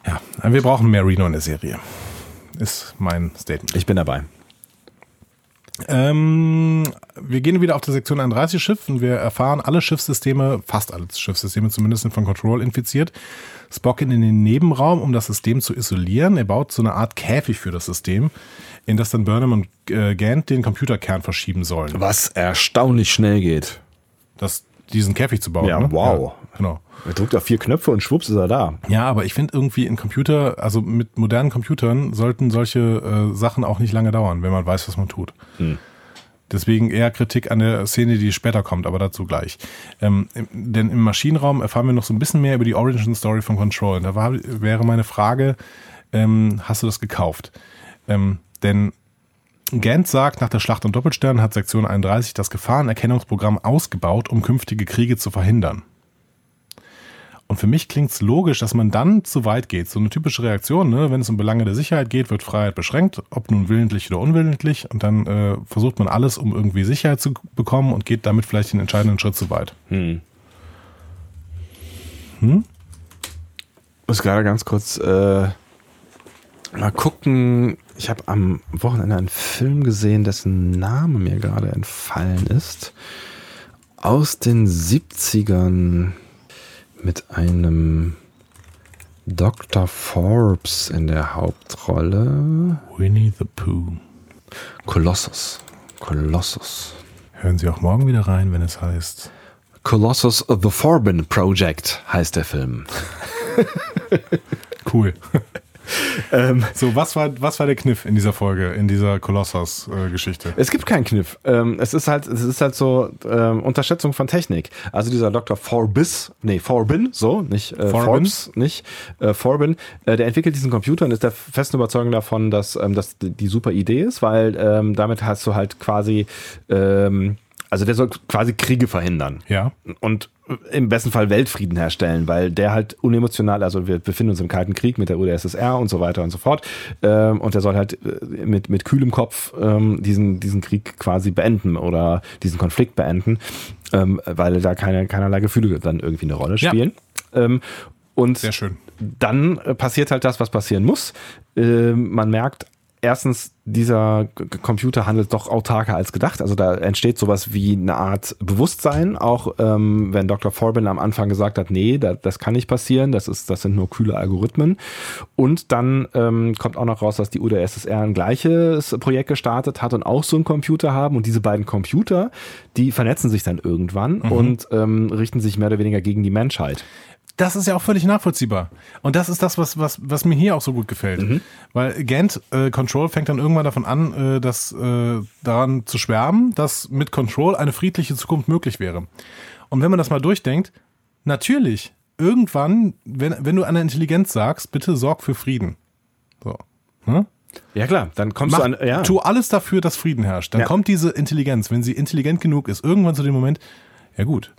Ja, wir brauchen mehr Reno in der Serie. Ist mein Statement. Ich bin dabei. Ähm, wir gehen wieder auf der Sektion 31 Schiff und wir erfahren, alle Schiffssysteme, fast alle Schiffssysteme zumindest sind von Control infiziert. Spock in den Nebenraum, um das System zu isolieren. Er baut so eine Art Käfig für das System, in das dann Burnham und äh, Gant den Computerkern verschieben sollen. Was erstaunlich schnell geht. Das, diesen Käfig zu bauen. Ja, ne? wow. Ja, genau. Er drückt auf vier Knöpfe und schwupps ist er da. Ja, aber ich finde irgendwie in Computer, also mit modernen Computern sollten solche äh, Sachen auch nicht lange dauern, wenn man weiß, was man tut. Hm. Deswegen eher Kritik an der Szene, die später kommt, aber dazu gleich. Ähm, denn im Maschinenraum erfahren wir noch so ein bisschen mehr über die Origin Story von Control. Da war, wäre meine Frage, ähm, hast du das gekauft? Ähm, denn Gant sagt, nach der Schlacht um Doppelstern hat Sektion 31 das Gefahrenerkennungsprogramm ausgebaut, um künftige Kriege zu verhindern. Und für mich klingt es logisch, dass man dann zu weit geht. So eine typische Reaktion, ne? wenn es um Belange der Sicherheit geht, wird Freiheit beschränkt, ob nun willentlich oder unwillentlich. Und dann äh, versucht man alles, um irgendwie Sicherheit zu bekommen und geht damit vielleicht den entscheidenden Schritt zu weit. Hm. Hm? Ich muss gerade ganz kurz äh, mal gucken. Ich habe am Wochenende einen Film gesehen, dessen Name mir gerade entfallen ist. Aus den 70ern mit einem Dr. Forbes in der Hauptrolle. Winnie the Pooh. Colossus. Colossus. Hören Sie auch morgen wieder rein, wenn es heißt. Colossus The Forbin Project heißt der Film. cool. [laughs] ähm, so, was war, was war der Kniff in dieser Folge, in dieser Kolossos-Geschichte? Äh, es gibt keinen Kniff. Ähm, es ist halt, es ist halt so ähm, Unterschätzung von Technik. Also dieser Dr. Forbis, nee, Forbin, so, nicht äh, Forbes, nicht äh, Forbin, äh, der entwickelt diesen Computer und ist der festen Überzeugung davon, dass ähm, das die super Idee ist, weil ähm, damit hast du halt quasi ähm, also der soll quasi Kriege verhindern. Ja. Und im besten Fall Weltfrieden herstellen, weil der halt unemotional, also wir befinden uns im Kalten Krieg mit der UdSSR und so weiter und so fort. Ähm, und der soll halt äh, mit, mit kühlem Kopf ähm, diesen, diesen Krieg quasi beenden oder diesen Konflikt beenden, ähm, weil da keine, keinerlei Gefühle dann irgendwie eine Rolle spielen. Ja. und Sehr schön. dann passiert halt das, was passieren muss. man merkt, erstens, dieser Computer handelt doch autarker als gedacht. Also da entsteht sowas wie eine Art Bewusstsein, auch ähm, wenn Dr. Forbin am Anfang gesagt hat, nee, da, das kann nicht passieren, das, ist, das sind nur kühle Algorithmen. Und dann ähm, kommt auch noch raus, dass die UdSSR ein gleiches Projekt gestartet hat und auch so einen Computer haben. Und diese beiden Computer, die vernetzen sich dann irgendwann mhm. und ähm, richten sich mehr oder weniger gegen die Menschheit das ist ja auch völlig nachvollziehbar. Und das ist das, was, was, was mir hier auch so gut gefällt. Mhm. Weil Gant äh, Control fängt dann irgendwann davon an, äh, dass, äh, daran zu schwärmen, dass mit Control eine friedliche Zukunft möglich wäre. Und wenn man das mal durchdenkt, natürlich, irgendwann, wenn, wenn du einer Intelligenz sagst, bitte sorg für Frieden. So. Hm? Ja klar, dann kommst Mach, du an. Ja. Tu alles dafür, dass Frieden herrscht. Dann ja. kommt diese Intelligenz, wenn sie intelligent genug ist, irgendwann zu dem Moment, ja gut,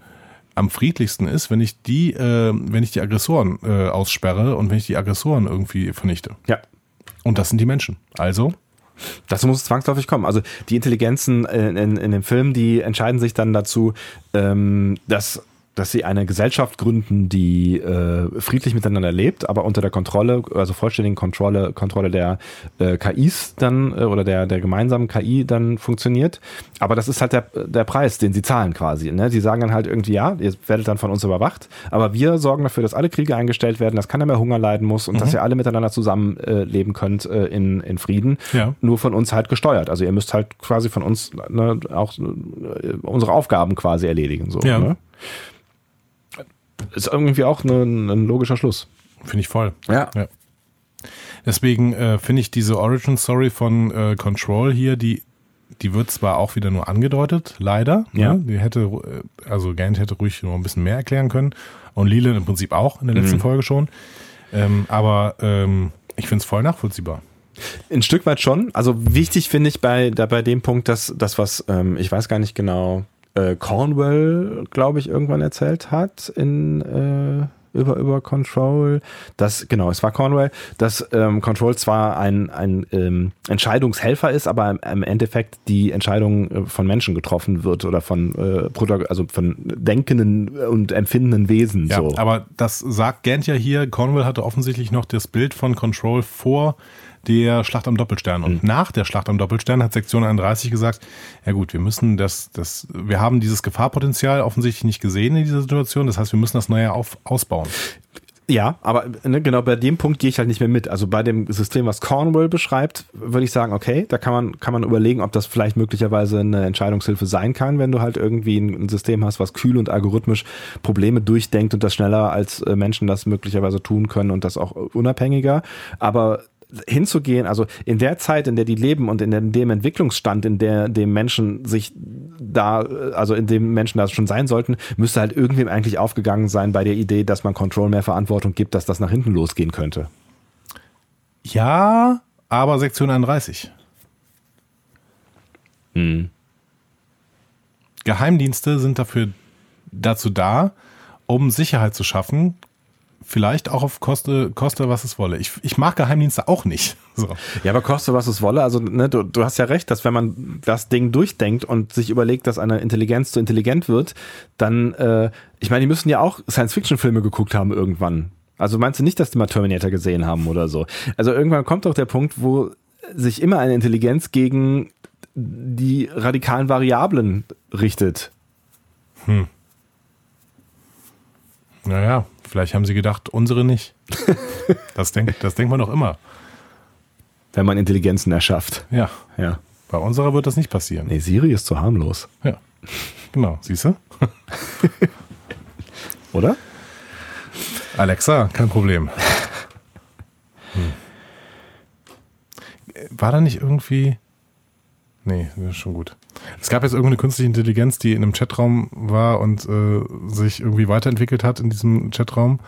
am friedlichsten ist, wenn ich die, äh, wenn ich die Aggressoren äh, aussperre und wenn ich die Aggressoren irgendwie vernichte. Ja. Und das sind die Menschen. Also das muss zwangsläufig kommen. Also die Intelligenzen in, in, in dem Film, die entscheiden sich dann dazu, ähm, dass dass sie eine Gesellschaft gründen, die äh, friedlich miteinander lebt, aber unter der Kontrolle, also vollständigen Kontrolle, Kontrolle der äh, KIs dann äh, oder der, der gemeinsamen KI dann funktioniert. Aber das ist halt der, der Preis, den sie zahlen quasi. Ne? Sie sagen dann halt irgendwie, ja, ihr werdet dann von uns überwacht, aber wir sorgen dafür, dass alle Kriege eingestellt werden, dass keiner mehr Hunger leiden muss und mhm. dass ihr alle miteinander zusammenleben äh, könnt äh, in, in Frieden. Ja. Nur von uns halt gesteuert. Also ihr müsst halt quasi von uns ne, auch äh, unsere Aufgaben quasi erledigen. So, ja. ne? Ist irgendwie auch ein, ein logischer Schluss. Finde ich voll. Ja. ja. Deswegen äh, finde ich diese Origin Story von äh, Control hier, die, die wird zwar auch wieder nur angedeutet, leider. Ne? Ja. Ne? Die hätte, äh, also Gant hätte ruhig noch ein bisschen mehr erklären können. Und Leland im Prinzip auch in der letzten mhm. Folge schon. Ähm, aber ähm, ich finde es voll nachvollziehbar. Ein Stück weit schon. Also wichtig finde ich bei, da bei dem Punkt, dass das, was, ähm, ich weiß gar nicht genau, äh, Cornwell, glaube ich, irgendwann erzählt hat in äh, über, über Control, dass, genau, es war Cornwell, dass ähm, Control zwar ein, ein ähm, Entscheidungshelfer ist, aber im, im, Endeffekt die Entscheidung äh, von Menschen getroffen wird oder von äh, also von denkenden und empfindenden Wesen. Ja, so. aber das sagt Gant ja hier, Cornwell hatte offensichtlich noch das Bild von Control vor der Schlacht am Doppelstern. Und Mhm. nach der Schlacht am Doppelstern hat Sektion 31 gesagt, ja gut, wir müssen das, das, wir haben dieses Gefahrpotenzial offensichtlich nicht gesehen in dieser Situation. Das heißt, wir müssen das neue auf, ausbauen. Ja, aber ne, genau bei dem Punkt gehe ich halt nicht mehr mit. Also bei dem System, was Cornwall beschreibt, würde ich sagen, okay, da kann man, kann man überlegen, ob das vielleicht möglicherweise eine Entscheidungshilfe sein kann, wenn du halt irgendwie ein, ein System hast, was kühl und algorithmisch Probleme durchdenkt und das schneller als äh, Menschen das möglicherweise tun können und das auch unabhängiger. Aber hinzugehen, also in der Zeit, in der die leben und in dem, Entwicklungsstand, in der dem Menschen sich da, also in dem Menschen da schon sein sollten, müsste halt irgendwem eigentlich aufgegangen sein bei der Idee, dass man Control mehr Verantwortung gibt, dass das nach hinten losgehen könnte. Ja, aber Sektion 31. Geheimdienste sind dafür dazu da, um Sicherheit zu schaffen, vielleicht auch auf Koste, Koste was es wolle. Ich, ich mag Geheimdienste auch nicht. [laughs] So. Ja, aber koste was es wolle. Also ne, du, du hast ja recht, dass wenn man das Ding durchdenkt und sich überlegt, dass eine Intelligenz zu intelligent wird, dann, äh, ich meine, die müssen ja auch Science-Fiction-Filme geguckt haben irgendwann. Also meinst du nicht, dass die mal Terminator gesehen haben oder so? Also irgendwann kommt doch der Punkt, wo sich immer eine Intelligenz gegen die radikalen Variablen richtet. Naja, vielleicht haben sie gedacht, unsere nicht. [laughs] Das denkt, das denkt man doch immer. Wenn man Intelligenzen erschafft. Ja, Ja. bei unserer wird das nicht passieren. Nee, Siri ist zu harmlos. Ja, genau, siehst du? [laughs] Oder? Alexa, kein Problem. Hm. War da nicht irgendwie. Nee, das ist schon gut. Es gab jetzt irgendeine künstliche Intelligenz, die in einem Chatraum war und äh, sich irgendwie weiterentwickelt hat in diesem Chatraum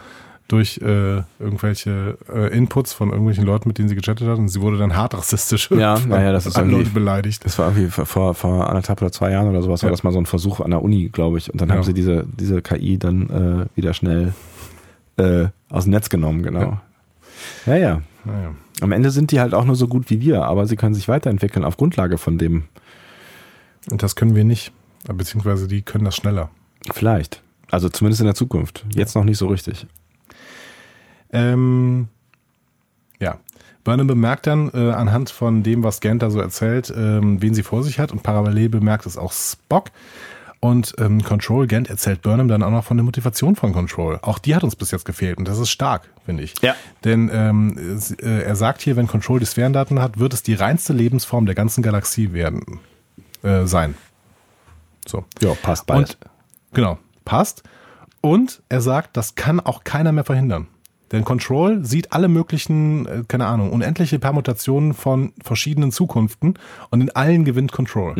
durch äh, irgendwelche äh, Inputs von irgendwelchen Leuten, mit denen sie gechattet hat und sie wurde dann hart rassistisch Ja, [laughs] naja, das ist irgendwie- Leuten beleidigt. Das war irgendwie vor- vor, anderthalb oder zwei Jahren oder sowas, war Ja. das mal so ein Versuch an der Uni, glaube ich. Und dann Ja. haben sie diese, diese KI dann äh, wieder schnell äh, aus dem Netz genommen, genau. Ja. ja, Naja. Am Ende sind die halt auch nur so gut wie wir, aber sie können sich weiterentwickeln auf Grundlage von dem. Und das können wir nicht. Beziehungsweise die können das schneller. Vielleicht. Also zumindest in der Zukunft. Jetzt noch nicht so richtig. Ähm, ja. Burnham bemerkt dann äh, anhand von dem, was Gant da so erzählt, ähm, wen sie vor sich hat und parallel bemerkt es auch Spock. Und ähm, Control, Gant erzählt Burnham dann auch noch von der Motivation von Control. Auch die hat uns bis jetzt gefehlt und das ist stark, finde ich. Ja. Denn ähm, äh, er sagt hier, wenn Control die Sphärendaten hat, wird es die reinste Lebensform der ganzen Galaxie werden äh, sein. So. Ja, passt bald. Und genau, passt. Und er sagt, das kann auch keiner mehr verhindern. Denn Control sieht alle möglichen, äh, keine Ahnung, unendliche Permutationen von verschiedenen Zukunften und in allen gewinnt Control.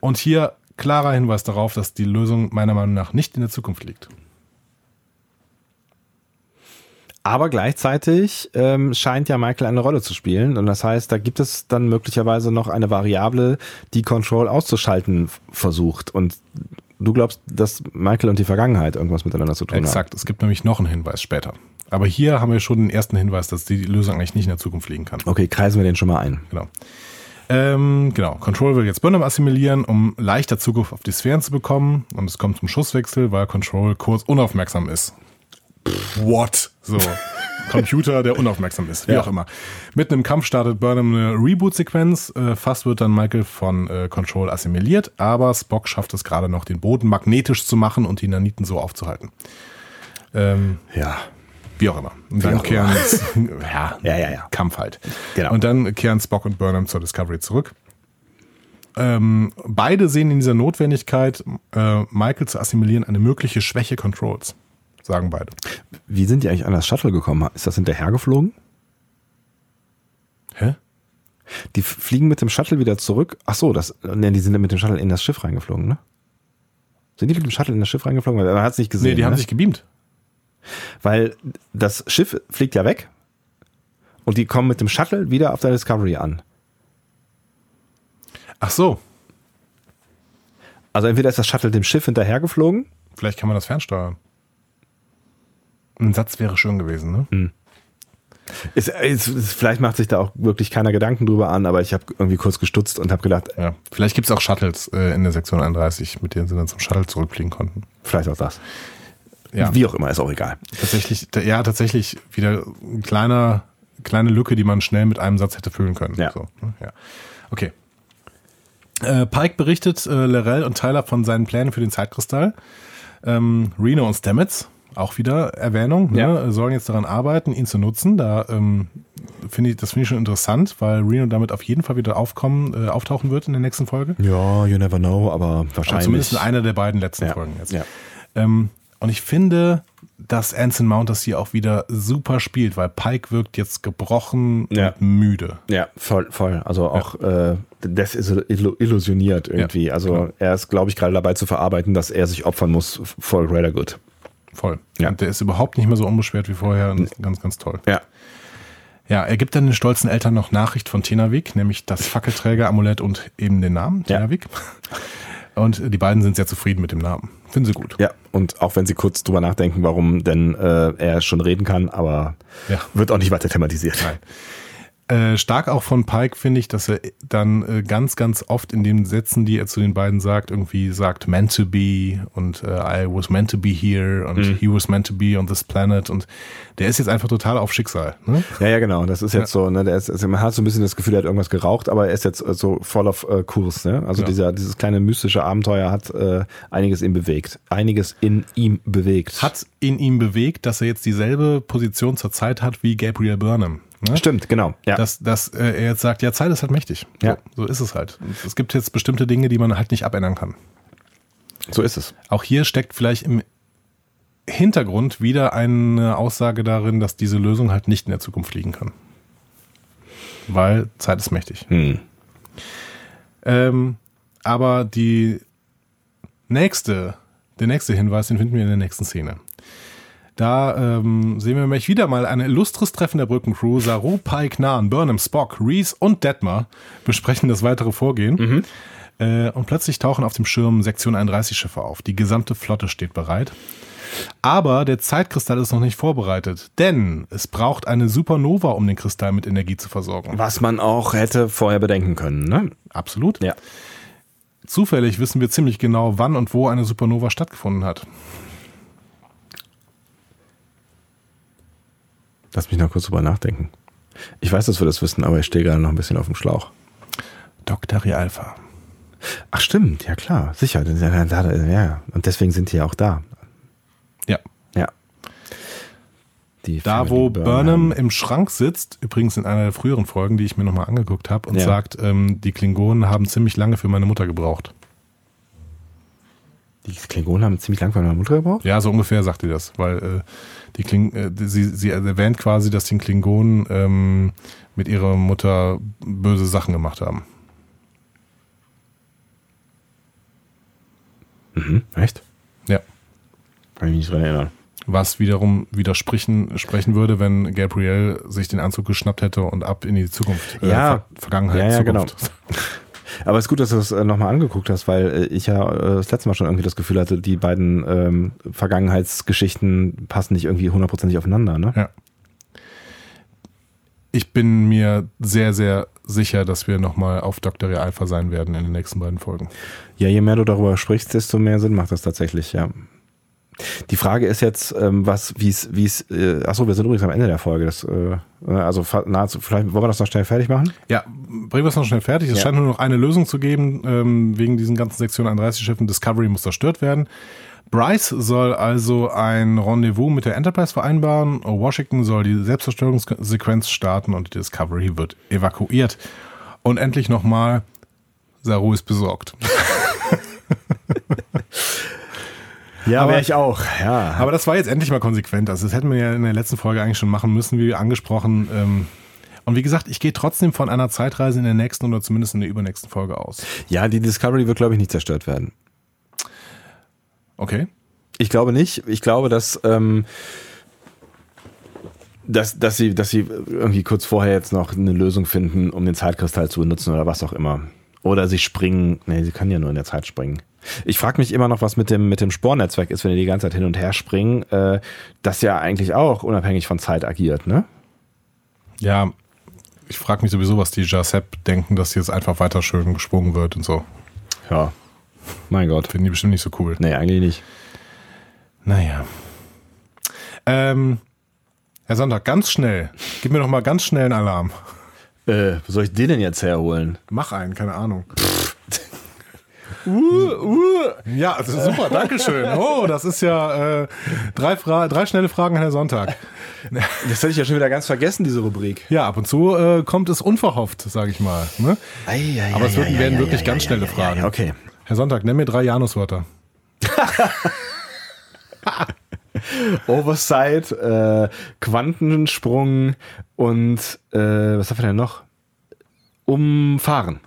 Und hier klarer Hinweis darauf, dass die Lösung meiner Meinung nach nicht in der Zukunft liegt. Aber gleichzeitig ähm, scheint ja Michael eine Rolle zu spielen. Und das heißt, da gibt es dann möglicherweise noch eine Variable, die Control auszuschalten versucht. Und du glaubst, dass Michael und die Vergangenheit irgendwas miteinander zu tun Exakt. Es gibt nämlich noch einen Hinweis später. Aber hier haben wir schon den ersten Hinweis, dass die Lösung eigentlich nicht in der Zukunft liegen kann. haben. Okay, kreisen wir den schon mal ein. Genau. Ähm, genau. Control will jetzt Burnham assimilieren, um leichter Zugriff auf die Sphären zu bekommen. Und es kommt zum Schusswechsel, weil Control kurz unaufmerksam ist. What? So. [laughs] Computer, der unaufmerksam ist, wie Ja. auch immer. Mitten im Kampf startet Burnham eine Reboot-Sequenz. Äh, fast wird dann Michael von äh, Control assimiliert, aber Spock schafft es gerade noch, den Boden magnetisch zu machen und die Naniten so aufzuhalten. Ähm, Ja. wie auch immer. Und dann auch kehren [laughs] ja, Ja, ja, ja. Kampf halt. Genau. Und dann kehren Spock und Burnham zur Discovery zurück. Ähm, beide sehen in dieser Notwendigkeit, äh, Michael zu assimilieren, eine mögliche Schwäche Controls. Sagen beide. Wie sind die eigentlich an das Shuttle gekommen? Ist das hinterhergeflogen? Hä? Die fliegen mit dem Shuttle wieder zurück. Ach so, das, ne, die sind mit dem Shuttle in das Schiff reingeflogen, ne? Sind die mit dem Shuttle in das Schiff reingeflogen? Man hat es nicht gesehen. Nee, die haben ne? sich gebeamt. Weil das Schiff fliegt ja weg und die kommen mit dem Shuttle wieder auf der Discovery an. Ach so. Also entweder ist das Shuttle dem Schiff hinterhergeflogen. Vielleicht kann man das fernsteuern. Ein Satz wäre schön gewesen, ne? Ist, ist, ist, vielleicht macht sich da auch wirklich keiner Gedanken drüber an, aber ich habe irgendwie kurz gestutzt und habe gedacht, Ja. Vielleicht gibt es auch Shuttles äh, in der Sektion 31, mit denen sie dann zum Shuttle zurückfliegen konnten. vielleicht auch das. Ja. Wie auch immer, ist auch egal. Tatsächlich, ja, tatsächlich wieder ein kleiner kleine Lücke, die man schnell mit einem Satz hätte füllen können. Ja. So, ne? ja. Okay. Äh, Pike berichtet äh, Lorel und Tyler von seinen Plänen für den Zeitkristall. Ähm, Reno und Stamets, auch wieder Erwähnung, ne, Ja. sollen jetzt daran arbeiten, ihn zu nutzen. Da ähm, finde ich, das finde ich schon interessant, weil Reno damit auf jeden Fall wieder aufkommen, äh, auftauchen wird in der nächsten Folge. Ja, you never know, aber wahrscheinlich. zumindest in einer der beiden letzten ja. Folgen jetzt. Ja. Ähm, und ich finde, dass Anson Mount das hier auch wieder super spielt, weil Pike wirkt jetzt gebrochen Ja. und müde. Ja, voll, voll. Also auch äh, desillusioniert irgendwie. Ja, also genau. er ist, glaube ich, gerade dabei zu verarbeiten, dass er sich opfern muss for greater good. Voll. Ja. Und der ist überhaupt nicht mehr so unbeschwert wie vorher. Und ganz, ganz toll. Ja. Ja, er gibt dann den stolzen Eltern noch Nachricht von Tenavik, nämlich das Fackelträger-Amulett und eben den Namen, Ja. Tenavik. Und die beiden sind sehr zufrieden mit dem Namen. Finden sie gut. Ja, und auch wenn sie kurz drüber nachdenken, warum denn äh, er schon reden kann, aber Ja. wird auch nicht weiter thematisiert. Nein. Äh, stark auch von Pike finde ich, dass er dann äh, ganz, ganz oft in den Sätzen, die er zu den beiden sagt, irgendwie sagt meant to be und äh, I was meant to be here und he was meant to be on this planet und der ist jetzt einfach total auf Schicksal. Ne? Ja, ja, genau. Das ist jetzt so, ne, der ist, also man hat so ein bisschen das Gefühl, er hat irgendwas geraucht, aber er ist jetzt so voll auf äh, Kurs, ne? Also Ja. dieser, dieses kleine mystische Abenteuer hat äh, einiges in bewegt. Einiges in ihm bewegt. Hat in ihm bewegt, dass er jetzt dieselbe Position zur Zeit hat wie Gabriel Burnham. Ne? Stimmt, genau. Ja. Dass, dass äh, er jetzt sagt, ja, Zeit ist halt mächtig. Ja. So, so ist es halt. Es gibt jetzt bestimmte Dinge, die man halt nicht abändern kann. so ist es. Auch hier steckt vielleicht im Hintergrund wieder eine Aussage darin, dass diese Lösung halt nicht in der Zukunft liegen kann. Weil Zeit ist mächtig. Hm. Ähm, aber die nächste, der nächste Hinweis, den finden wir in der nächsten Szene. Da ähm, sehen wir nämlich wieder mal ein illustres Treffen der Brückencrew. Saru, Pike, Nahn, Burnham, Spock, Reese und Detmer besprechen das weitere Vorgehen. Äh, und plötzlich tauchen auf dem Schirm Sektion 31 Schiffe auf. Die gesamte Flotte steht bereit. Aber der Zeitkristall ist noch nicht vorbereitet, denn es braucht eine Supernova, um den Kristall mit Energie zu versorgen. Was man auch hätte vorher bedenken können, ne? Absolut. Ja. Zufällig wissen wir ziemlich genau, wann und wo eine Supernova stattgefunden hat. Lass mich noch kurz drüber nachdenken. Ich weiß, dass wir das wissen, aber ich stehe gerade noch ein bisschen auf dem Schlauch. Dr. Rialpha. Ach stimmt, ja klar, sicher. Ja. Und deswegen sind die ja auch da. Ja. Ja. Die Da, Family wo Burnham im Schrank sitzt, übrigens in einer der früheren Folgen, die ich mir nochmal angeguckt habe, und Ja. sagt, ähm, die Klingonen haben ziemlich lange für meine Mutter gebraucht. Die Klingonen haben ziemlich lang von meiner Mutter gebraucht. Ja, so ungefähr sagt die das, weil äh, die Kling äh, sie, sie erwähnt quasi, dass die Klingonen ähm, mit ihrer Mutter böse Sachen gemacht haben. Mhm, echt? Ja. Kann ich mich nicht dran erinnern. Was wiederum widersprechen sprechen würde, wenn Gabriel sich den Anzug geschnappt hätte und ab in die Zukunft, äh, Ja. Ver Vergangenheit, Ja, ja, Zukunft. [laughs] Aber es ist gut, dass du es äh, nochmal angeguckt hast, weil äh, ich ja äh, das letzte Mal schon irgendwie das Gefühl hatte, die beiden ähm, Vergangenheitsgeschichten passen nicht irgendwie hundertprozentig aufeinander, ne? Ja. Ich bin mir sehr, sehr sicher, dass wir nochmal auf Dr. Realpha sein werden in den nächsten beiden Folgen. Ja, je mehr du darüber sprichst, desto mehr Sinn macht das tatsächlich, ja. Die Frage ist jetzt, ähm, was, wie es, wie es, äh, achso, wir sind übrigens am Ende der Folge. Das, äh, also fa- nahezu, vielleicht wollen wir das noch schnell fertig machen? Ja, bringen wir es noch schnell fertig. Es Ja. scheint nur noch eine Lösung zu geben, ähm, wegen diesen ganzen Sektion 31 Schiffen. Discovery muss zerstört werden. Bryce soll also ein Rendezvous mit der Enterprise vereinbaren. Washington soll die Selbstzerstörungssequenz starten und die Discovery wird evakuiert. Und endlich nochmal, Saru ist besorgt. [laughs] Ja, Aber- wäre ich auch, ja. Aber das war jetzt endlich mal konsequent. Also das hätten wir ja in der letzten Folge eigentlich schon machen müssen, wie angesprochen. Ähm, und wie gesagt, ich gehe trotzdem von einer Zeitreise in der nächsten oder zumindest in der übernächsten Folge aus. ja, die Discovery wird, glaube ich, nicht zerstört werden. Okay. Ich glaube nicht. Ich glaube, dass, ähm, dass, dass, sie, dass sie irgendwie kurz vorher jetzt noch eine Lösung finden, um den Zeitkristall zu benutzen oder was auch immer. Oder sie springen. Nee, sie können ja nur in der Zeit springen. Ich frage mich immer noch, was mit dem, mit dem Spornetzwerk ist, wenn die die ganze Zeit hin und her springen, äh, das ja eigentlich auch unabhängig von Zeit agiert, ne? Ja, ich frage mich sowieso, was die Jasep denken, dass jetzt einfach weiter schön geschwungen wird und so. Ja. Mein Gott. Finden die bestimmt nicht so cool. Nee, eigentlich nicht. Naja. Ähm, Herr Sonntag, ganz schnell. Gib mir noch mal ganz schnell einen Alarm. Äh, wo soll ich den denn jetzt herholen? Mach einen, keine Ahnung. Uh, uh. Ja, also super, danke schön. Oh, das ist ja äh, drei, Fra drei schnelle Fragen, Herr Sonntag. Das hätte ich ja schon wieder ganz vergessen, diese Rubrik. Ja, ab und zu äh, kommt es unverhofft, sage ich mal. Ne? Ei, ei, Aber es ei, werden, wirklich ganz schnelle Fragen. Okay. Herr Sonntag, nenn mir drei Januswörter. [laughs] Oversight, äh, Quantensprung und äh, was haben wir denn noch? Umfahren.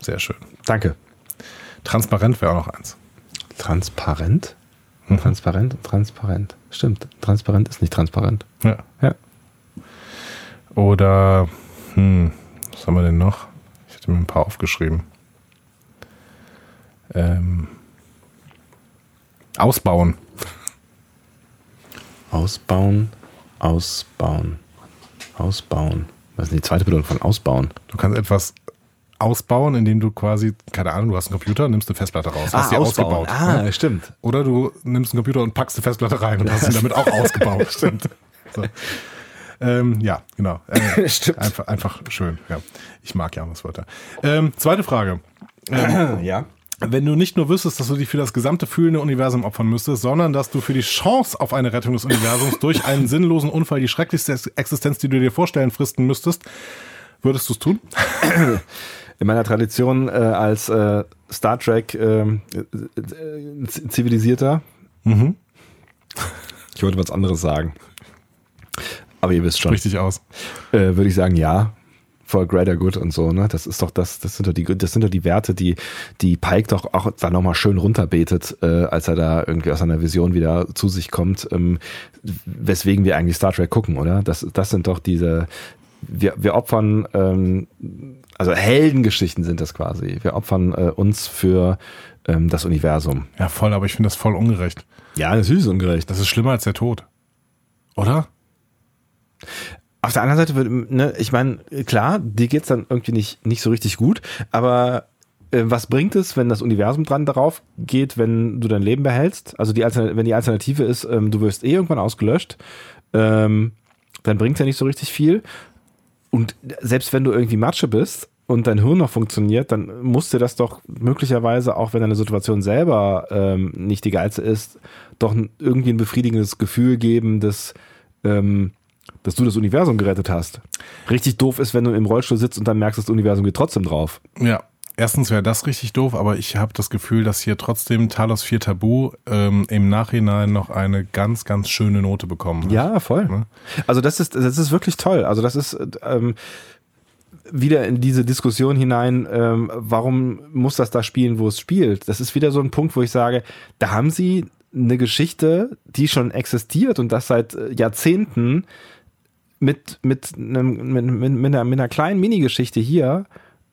Sehr schön. Danke. Transparent wäre auch noch eins. Transparent? Transparent und transparent. Stimmt. Transparent ist nicht transparent. Ja. Ja. Oder, hm, was haben wir denn noch? Ich hatte mir ein paar aufgeschrieben. Ähm, ausbauen. Ausbauen, ausbauen, ausbauen. Was ist denn die zweite Bedeutung von ausbauen? Du kannst etwas ausbauen, indem du quasi, keine Ahnung, du hast einen Computer, nimmst eine Festplatte raus, hast sie ausgebaut. Ah, ne? stimmt. Oder du nimmst einen Computer und packst eine Festplatte rein und [laughs] hast ihn damit auch ausgebaut. [laughs] Stimmt. So. Ähm, ja, genau. Äh, [laughs] Stimmt. Einfach, einfach schön. Ja. Ich mag Januswörter. Ähm, zweite Frage. [clears throat] Ja. Wenn du nicht nur wüsstest, dass du dich für das gesamte fühlende Universum opfern müsstest, sondern dass du für die Chance auf eine Rettung des Universums durch einen sinnlosen Unfall die schrecklichste Existenz, die du dir vorstellen, fristen müsstest, würdest du es tun? [clears throat] In meiner Tradition äh, als äh, Star Trek äh, äh, zivilisierter. Mhm. Ich wollte was anderes sagen. Aber ihr wisst schon. Richtig aus. Äh, würde ich sagen, ja. For greater good und so, ne? Das ist doch das, das sind doch die, das sind doch die Werte, die, die Pike doch auch da nochmal schön runterbetet, äh, als er da irgendwie aus seiner Vision wieder zu sich kommt, ähm, weswegen wir eigentlich Star Trek gucken, oder? Das, das sind doch diese, wir, wir opfern, ähm, also Heldengeschichten sind das quasi. Wir opfern äh, uns für ähm, das Universum. Ja, voll, aber ich finde das voll ungerecht. Ja, natürlich ist ungerecht. Das ist schlimmer als der Tod. Oder? Auf der anderen Seite, wird, ne, ich meine, klar, dir geht's dann irgendwie nicht, nicht so richtig gut, aber äh, was bringt es, wenn das Universum dran darauf geht, wenn du dein Leben behältst? Also die Altern wenn die Alternative ist, ähm, du wirst eh irgendwann ausgelöscht, ähm, dann bringt's ja nicht so richtig viel. Und selbst wenn du irgendwie Matsche bist und dein Hirn noch funktioniert, dann muss dir das doch möglicherweise, auch wenn deine Situation selber ähm, nicht die geilste ist, doch irgendwie ein befriedigendes Gefühl geben, dass, ähm, dass du das Universum gerettet hast. Richtig doof ist, wenn du im Rollstuhl sitzt und dann merkst, das Universum geht trotzdem drauf. Ja. Erstens wäre das richtig doof, aber ich habe das Gefühl, dass hier trotzdem Talos 4 Tabu ähm, im Nachhinein noch eine ganz, ganz schöne Note bekommen hat. Ja, voll. Ne? Also das ist, das ist wirklich toll. Also das ist ähm, wieder in diese Diskussion hinein, ähm, warum muss das da spielen, wo es spielt? Das ist wieder so ein Punkt, wo ich sage, da haben sie eine Geschichte, die schon existiert und das seit äh, Jahrzehnten mit, mit, einem, mit, mit, mit, einer, mit einer kleinen Minigeschichte hier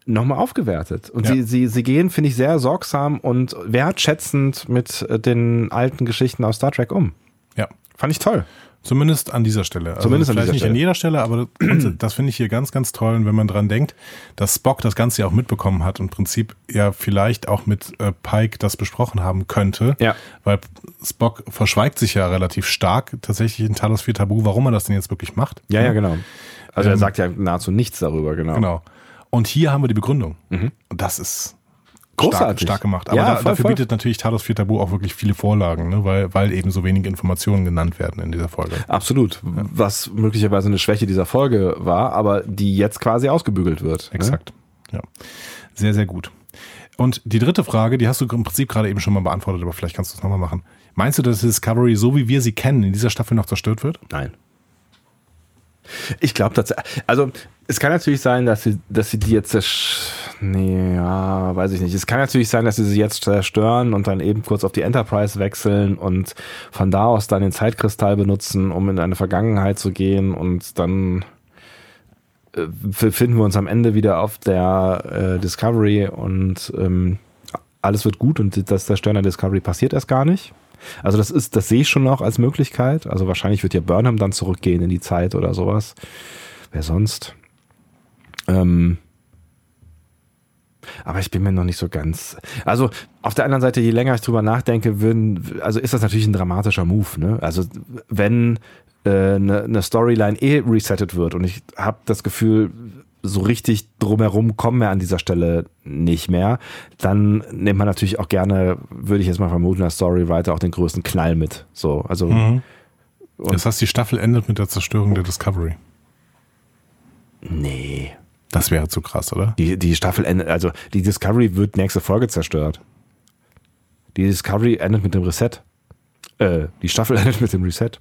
nochmal aufgewertet. Und Ja. sie, sie, sie gehen, finde ich, sehr sorgsam und wertschätzend mit äh, den alten Geschichten aus Star Trek um. Ja. Fand ich toll. Zumindest an dieser Stelle. Also Zumindest an vielleicht dieser nicht Stelle. an jeder Stelle, aber das, das finde ich hier ganz, ganz toll. Und wenn man dran denkt, dass Spock das Ganze ja auch mitbekommen hat und im Prinzip ja vielleicht auch mit äh, Pike das besprochen haben könnte, Ja. weil Spock verschweigt sich ja relativ stark tatsächlich in Talos 4 Tabu, warum er das denn jetzt wirklich macht. Ja, ja, genau. Also er Ähm, sagt ja nahezu nichts darüber, genau. Genau. Und hier haben wir die Begründung. Und das ist Großartig. Stark, stark gemacht. Aber Ja, da, voll, dafür voll. bietet natürlich Talos 4 Tabu auch wirklich viele Vorlagen, ne? weil, weil eben so wenige Informationen genannt werden in dieser Folge. Absolut. Was möglicherweise eine Schwäche dieser Folge war, aber die jetzt quasi ausgebügelt wird. ne? Exakt. Ja. Sehr, sehr gut. Und die dritte Frage, die hast du im Prinzip gerade eben schon mal beantwortet, aber vielleicht kannst du es nochmal machen. Meinst du, dass Discovery, so wie wir sie kennen, in dieser Staffel noch zerstört wird? Nein. Ich glaube tatsächlich, also es kann natürlich sein, dass sie, dass sie die jetzt, nee, ja, weiß ich nicht. Es kann natürlich sein, dass sie sie jetzt zerstören und dann eben kurz auf die Enterprise wechseln und von da aus dann den Zeitkristall benutzen, um in eine Vergangenheit zu gehen und dann äh, befinden wir uns am Ende wieder auf der äh, Discovery und ähm, alles wird gut und das Zerstören der Discovery passiert erst gar nicht. Also das ist, das sehe ich schon noch als Möglichkeit. Also wahrscheinlich wird ja Burnham dann zurückgehen in die Zeit oder sowas. Wer sonst? Ähm Aber ich bin mir noch nicht so ganz. Also auf der anderen Seite, je länger ich drüber nachdenke, würden, also ist das natürlich ein dramatischer Move. Ne? Also wenn eine äh, ne, ne Storyline eh resettet wird und ich habe das Gefühl, so richtig drumherum kommen wir an dieser Stelle nicht mehr, dann nimmt man natürlich auch gerne, würde ich jetzt mal vermuten, als Storywriter auch den größten Knall mit. So, also. Mhm. Das heißt, die Staffel endet mit der Zerstörung der Discovery. Nee. Das wäre zu krass, oder? Die, die Staffel endet, also die Discovery wird nächste Folge zerstört. Die Discovery endet mit dem Reset. Äh, die Staffel [laughs] endet mit dem Reset.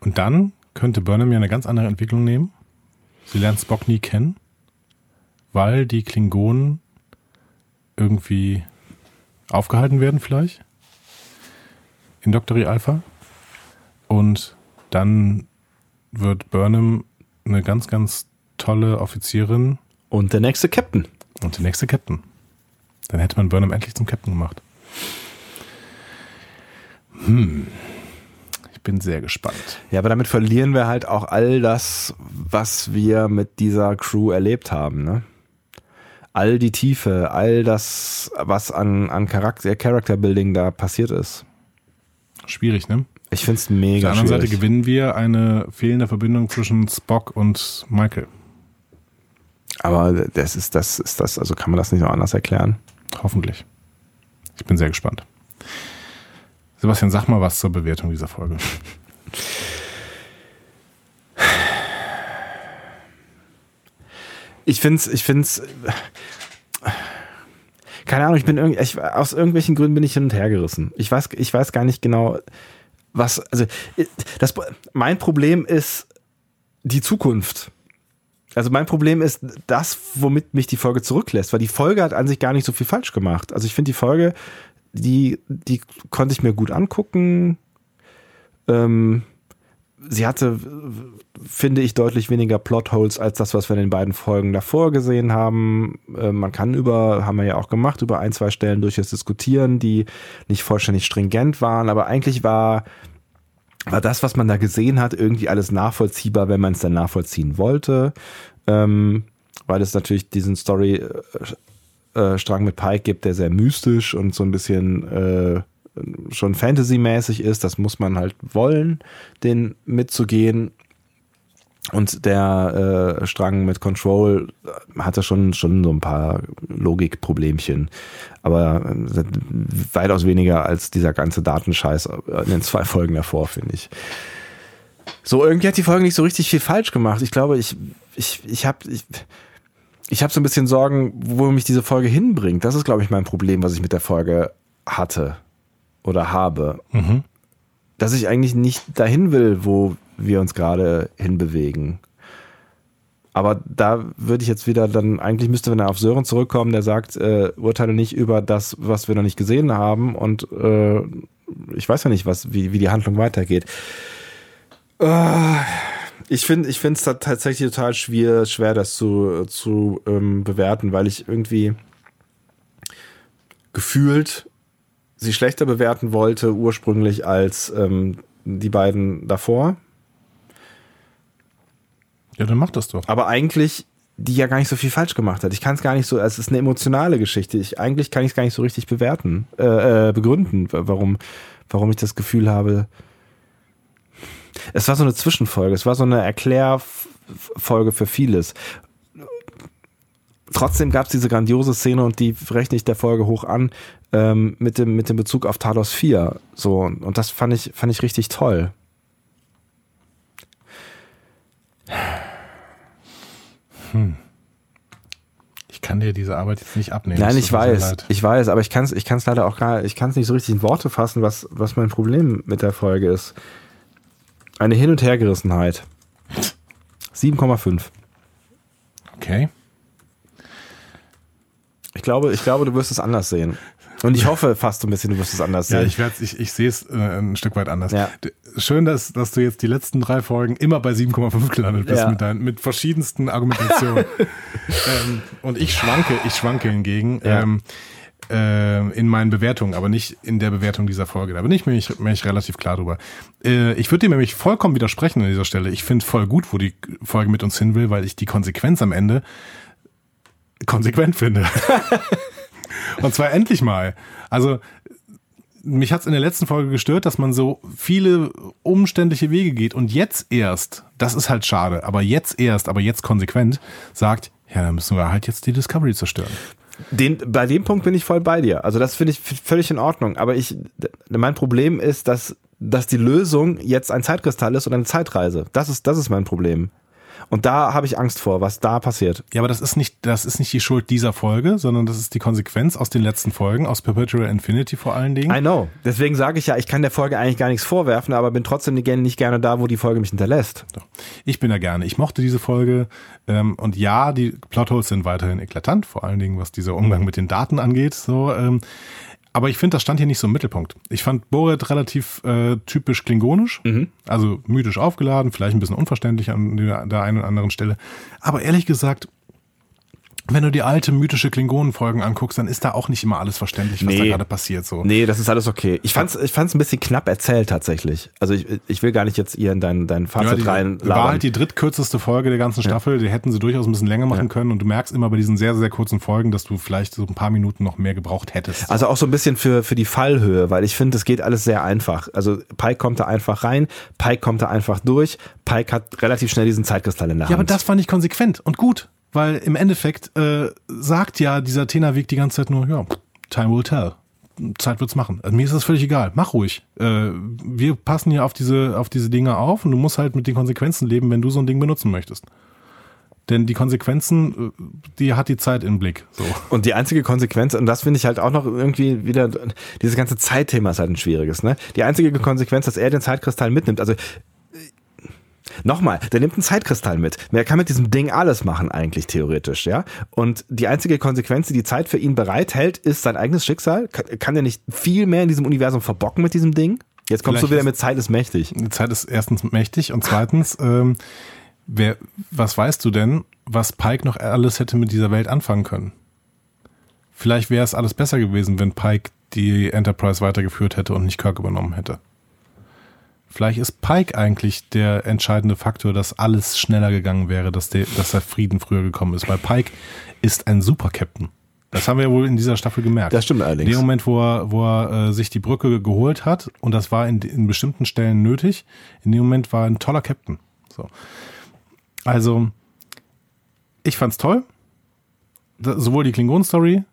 Und dann könnte Burnham ja eine ganz andere Entwicklung nehmen. Sie lernt Spock nie kennen, weil die Klingonen irgendwie aufgehalten werden vielleicht in Doctory Alpha. Und dann wird Burnham eine ganz, ganz tolle Offizierin. Und der nächste Captain. Und der nächste Captain. Dann hätte man Burnham endlich zum Captain gemacht. Hm. Ich bin sehr gespannt. Ja, aber damit verlieren wir halt auch all das, was wir mit dieser Crew erlebt haben, ne? All die Tiefe, all das, was an, an Charakter, Character Building da passiert ist. Schwierig, ne? Ich finde es mega Auf der anderen schwierig. Seite gewinnen wir eine fehlende Verbindung zwischen Spock und Michael. Aber das ist das, ist das, also kann man das nicht noch anders erklären? Hoffentlich. Ich bin sehr gespannt. Sebastian, sag mal was zur Bewertung dieser Folge. Ich finde es, ich finde es, keine Ahnung, ich bin irgendwie, ich, aus irgendwelchen Gründen bin ich hin und her gerissen. Ich weiß, ich weiß gar nicht genau, was, also, das, mein Problem ist die Zukunft. Also mein Problem ist das, womit mich die Folge zurücklässt, weil die Folge hat an sich gar nicht so viel falsch gemacht. Also ich finde die Folge, die, die konnte ich mir gut angucken. Ähm, sie hatte, finde ich, deutlich weniger Plotholes als das, was wir in den beiden Folgen davor gesehen haben. Äh, man kann über, haben wir ja auch gemacht, über ein, zwei Stellen durchaus diskutieren, die nicht vollständig stringent waren, aber eigentlich war, war das, was man da gesehen hat, irgendwie alles nachvollziehbar, wenn man es dann nachvollziehen wollte. Ähm, weil es natürlich diesen Story äh, Strang mit Pike gibt, der sehr mystisch und so ein bisschen äh, schon Fantasy-mäßig ist. Das muss man halt wollen, den mitzugehen. Und der äh, Strang mit Control hatte schon, schon so ein paar Logikproblemchen. Aber äh, weitaus weniger als dieser ganze Datenscheiß in den zwei Folgen davor, finde ich. So, irgendwie hat die Folge nicht so richtig viel falsch gemacht. Ich glaube, ich, ich, ich habe ich, ich hab so ein bisschen Sorgen, wo mich diese Folge hinbringt. Das ist, glaube ich, mein Problem, was ich mit der Folge hatte oder habe. Mhm. Dass ich eigentlich nicht dahin will, wo wir uns gerade hinbewegen. Aber da würde ich jetzt wieder dann, eigentlich müsste man auf Sören zurückkommen, der sagt, äh, urteile nicht über das, was wir noch nicht gesehen haben und äh, ich weiß ja nicht, was, wie, wie die Handlung weitergeht. Äh, ich finde ich finde es tatsächlich total schwer, schwer das zu, zu ähm, bewerten, weil ich irgendwie gefühlt sie schlechter bewerten wollte ursprünglich als ähm, die beiden davor. Ja, dann mach das doch. Aber eigentlich die ja gar nicht so viel falsch gemacht hat. Ich kann es gar nicht so, es ist eine emotionale Geschichte. Ich, eigentlich kann ich es gar nicht so richtig bewerten, äh, äh, begründen, warum, warum ich das Gefühl habe. Es war so eine Zwischenfolge, es war so eine Erklärfolge für vieles. Trotzdem gab es diese grandiose Szene und die rechne ich der Folge hoch an ähm, mit dem mit dem Bezug auf Talos 4. So und das fand ich fand ich richtig toll. Hm. Ich kann dir diese Arbeit jetzt nicht abnehmen. Nein, ich weiß, ich weiß, aber ich kann es ich kann's leider auch gar, ich kann es nicht so richtig in Worte fassen, was, was mein Problem mit der Folge ist. Eine Hin- und Hergerissenheit. 7,5. Okay. Ich glaube, ich glaube, du wirst es anders sehen. Und ich hoffe fast ein bisschen, du wirst es anders Ja, sehen. ich, werd's- ich, ich sehe es äh, ein Stück weit anders. Ja. Schön, dass, dass du jetzt die letzten drei Folgen immer bei 7,5 gelandet bist Ja. mit, deinen, mit verschiedensten Argumentationen. [laughs] ähm, und ich schwanke, ich schwanke hingegen Ja. ähm, äh, in meinen Bewertungen, aber nicht in der Bewertung dieser Folge. Da bin ich mir nicht, mir relativ klar drüber. Äh, ich würde dir nämlich vollkommen widersprechen an dieser Stelle. Ich finde voll gut, wo die Folge mit uns hin will, weil ich die Konsequenz am Ende konsequent finde. [laughs] und zwar endlich mal. Also mich hat es in der letzten Folge gestört, dass man so viele umständliche Wege geht und jetzt erst, das ist halt schade, aber jetzt erst, aber jetzt konsequent sagt, ja, dann müssen wir halt jetzt die Discovery zerstören. Den, bei dem Punkt bin ich voll bei dir. Also das finde ich völlig in Ordnung. Aber ich, mein Problem ist, dass, dass die Lösung jetzt ein Zeitkristall ist und eine Zeitreise. Das ist, das ist mein Problem. Und da habe ich Angst vor, was da passiert. Ja, aber das ist nicht, das ist nicht die Schuld dieser Folge, sondern das ist die Konsequenz aus den letzten Folgen, aus Perpetual Infinity vor allen Dingen. I know. Deswegen sage ich ja, ich kann der Folge eigentlich gar nichts vorwerfen, aber bin trotzdem nicht gerne da, wo die Folge mich hinterlässt. Ich bin da gerne. Ich mochte diese Folge. Ähm, und ja, die Plotholes sind weiterhin eklatant, vor allen Dingen, was dieser Umgang mit den Daten angeht. So, ähm, aber ich finde, das stand hier nicht so im Mittelpunkt. Ich fand Boret relativ äh, typisch klingonisch, mhm. also mythisch aufgeladen, vielleicht ein bisschen unverständlich an der, der einen oder anderen Stelle. Aber ehrlich gesagt, wenn du die alte mythische Klingonenfolgen anguckst, dann ist da auch nicht immer alles verständlich, was nee. da gerade passiert. So. Nee, das ist alles okay. Ich fand's, ich fand's ein bisschen knapp erzählt tatsächlich. Also ich, ich will gar nicht jetzt ihr in dein, dein Fazit ja, rein. War halt die drittkürzeste Folge der ganzen Staffel. Ja. Die hätten sie durchaus ein bisschen länger machen ja. können. Und du merkst immer bei diesen sehr, sehr kurzen Folgen, dass du vielleicht so ein paar Minuten noch mehr gebraucht hättest. Also auch so ein bisschen für, für die Fallhöhe, weil ich finde, es geht alles sehr einfach. Also Pike kommt da einfach rein, Pike kommt da einfach durch, Pike hat relativ schnell diesen Zeitkristall in der Hand. Ja, aber das fand ich konsequent und gut. Weil im Endeffekt äh, sagt ja dieser Tennerweg die ganze Zeit nur, ja, time will tell. Zeit wird's machen. Also mir ist das völlig egal. Mach ruhig. Äh, wir passen hier auf diese, auf diese Dinge auf und du musst halt mit den Konsequenzen leben, wenn du so ein Ding benutzen möchtest. Denn die Konsequenzen, äh, die hat die Zeit im Blick. So. Und die einzige Konsequenz, und das finde ich halt auch noch irgendwie wieder, dieses ganze Zeitthema ist halt ein schwieriges, ne? Die einzige Konsequenz, dass er den Zeitkristall mitnimmt. Also Nochmal, der nimmt einen Zeitkristall mit. Er kann mit diesem Ding alles machen, eigentlich theoretisch, ja. Und die einzige Konsequenz, die die Zeit für ihn bereithält, ist sein eigenes Schicksal. Kann, er nicht viel mehr in diesem Universum verbocken mit diesem Ding? Jetzt kommst Vielleicht du wieder mit Zeit ist mächtig. Zeit ist erstens mächtig und zweitens, [laughs] ähm, wer, was weißt du denn, was Pike noch alles hätte mit dieser Welt anfangen können? Vielleicht wäre es alles besser gewesen, wenn Pike die Enterprise weitergeführt hätte und nicht Kirk übernommen hätte. Vielleicht ist Pike eigentlich der entscheidende Faktor, dass alles schneller gegangen wäre, dass der, dass der Frieden früher gekommen ist. Weil Pike ist ein Super-Captain. Das haben wir wohl in dieser Staffel gemerkt. Das stimmt allerdings. In dem Moment, wo er, wo er äh, sich die Brücke geholt hat, und das war in, in bestimmten Stellen nötig, in dem Moment war er ein toller Captain. So. Also, ich fand's toll. sowohl die Klingon-Story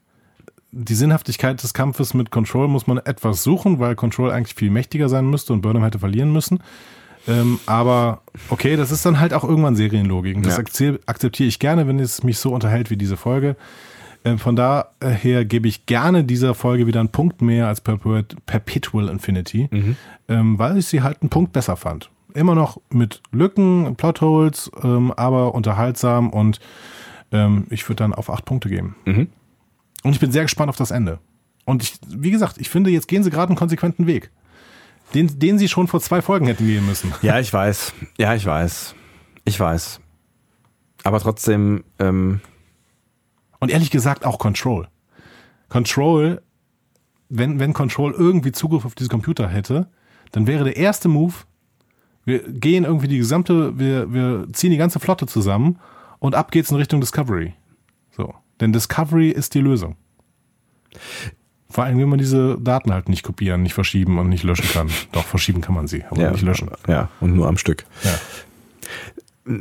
die Sinnhaftigkeit des Kampfes mit Control muss man etwas suchen, weil Control eigentlich viel mächtiger sein müsste und Burnham hätte verlieren müssen. Ähm, aber okay, das ist dann halt auch irgendwann Serienlogik. Das ja. akzeptiere ich gerne, wenn es mich so unterhält wie diese Folge. Ähm, von daher gebe ich gerne dieser Folge wieder einen Punkt mehr als Perpetual Infinity, mhm. ähm, weil ich sie halt einen Punkt besser fand. Immer noch mit Lücken, Plotholes, ähm, aber unterhaltsam und ähm, ich würde dann auf acht Punkte geben. Mhm. Und ich bin sehr gespannt auf das Ende. Und ich, wie gesagt, ich finde, jetzt gehen sie gerade einen konsequenten Weg. Den, den sie schon vor zwei Folgen hätten gehen müssen. Ja, ich weiß. Ja, ich weiß. Ich weiß. Aber trotzdem. Ähm Und ehrlich gesagt auch Control. Control, wenn, wenn Control irgendwie Zugriff auf diese Computer hätte, dann wäre der erste Move, wir gehen irgendwie die gesamte, wir, wir ziehen die ganze Flotte zusammen und ab geht's in Richtung Discovery. So. Denn Discovery ist die Lösung. Vor allem, wenn man diese Daten halt nicht kopieren, nicht verschieben und nicht löschen kann. [laughs] Doch, verschieben kann man sie, aber ja, nicht löschen. Ja, und nur am Stück. Ja.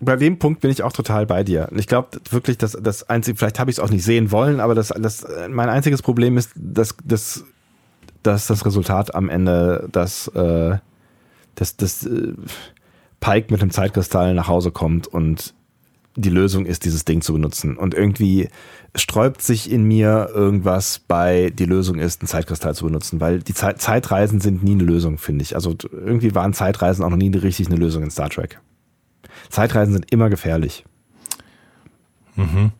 Bei dem Punkt bin ich auch total bei dir. Ich glaube wirklich, dass das einzige, vielleicht habe ich es auch nicht sehen wollen, aber das, das, mein einziges Problem ist, dass, dass, dass das Resultat am Ende, dass, äh, dass, dass äh, Pike mit dem Zeitkristall nach Hause kommt und die Lösung ist, dieses Ding zu benutzen. Und irgendwie sträubt sich in mir irgendwas bei, die Lösung ist, einen Zeitkristall zu benutzen, weil die Zeit, Zeitreisen sind nie eine Lösung, finde ich. Also irgendwie waren Zeitreisen auch noch nie richtig eine Lösung in Star Trek. Zeitreisen sind immer gefährlich. Mhm.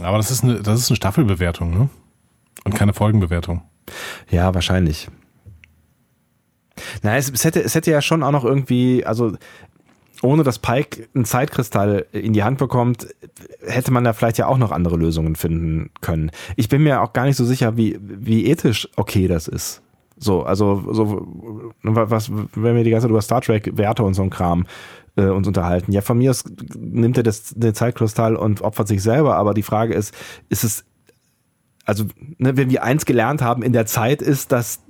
Aber das ist eine, das ist eine Staffelbewertung, ne? Und keine Folgenbewertung. Ja, wahrscheinlich. Na, es, es, hätte, es hätte ja schon auch noch irgendwie, also ohne dass Pike einen Zeitkristall in die Hand bekommt, hätte man da vielleicht ja auch noch andere Lösungen finden können. Ich bin mir auch gar nicht so sicher, wie, wie ethisch okay das ist. So, also, so, was, wenn wir die ganze Zeit über Star Trek Werte und so ein Kram äh, uns unterhalten. Ja, von mir aus nimmt er das, den Zeitkristall und opfert sich selber, aber die Frage ist, ist es, also ne, wenn wir eins gelernt haben in der Zeit, ist, dass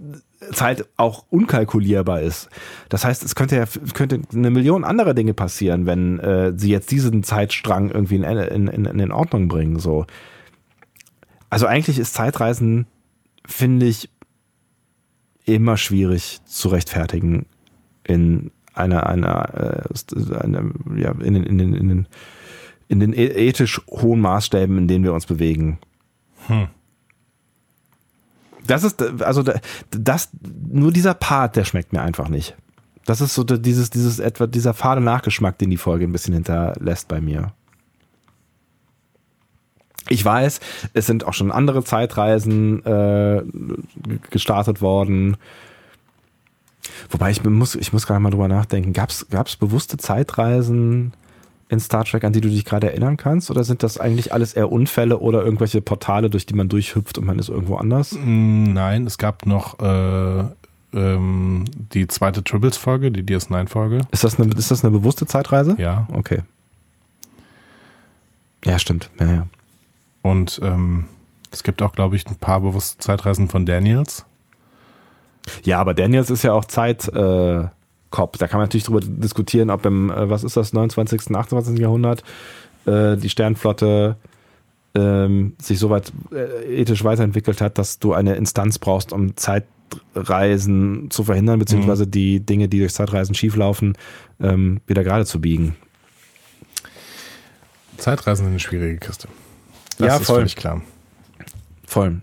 Zeit auch unkalkulierbar ist. Das heißt, es könnte ja könnte eine Million andere Dinge passieren, wenn äh, sie jetzt diesen Zeitstrang irgendwie in, in, in, in Ordnung bringen. So. Also eigentlich ist Zeitreisen, finde ich, immer schwierig zu rechtfertigen in einer, einer, äh, einer ja, in den, in den, in in den e-, ethisch hohen Maßstäben, in denen wir uns bewegen. Hm. Das ist, also das, nur dieser Part, der schmeckt mir einfach nicht. Das ist so dieses, dieses etwa, dieser fade Nachgeschmack, den die Folge ein bisschen hinterlässt bei mir. Ich weiß, es sind auch schon andere Zeitreisen äh, gestartet worden. Wobei ich muss, ich muss gerade mal drüber nachdenken. Gab es bewusste Zeitreisen in Star Trek, an die du dich gerade erinnern kannst? Oder sind das eigentlich alles eher Unfälle oder irgendwelche Portale, durch die man durchhüpft und man ist irgendwo anders? Mm, nein, es gab noch äh, ähm, die zweite Tribbles-Folge, die DS9-Folge. Ist, das eine, ist das eine bewusste Zeitreise? Ja. Okay. Ja, stimmt. Ja, ja. Und ähm, es gibt auch, glaube ich, ein paar bewusste Zeitreisen von Daniels. Ja, aber Daniels ist ja auch Zeit. Äh Kopf. Da kann man natürlich darüber diskutieren, ob im, äh, was ist das, 29., 28. Jahrhundert äh, die Sternflotte ähm, sich so weit äh, ethisch weiterentwickelt hat, dass du eine Instanz brauchst, um Zeitreisen zu verhindern, beziehungsweise mhm. die Dinge, die durch Zeitreisen schieflaufen, ähm, wieder gerade zu biegen. Zeitreisen sind eine schwierige Kiste. Das ja, voll. völlig klar. Voll.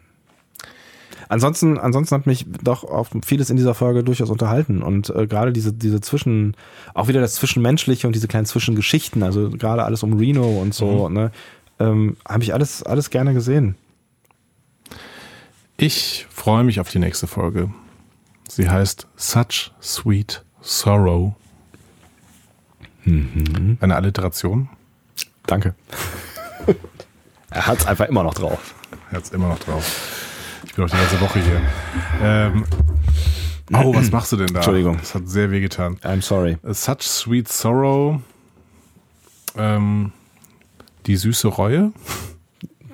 Ansonsten, ansonsten hat mich doch auf vieles in dieser Folge durchaus unterhalten und äh, gerade diese, diese Zwischen, auch wieder das Zwischenmenschliche und diese kleinen Zwischengeschichten, also gerade alles um Reno und so, mhm. ne, ähm, habe ich alles, alles gerne gesehen. Ich freue mich auf die nächste Folge. Sie heißt Such Sweet Sorrow. Mhm. Eine Alliteration. Danke. [laughs] er hat es einfach immer noch drauf. Er hat es immer noch drauf. Ich bin auch die ganze Woche hier. Ähm, oh, was [clears throat] machst du denn da? Entschuldigung. Das hat sehr weh getan. I'm sorry. Such Sweet Sorrow. Ähm, die süße Reue.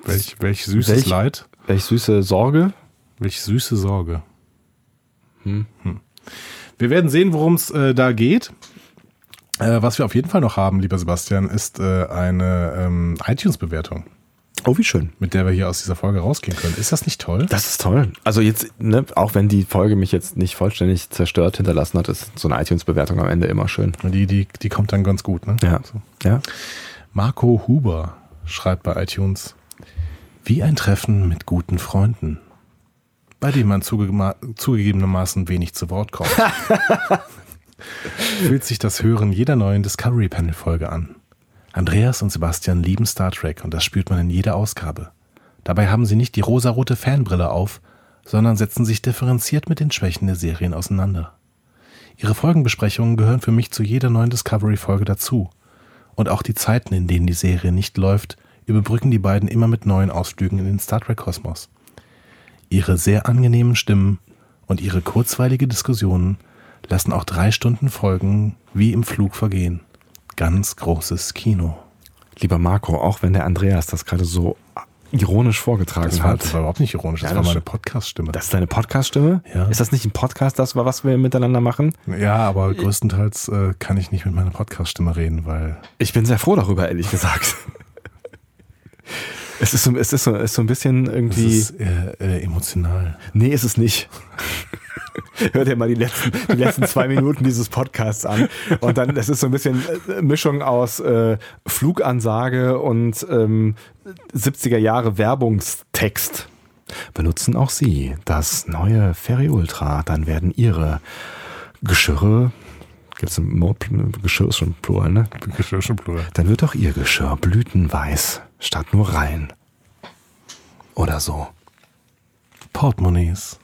Welch, welch süßes welch, Leid. Welch süße Sorge. Welch süße Sorge. Hm. Hm. Wir werden sehen, worum es äh, da geht. Äh, was wir auf jeden Fall noch haben, lieber Sebastian, ist äh, eine ähm, iTunes-Bewertung. Oh, wie schön. Mit der wir hier aus dieser Folge rausgehen können. Ist das nicht toll? Das ist toll. Also jetzt, ne, auch wenn die Folge mich jetzt nicht vollständig zerstört hinterlassen hat, ist so eine iTunes-Bewertung am Ende immer schön. Die, die, die kommt dann ganz gut, ne? Ja. So. ja. Marco Huber schreibt bei iTunes, wie ein Treffen mit guten Freunden, bei dem man zuge zugegebenermaßen wenig zu Wort kommt. [laughs] Fühlt sich das Hören jeder neuen Discovery Panel Folge an. Andreas und Sebastian lieben Star Trek und das spürt man in jeder Ausgabe. Dabei haben sie nicht die rosarote Fanbrille auf, sondern setzen sich differenziert mit den Schwächen der Serien auseinander. Ihre Folgenbesprechungen gehören für mich zu jeder neuen Discovery-Folge dazu. Und auch die Zeiten, in denen die Serie nicht läuft, überbrücken die beiden immer mit neuen Ausflügen in den Star Trek-Kosmos. Ihre sehr angenehmen Stimmen und ihre kurzweilige Diskussionen lassen auch drei Stunden Folgen wie im Flug vergehen ganz großes Kino. Lieber Marco, auch wenn der Andreas das gerade so ironisch vorgetragen das war, hat. Das war überhaupt nicht ironisch, das ja, war meine Podcast-Stimme. Das ist deine Podcast-Stimme? Ja. Ist das nicht ein Podcast, das was wir miteinander machen? Ja, aber größtenteils äh, kann ich nicht mit meiner Podcast-Stimme reden, weil. Ich bin sehr froh darüber, ehrlich gesagt. Es ist so, es ist so, es ist so ein bisschen irgendwie. Es ist äh, äh, emotional. Nee, ist es nicht. [laughs] Hör dir mal die letzten, die letzten zwei Minuten dieses Podcasts an. Und dann, das ist so ein bisschen äh, Mischung aus äh, Flugansage und ähm, 70er Jahre Werbungstext. Benutzen auch Sie das neue Ferry Ultra, dann werden Ihre Geschirre Gibt es ein Geschirr ist schon plural, ne? Geschirr ist schon plural. Dann wird auch Ihr Geschirr blütenweiß statt nur rein. Oder so. Portemonnaies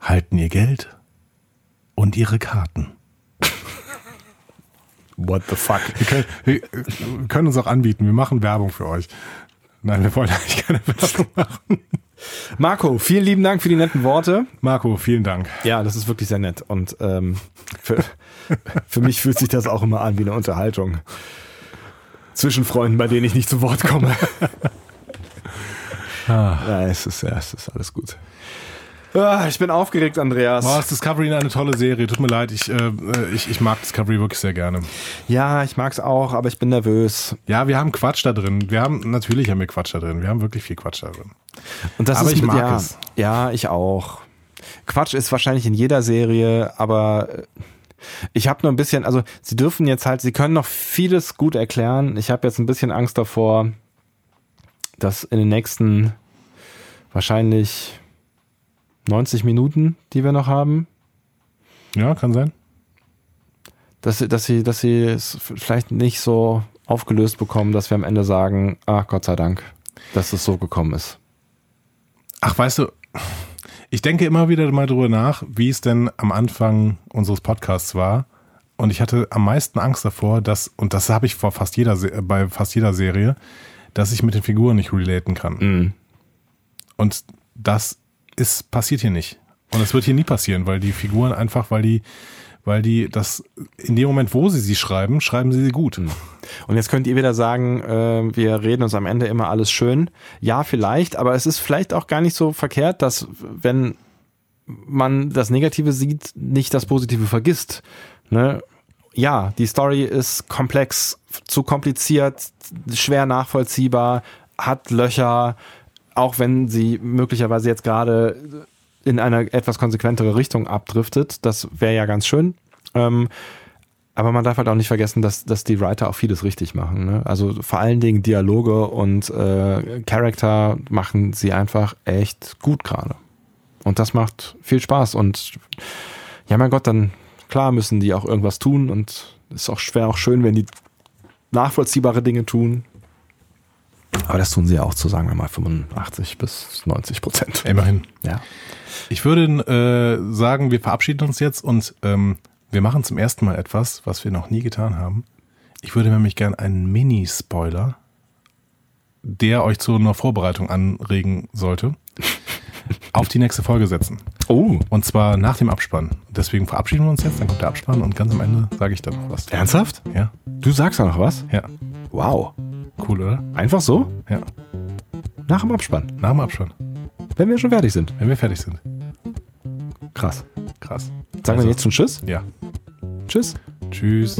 halten ihr Geld und ihre Karten. [laughs] What the fuck? Wir können, wir können, uns auch anbieten, wir machen Werbung für euch. Nein, wir wollen eigentlich keine Werbung machen. Marco, vielen lieben Dank für die netten Worte. Marco, vielen Dank. Ja, das ist wirklich sehr nett. Und ähm, für, für mich fühlt sich das auch immer an wie eine Unterhaltung. Zwischen Freunden, bei denen ich nicht zu Wort komme. [laughs] Ah. Ja, es ist, ja, es ist alles gut. Ah, ich bin aufgeregt, Andreas. Boah, ist Discovery eine tolle Serie. Tut mir leid, ich, äh, ich, ich mag Discovery wirklich sehr gerne. Ja, ich mag's auch, aber ich bin nervös. Ja, wir haben Quatsch da drin. Wir haben, natürlich haben wir Quatsch da drin. Wir haben wirklich viel Quatsch da drin. Und das Aber ist ich mag ja, es. Ja, ich auch. Quatsch ist wahrscheinlich in jeder Serie, aber äh, ich habe nur ein bisschen, also sie dürfen jetzt halt, sie können noch vieles gut erklären. Ich habe jetzt ein bisschen Angst davor, dass in den nächsten wahrscheinlich 90 Minuten, die wir noch haben, Ja, kann sein. dass sie, dass sie, dass sie es vielleicht nicht so aufgelöst bekommen, dass wir am Ende sagen, ah, Gott sei Dank, dass es so gekommen ist. Ach, weißt du, ich denke immer wieder mal drüber nach, wie es denn am Anfang unseres Podcasts war. Und ich hatte am meisten Angst davor, dass, und das habe ich vor fast jeder, bei fast jeder Serie, dass ich mit den Figuren nicht relaten kann. Mhm. Und das ist, passiert hier nicht. Und es wird hier nie passieren, weil die Figuren einfach, weil die, weil die das, in dem Moment, wo sie sie schreiben, schreiben sie sie gut. Und jetzt könnt ihr wieder sagen, äh, wir reden uns am Ende immer alles schön. Ja, vielleicht, aber es ist vielleicht auch gar nicht so verkehrt, dass wenn man das Negative sieht, nicht das Positive vergisst. Ne? Ja, die Story ist komplex, zu kompliziert, schwer nachvollziehbar, hat Löcher, auch wenn sie möglicherweise jetzt gerade in eine etwas konsequentere Richtung abdriftet. Das wäre ja ganz schön. Ähm, aber man darf halt auch nicht vergessen, dass, dass die Writer auch vieles richtig machen. Ne? Also vor allen Dingen Dialoge und äh, Charakter machen sie einfach echt gut gerade. Und das macht viel Spaß. Und ja, mein Gott, dann klar müssen die auch irgendwas tun. Und es ist auch schwer, auch schön, wenn die nachvollziehbare Dinge tun. Aber das tun sie ja auch zu, sagen wir mal, 85 bis 90 Prozent. Immerhin. Ja. Ich würde äh, sagen, wir verabschieden uns jetzt und ähm, wir machen zum ersten Mal etwas, was wir noch nie getan haben. Ich würde nämlich gern einen Mini-Spoiler, der euch zu einer Vorbereitung anregen sollte, [laughs] auf die nächste Folge setzen. Oh, Und zwar nach dem Abspann. Deswegen verabschieden wir uns jetzt, dann kommt der Abspann und ganz am Ende sage ich dann noch was. ernsthaft? Ja, Du sagst da noch was? ja. Wow. Cool, oder? Einfach so? Ja. Nach dem Abspann. Nach dem Abspann, Wenn wir schon fertig sind. wenn wir fertig sind. Krass. Krass. Sagen Also- wir jetzt schon Tschüss? Ja. Tschüss. Tschüss.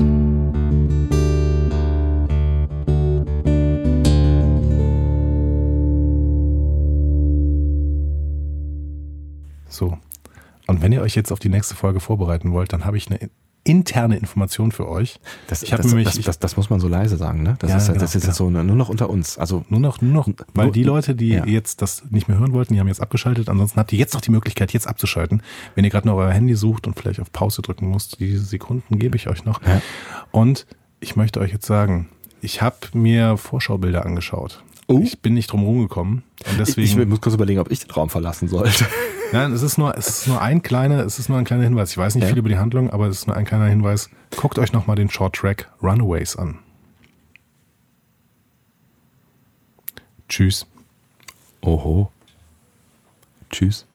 So. Und wenn ihr euch jetzt auf die nächste Folge vorbereiten wollt, dann habe ich eine interne Information für euch. Das, Ich das, nämlich- das, das, das muss man so leise sagen, ne? Das Ja, ist, genau, das ist jetzt so nur noch unter uns. Also Nur noch, nur noch, weil Nur- die Leute, die ja. jetzt das nicht mehr hören wollten, die haben jetzt abgeschaltet. Ansonsten habt ihr jetzt noch die Möglichkeit, jetzt abzuschalten. Wenn ihr gerade noch euer Handy sucht und vielleicht auf Pause drücken müsst, diese Sekunden gebe ich euch noch. Ja. Und ich möchte euch jetzt sagen, ich habe mir Vorschaubilder angeschaut. Oh. Ich bin nicht drum rumgekommen. Und ich, deswegen. ich muss kurz überlegen, ob ich den Raum verlassen sollte. Nein, es ist nur, es ist nur ein kleiner, es ist nur ein kleiner Hinweis. Ich weiß nicht Ja. viel über die Handlung, aber es ist nur ein kleiner Hinweis. Guckt euch nochmal den Short Track Runaways an. Tschüss. Oho. Tschüss.